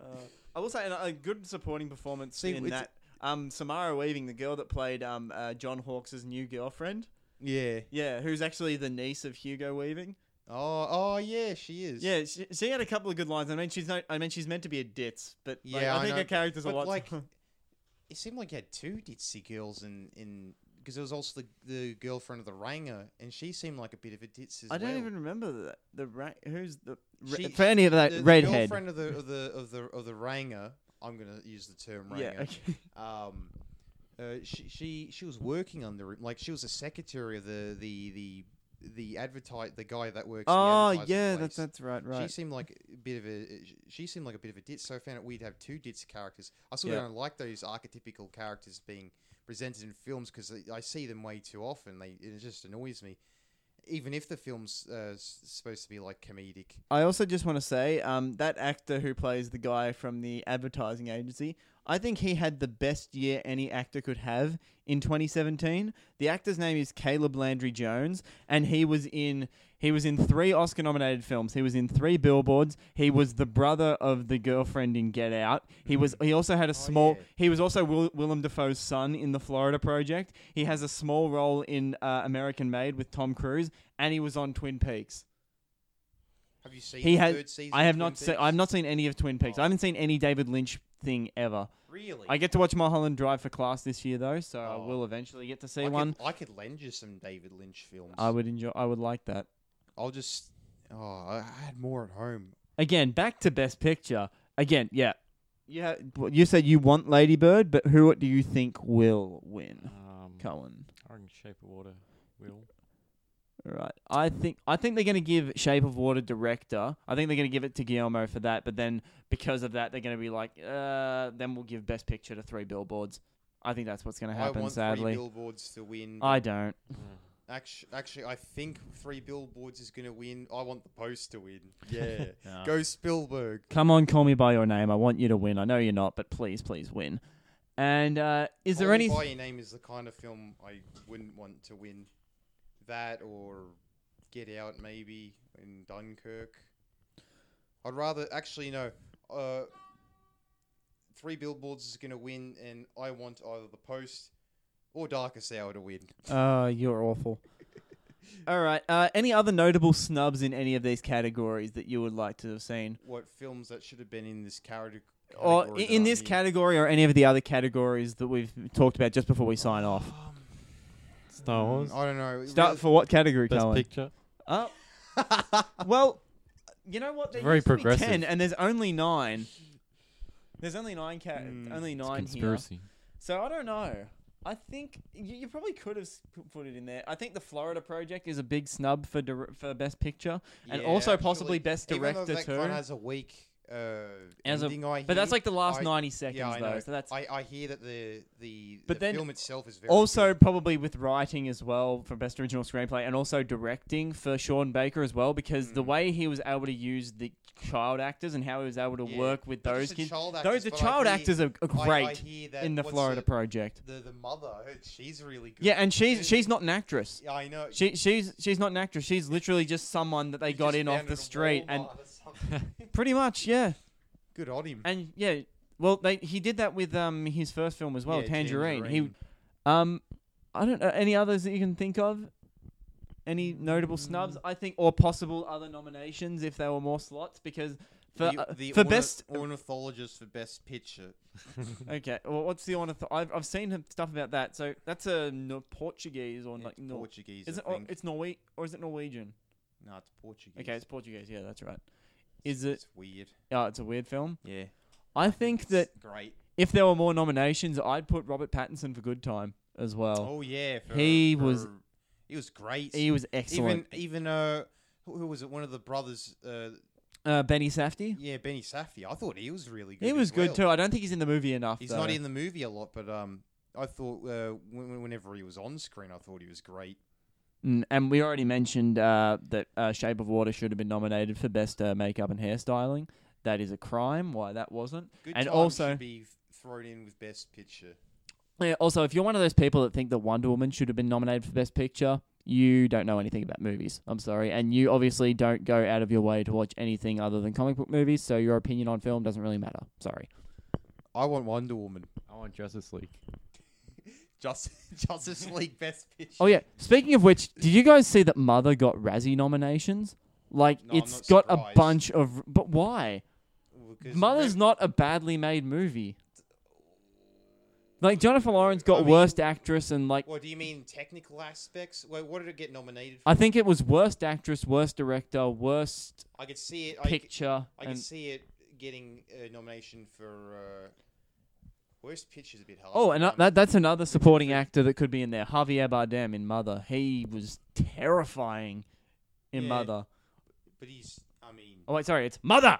Uh, I will say a, a good supporting performance See, in that. Um, Samara Weaving, the girl that played um uh, John Hawkes' new girlfriend. Yeah. Yeah, who's actually the niece of Hugo Weaving. Oh, oh yeah, she is. Yeah, she, she had a couple of good lines. I mean, she's not. I mean, she's meant to be a ditz, but like, Yeah, I, I think know, her character's a lot. like, [laughs] It seemed like you had two ditzy girls in in because there was also the, the girlfriend of the Ranger, and she seemed like a bit of a ditz as I don't even remember that. The ra- who's the She- for any of that the, the redhead. girlfriend of the of the of the of the Ranger. I'm gonna use the term Ranger. yeah, okay. [laughs] um, uh, she she she was working under him, like she was a secretary of the the the the advertise the guy that works. Oh the ah, yeah, place. that's that's right, right. She seemed like a bit of a she seemed like a bit of a ditz, so I found it weird to have two ditz characters. I sort Yeah. of don't like those archetypical characters being presented in films because I see them way too often. They it just annoys me, even if the film's uh, supposed to be like comedic. I also just want to say, um, that actor who plays the guy from the advertising agency, I think he had the best year any actor could have in 2017. The actor's name is Caleb Landry Jones, and he was in he was in three Oscar-nominated films. He was in three Billboards. He was the brother of the girlfriend in Get Out. He was he also had a small. yeah. He was also Will, Willem Dafoe's son in the Florida Project. He has a small role in uh, American Made with Tom Cruise, and he was on Twin Peaks. Have you seen He the had- third season? I have not seen. I've not seen any of Twin Peaks. I Oh. haven't seen any David Lynch thing ever. really. I get to watch Mulholland Drive for class this year though, so I Oh. will eventually get to see I one. Could, I could lend you some David Lynch films. I would enjoy. I would like that. I'll just. Oh, I I had more at home. Again, back to Best Picture. Again, yeah. Yeah, you said you want Ladybird, but who do you think will win? Um, Cohen. I reckon Shape of Water will. Right. I think I think they're going to give Shape of Water director. I think they're going to give it to Guillermo for that, but then because of that, they're going to be like, uh, then we'll give Best Picture to Three Billboards. I think that's what's going to happen. I happen. want sadly, three billboards to win. I don't. Actually, actually, I think three billboards is gonna win. I want the post to win. [laughs] Yeah, No. go Spielberg. Come on, call me by your name. I want you to win. I know you're not, but please, please win. And uh, is there Call any? Me by Your name is the kind of film I wouldn't want to win. That or Get Out, maybe in Dunkirk. I'd rather actually no. Uh, three billboards is gonna win, and I want either the post or Darkest Hour to win. Uh, you're awful. [laughs] All right. Uh, any other notable snubs in any of these categories that you would like to have seen, What films that should have been in this category? or category i- that in this here? category, or any of the other categories that we've talked about just before we sign off? Star Wars. I don't know. Start for what category, Best Cohen? Picture. Oh, [laughs] well, you know what? There very used to be progressive. ten, and there's only nine. There's only nine ca- Hmm. only It's nine here. conspiracy. So I don't know. I think you, you probably could have put it in there. I think the Florida Project is a big snub for for best picture, and Yeah, also possibly best even though director that too. has a weak uh, As a- ending. I but that's like the last I- ninety seconds yeah, though. know. So that's I, I hear that the the, But the then film itself is very also good. probably with writing as well for best original screenplay, and also directing for Sean Baker as well, because the Mm. way he was able to use the child actors and how he was able to Yeah. work with those kids. child Those the child hear- actors are, are great I hear in the Florida the, Project. the the mother, she's really good. Yeah, and she's she's not an actress. Yeah, I know. She she's she's not an actress. She's literally just someone that they He got in off the street, and Walmart or something. [laughs] pretty much, yeah. good on him. And yeah, well, they he did that with um his first film as well, Yeah, Tangerine. He um, I don't know any others that you can think of. Any notable Mm. snubs? I think, or possible other nominations if there were more slots, because for the, uh, the for ornith- best. ornithologist for best picture. [laughs] Okay, well, what's the ornith? I've I've seen him- stuff about that. So that's a no, Portuguese or It's like Nor- Portuguese. Is I it? Or, think. it's Norwe or is it Norwegian? no, it's Portuguese. Okay, it's Portuguese. Yeah, that's right. Is it? It's weird. Oh, it's a weird film. Yeah. I think that great. if there were more nominations, I'd put Robert Pattinson for Good Time as well. Oh yeah. For, he was- for- He was great. He was excellent. Even even uh, who, who was it? One of the brothers. Uh, Uh, Benny Safdie. Yeah, Benny Safdie. I thought he was really good. He as was good well. too. I don't think he's in the movie enough. He's though. not in the movie a lot, but um, I thought uh, whenever he was on screen, I thought he was great. Mm, and we already mentioned uh, that uh, Shape of Water should have been nominated for best uh, makeup and hairstyling. That is a crime. Why that wasn't? Good And also- should be thrown in with Best Picture. Yeah, also, if you're one of those people that think that Wonder Woman should have been nominated for Best Picture, you don't know anything about movies. I'm sorry. And you obviously don't go out of your way to watch anything other than comic book movies, so your opinion on film doesn't really matter. Sorry. I want Wonder Woman. I want Justice League. Just [laughs] Justice [laughs] League Best Picture. Oh, yeah. Speaking of which, did you guys see that Mother got Razzie nominations? Like, No, I'm it's not got a surprised. bunch of. But why? Because Mother's Rev- not a badly made movie. Like, Jennifer Lawrence got I mean- Worst Actress and, like, What do you mean technical aspects? Wait, what did it get nominated for? I think it was Worst Actress, Worst Director, Worst I could see it. I, c- Picture. I and- could see it getting a nomination for uh, worst pitch is a bit hard. Oh, and uh, that that's another supporting actor that could be in there. Javier Bardem in Mother. He was terrifying in Yeah. Mother. but he's. I mean, Oh wait, sorry, it's Mother.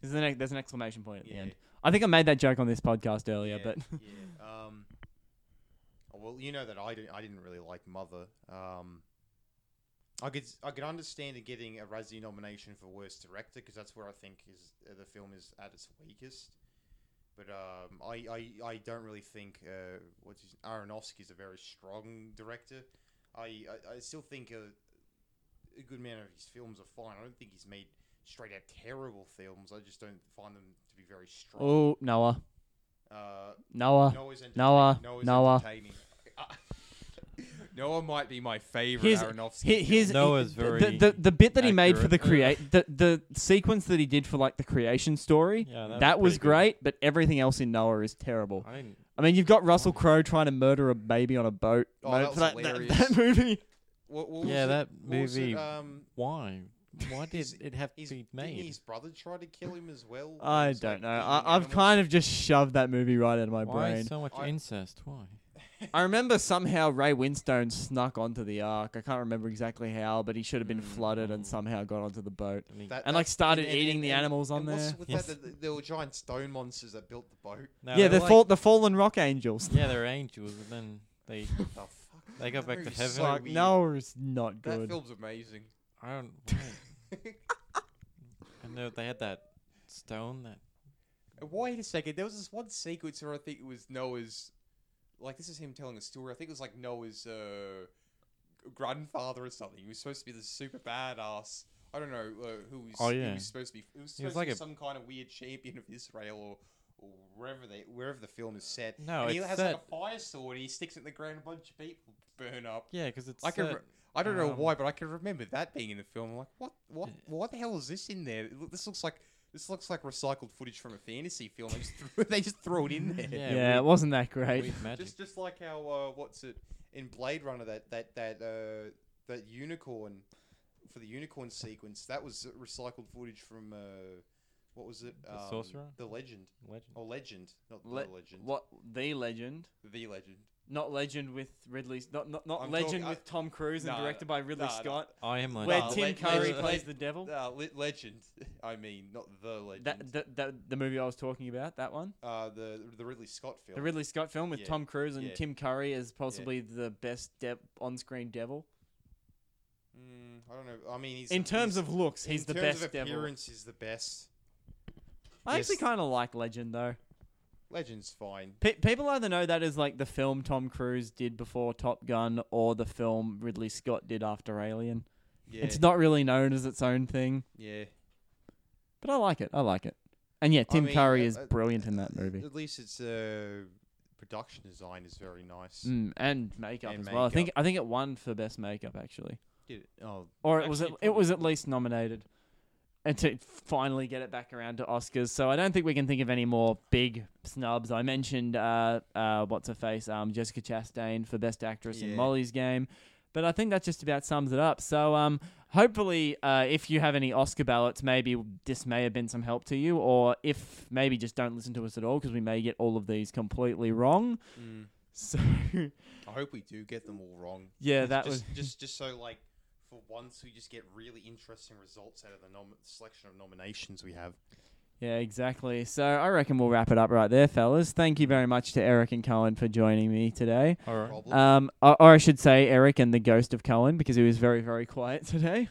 There's an, there's an exclamation point at the yeah, end. I think I made that joke on this podcast earlier, but yeah. [laughs] Um, oh, well, you know that I didn't. I didn't really like Mother. Um, I could I could understand it getting a Razzie nomination for worst director because that's where I think is uh, the film is at its weakest. But um, I, I, I don't really think uh, what's his, Aronofsky is a very strong director. I, I, I still think a, a good amount of his films are fine. I don't think he's made straight out terrible films. I just don't find them to be very strong. oh Noah, Uh, Noah. Noah's. Noah, Noah's Noah. entertaining. Noah might be my favorite His- Aronofsky. Hi- His. Noah's the- very the, the the bit that he made for the create the the sequence that he did for like the creation story Yeah, that, that was pretty good. great, but everything else in Noah is terrible. I didn't. I mean, you've got Russell Crowe trying to murder a baby on a boat. Oh, Mo- that was that, that, that [laughs] movie. What, what was Yeah, it- that what was it, movie- Um, Why? Why did it have to his, be didn't made? his brother try to kill him as well? I don't like, know. I, I've kind of just shoved that movie right out of my Why brain. so much I- incest? Why? [laughs] I remember somehow Ray Winstone snuck onto the ark. I can't remember exactly how, but he should have been Mm. flooded and somehow got onto the boat. Didn't he- That- And, like, that- started eating the animals on and what's there. With Yes. that, [laughs] th- there were giant stone monsters that built the boat. No, yeah, they the like- fall, the fallen rock angels. Yeah, they're angels, but then they [laughs] The fuck? They go That back to movie's heaven. so Fuck, weird. no, it's not That good. film's amazing. I don't. Why? and they, they had that stone that. Wait a second. There was this one sequence where I think it was Noah's. Like this is him telling a story. I think it was like Noah's uh, grandfather or something. He was supposed to be this super badass. I don't know uh, who was. Oh, He was supposed to be. It was He was supposed like to be a- some kind of weird champion of Israel or. Or wherever they, wherever the film is set. No, and he it's has set- like a fire sword. and He sticks it in the ground. A bunch of people burn up. Yeah, because it's. I can. set- Re- I don't know um, why, but I can remember that being in the film. I'm like, what? What? Yeah. What the hell is this in there? It loo- This looks like this looks like recycled footage from a fantasy film. They just threw, [laughs] they just throw it in there. Yeah, yeah, it wasn't that great. Just just like how uh, what's it in Blade Runner that that that uh, that unicorn for the unicorn sequence that was recycled footage from uh, what was it? The Um, Sorcerer? The Legend Legend. or Legend, not Le- the Legend. What the legend? The Legend. Not legend with Ridley. Not not, not I'm legend talking- I- with Tom Cruise and Nah, directed by Ridley nah, nah. Scott. I am like. Where Nah, Tim Le- Curry Legend- plays Le- the devil. Uh, le- Legend. [laughs] I mean, not the Legend. That, that, that the movie I was talking about, that one, uh, the the Ridley Scott film. the Ridley Scott film with Yeah, Tom Cruise and yeah. Tim Curry as possibly the best de- on-screen devil. Mm, I don't know. I mean, he's In terms he's- of looks, he's in the terms best of devil. appearance, he's the best. I actually yes. kind of like Legend though. Legend's fine. Pe- people either know that as like the film Tom Cruise did before Top Gun, or the film Ridley Scott did after Alien. Yeah, It's not really known as its own thing, yeah. but I like it. I like it. And yeah, I Tim mean, Curry uh, is uh, brilliant in that movie. At least its uh, production design is very nice. Mm, and makeup And as well. I think. I think it won for best makeup actually, Did- oh, or it was at, it was at least nominated, and to finally get it back around to Oscars. So I don't think we can think of any more big snubs. I mentioned uh, uh, what's her face, um, Jessica Chastain for best actress in Molly's Game, but I think that just about sums it up. So um, hopefully, uh, if you have any Oscar ballots, maybe this may have been some help to you, or if maybe just don't listen to us at all because we may get all of these completely wrong. mm. [laughs] So I hope we do get them all wrong. yeah, that just, was just just so like for once we just get really interesting results out of the nom- selection of nominations we have. Yeah, exactly. So I reckon we'll wrap it up right there, fellas. Thank you very much to Eric and Cohen for joining me today. All right. Um, or, or I should say Eric and the ghost of Cohen because he was very, very quiet today.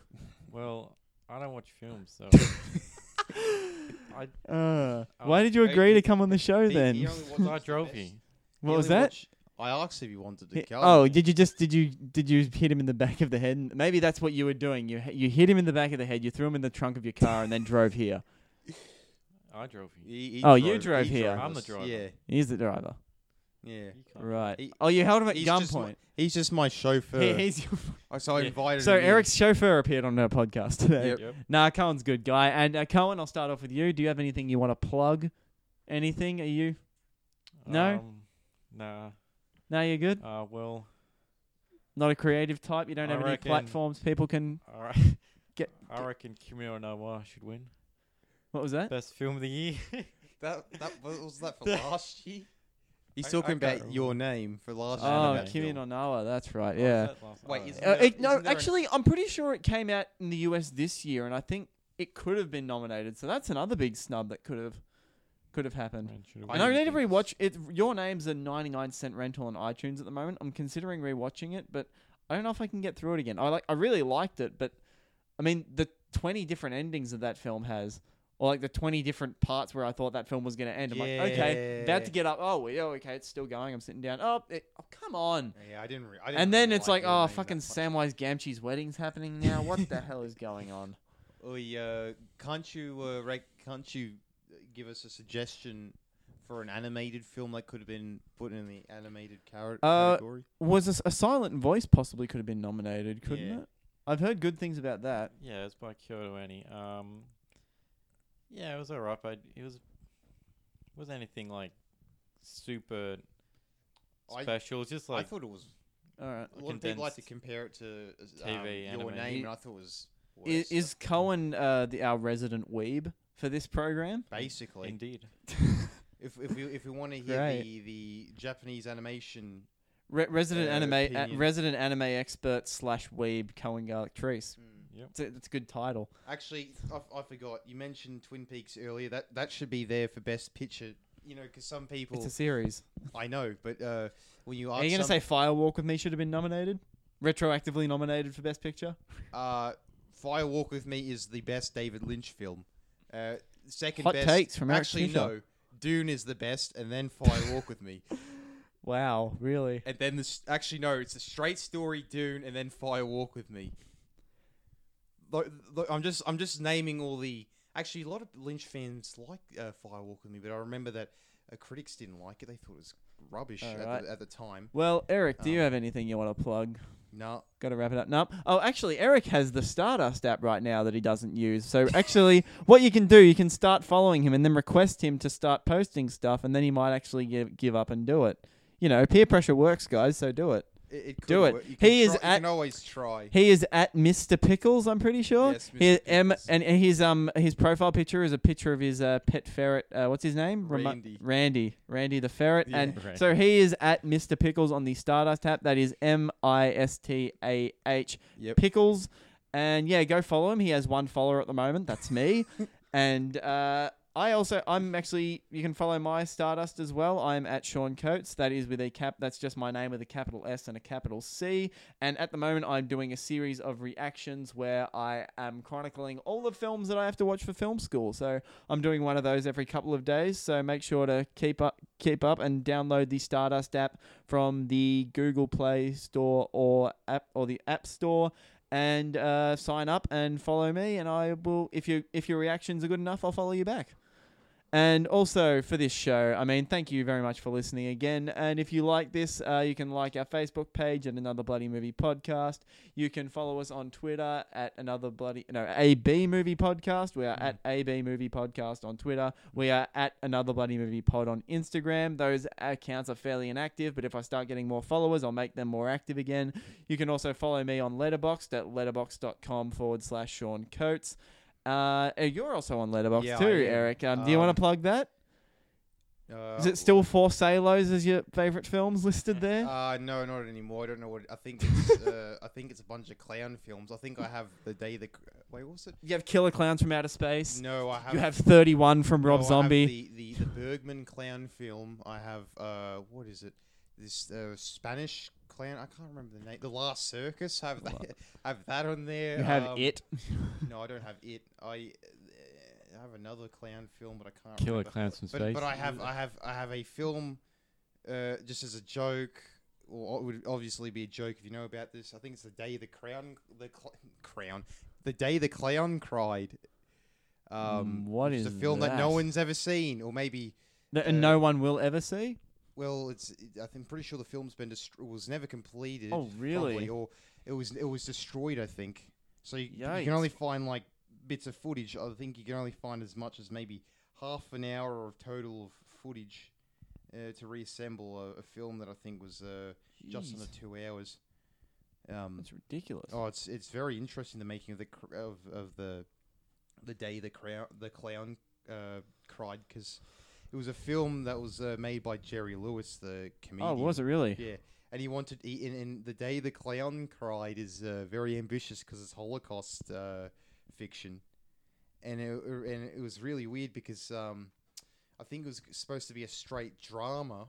Well, I don't watch films, so [laughs] I Uh, Oh, why did you hey, agree to come on the show He- then? he only so I drove you. He what was that? watch- I asked if he wanted to Hi- go. oh, did you just did you did you hit him in the back of the head? Maybe that's what you were doing. You you hit him in the back of the head. You threw him in the trunk of your car and then drove here. [laughs] I drove you. He, he Oh, you drove he here. I'm the driver. Yeah, He's the driver, yeah. Right? He- oh, you held him at gunpoint. He's just my chauffeur. He- he's your Oh, [laughs] so I Yeah. invited so him in. Eric's chauffeur appeared on our podcast today. Yep. Yep. Nah, Cohen's a good guy. And uh, Cohen, I'll start off with you. Do you have anything you want to plug? Anything? Are you? No? Um, nah. No, you're good. Uh, well, Not a creative type. You don't I have any reckon- platforms people can. all right. [laughs] Get- I reckon Kimi no Na wa should win What was that? best film of the year. [laughs] That that what was that for [laughs] last year? He's I- I talking can't about your name for last year. Oh, Kimi film. no Na wa. That's right. Yeah. that Wait, isn't Uh, it, no, isn't there an- actually, I'm pretty sure it came out in the US this year, and I think it could have been nominated. So that's another big snub that could have could have happened. Man should've I And I won. need to rewatch it. Your name's a 99 cent rental on iTunes at the moment. I'm considering rewatching it, but I don't know if I can get through it again. I like, I really liked it, but I mean, the 20 different endings that that film has, or like the 20 different parts where I thought that film was going to end. I'm like, okay, about to Yeah. get up. Oh, yeah, okay, it's still going. I'm sitting down. Oh, it, oh come on. Yeah, I didn't. Re- I didn't And then really it's like, your oh, name that fucking much. Samwise Gamgee's wedding's happening now. What the hell is going on? [laughs] Oi, uh, can't you uh, rec- can't you give us a suggestion for an animated film that could have been put in the animated car- Uh, category? Was a, s- a silent voice possibly could have been nominated, couldn't Yeah. it? I've heard good things about that. Yeah, it's by Kyoto Annie. Um, yeah, it was alright, but it was wasn't anything like super I- special. It was just I like thought it was. All right. A lot of people like to condensed compare it to uh, TV um, your anime. name, and I thought it was. Is, worse, is Cohen uh, the our resident weeb for this program? basically indeed. [laughs] if if we if we want to hear Great. the the Japanese animation. Re- resident Uh, anime, uh, opinion. resident anime expert slash weeb Cohen Garlic Trees. Yep. It's a, it's a good title. Actually, I, I forgot. You mentioned Twin Peaks earlier. That that should be there for best picture. You know, because some people It's a series. I know, but uh, when you ask Are you gonna some- say Fire Walk with Me should have been nominated? Retroactively nominated for best picture? uh, Fire Walk with Me is the best David Lynch film. Uh, second Hot best. takes from Eric actually Fisher. no. Dune is the best, and then Fire [laughs] Walk with Me, Wow, really? and then the s- actually no, it's a straight story Dune, and then Fire Walk with Me. Look, look, I'm just I'm just naming all the. Actually, a lot of Lynch fans like uh, Fire Walk with Me, but I remember that uh, critics didn't like it. They thought it was rubbish at, Alright. the, at the time. Well, Eric, do you Um, have anything you want to plug? No, Got to wrap it up. No. Oh, actually, Eric has the Stardust app right now that he doesn't use. So actually, [laughs] what you can do, you can start following him and then request him to start posting stuff, and then he might actually give give up and do it. You know, peer pressure works, guys. So do it. It, it could Do it. work. You can He is try- at- You can always try. He is at Mr. Pickles. I'm pretty sure. Yes, He- Mr. M Pickles. and his um his profile picture is a picture of his uh, pet ferret. Uh, what's his name? Remo- Randy. Randy. Randy the ferret. Yeah. And Right. so he is at Mr. Pickles on the Stardust app. That is M I S T A H Yep. Pickles. And yeah, go follow him. He has one follower at the moment. That's me. [laughs] and uh, I also, I'm actually, you can follow my Stardust as well. I'm at Sean Coates. That is with a cap. That's just my name with a capital S and a capital C. And at the moment, I'm doing a series of reactions where I am chronicling all the films that I have to watch for film school. So I'm doing one of those every couple of days. So make sure to keep up, keep up, and download the Stardust app from the Google Play Store or app or the App Store and uh, sign up and follow me and I will if you if your reactions are good enough I'll follow you back. And also for this show, I mean, thank you very much for listening again. And if you like this, uh, you can like our Facebook page at Another Bloody Movie Podcast. You can follow us on Twitter at Another Bloody no AB Movie Podcast. We are at AB Movie Podcast on Twitter. We are at Another Bloody Movie Pod on Instagram. Those accounts are fairly inactive, but if I start getting more followers, I'll make them more active again. You can also follow me on Letterboxd at letterbox.com forward slash Sean Coates. Uh, uh, you're also on Letterbox Yeah, too, am. Eric. Um, do you want Um, to plug that? Uh, Is it still Four Salos as your favorite films listed [laughs] there? Uh, no, not anymore. I don't know what. I think it's. [laughs] uh, I think it's a bunch of clown films. I think I have the day the. Cr- Wait, what was it? you have Killer Clowns from Outer Space. No, I have. you have 31 from no, Rob I have Zombie. the, the the Bergman clown film. I have. Uh, what is it? This uh, Spanish clown. I can't remember the name. The Last Circus. Have that. [laughs] have that on there. you have um, It. [laughs] No, I don't have it. I. uh, have another clown film, but I can't. Killer remember. Clowns from But, Space. but I have I have I have a film, uh, just as a joke, or it would obviously be a joke if you know about this. I think it's the day the crown the cl- [laughs] crown the day the clown cried. Um, what is what is a film that? no one's ever seen, or maybe Th- and uh, no one will ever see? Well, it's it, I'm pretty sure the film's been dest- was never completed. Oh, really? probably, or it was it was destroyed. I think so. You, you Yikes. can only find like bits of footage. I think you can only find as much as maybe half an hour of total of footage uh, to reassemble a, a film that I think was uh, just under two hours. Um, That's ridiculous. oh, it's it's very interesting the making of the cr- of of the the day the crown the clown uh, cried because it was a film that was uh, made by Jerry Lewis, the comedian. oh, was it really? Yeah, and he wanted. He, in, in the day the clown cried is uh, very ambitious because it's Holocaust uh, fiction, and it, er, and it was really weird because um, I think it was supposed to be a straight drama,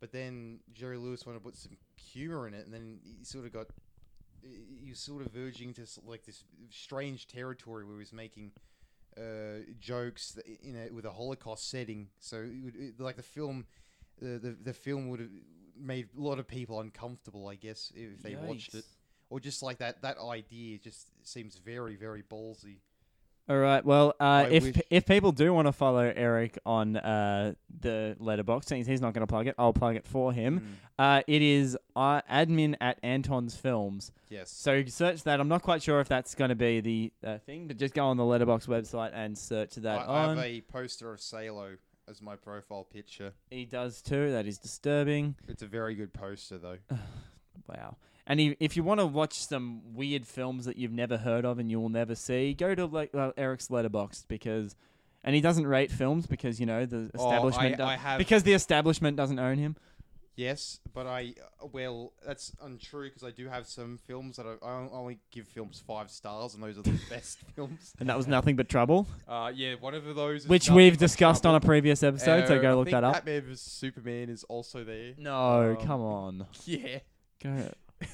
but then Jerry Lewis wanted to put some humor in it, and then he sort of got. He was sort of verging to like this strange territory where he was making uh, jokes in a, with a Holocaust setting. So it would, it, like the film, the, the the film would have made a lot of people uncomfortable, I guess, if they watched it, or just like that that idea just seems very very ballsy. All right. Well, uh, if wish- if people do want to follow Eric on uh, the letterbox, since he's not going to plug it, I'll plug it for him. Uh, it is uh, admin at Anton's Films. Yes. So you search that. I'm not quite sure if that's going to be the uh, thing, but just go on the letterbox website and search that I, I have a poster of Salo as my profile picture. he does too. That is disturbing. It's a very good poster though. [sighs] Wow. And if you want to watch some weird films that you've never heard of and you will never see, go to like uh, Eric's Letterbox because, and he doesn't rate films because you know the Oh, establishment I, I have because the establishment doesn't own him. yes, but I uh, well that's untrue because I do have some films that I, I only give films five stars and those are the [laughs] best films. And that was nothing but trouble, Uh, yeah, one of those is which we've discussed on a previous episode. so Uh, go I look that up. Batman vs Superman is also there. No, Um, come on. [laughs] Yeah. Go. [laughs]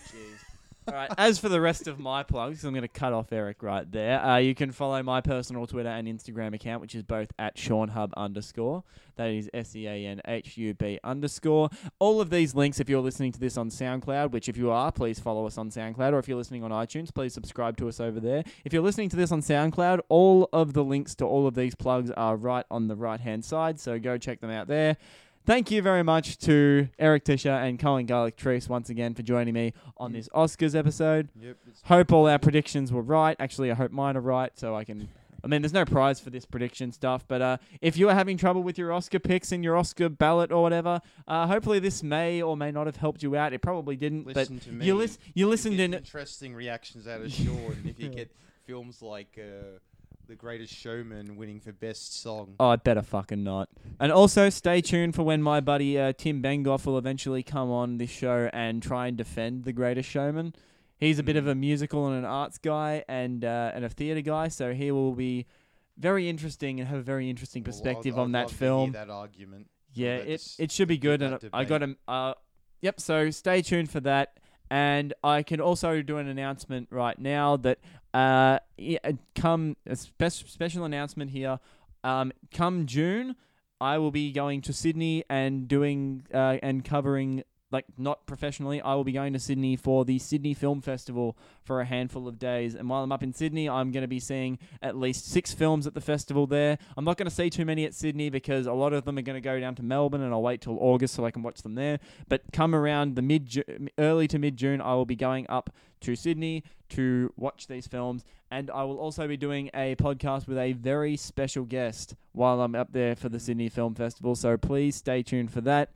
All right. [laughs] As for the rest of my plugs, I'm going to cut off Eric right there. Uh, you can follow my personal Twitter and Instagram account, which is both at SeanHub underscore. That is S E A N H U B underscore. All of these links, if you're listening to this on SoundCloud, which if you are, please follow us on SoundCloud, or if you're listening on iTunes, please subscribe to us over there. If you're listening to this on SoundCloud, all of the links to all of these plugs are right on the right hand side, so go check them out there. Thank you very much to Eric Tischer and Cohen Garlic Treese once again for joining me on this Oscars episode. Yep. Hope all our predictions were right. Actually, I hope mine are right, so I can. I mean, there's no prize for this prediction stuff, but uh, if you are having trouble with your Oscar picks and your Oscar ballot or whatever, uh, hopefully this may or may not have helped you out. It probably didn't, listen to but me. you, lis- you listened in. interesting reactions out of Sean, and if you get [laughs] films like uh, The Greatest Showman winning for best song. Oh, I better fucking not. And also, stay tuned for when my buddy uh, Tim Bengoff will eventually come on this show and try and defend The Greatest Showman. He's a bit of a musical and an arts guy and uh, and a theatre guy, so he will be very interesting and have a very interesting Well, I'd- perspective I'd on that love to hear film. that argument. Yeah, that it dis- it should be good, and I got him. Uh, yep. So stay tuned for that, and I can also do an announcement right now that uh, come a spe- special announcement here. Um, come June, I will be going to Sydney and doing uh, and covering. Like not professionally, I will be going to Sydney for the Sydney Film Festival for a handful of days. And while I'm up in Sydney, I'm going to be seeing at least six films at the festival there. I'm not going to see too many at Sydney because a lot of them are going to go down to Melbourne, and I'll wait till August so I can watch them there. But come around the mid, early to mid June, I will be going up to Sydney to watch these films, and I will also be doing a podcast with a very special guest while I'm up there for the Sydney Film Festival. So please stay tuned for that.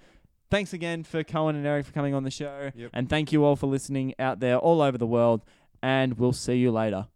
Thanks again for Cohen and Eric for coming on the show, Yep. and thank you all for listening out there all over the world. And we'll see you later.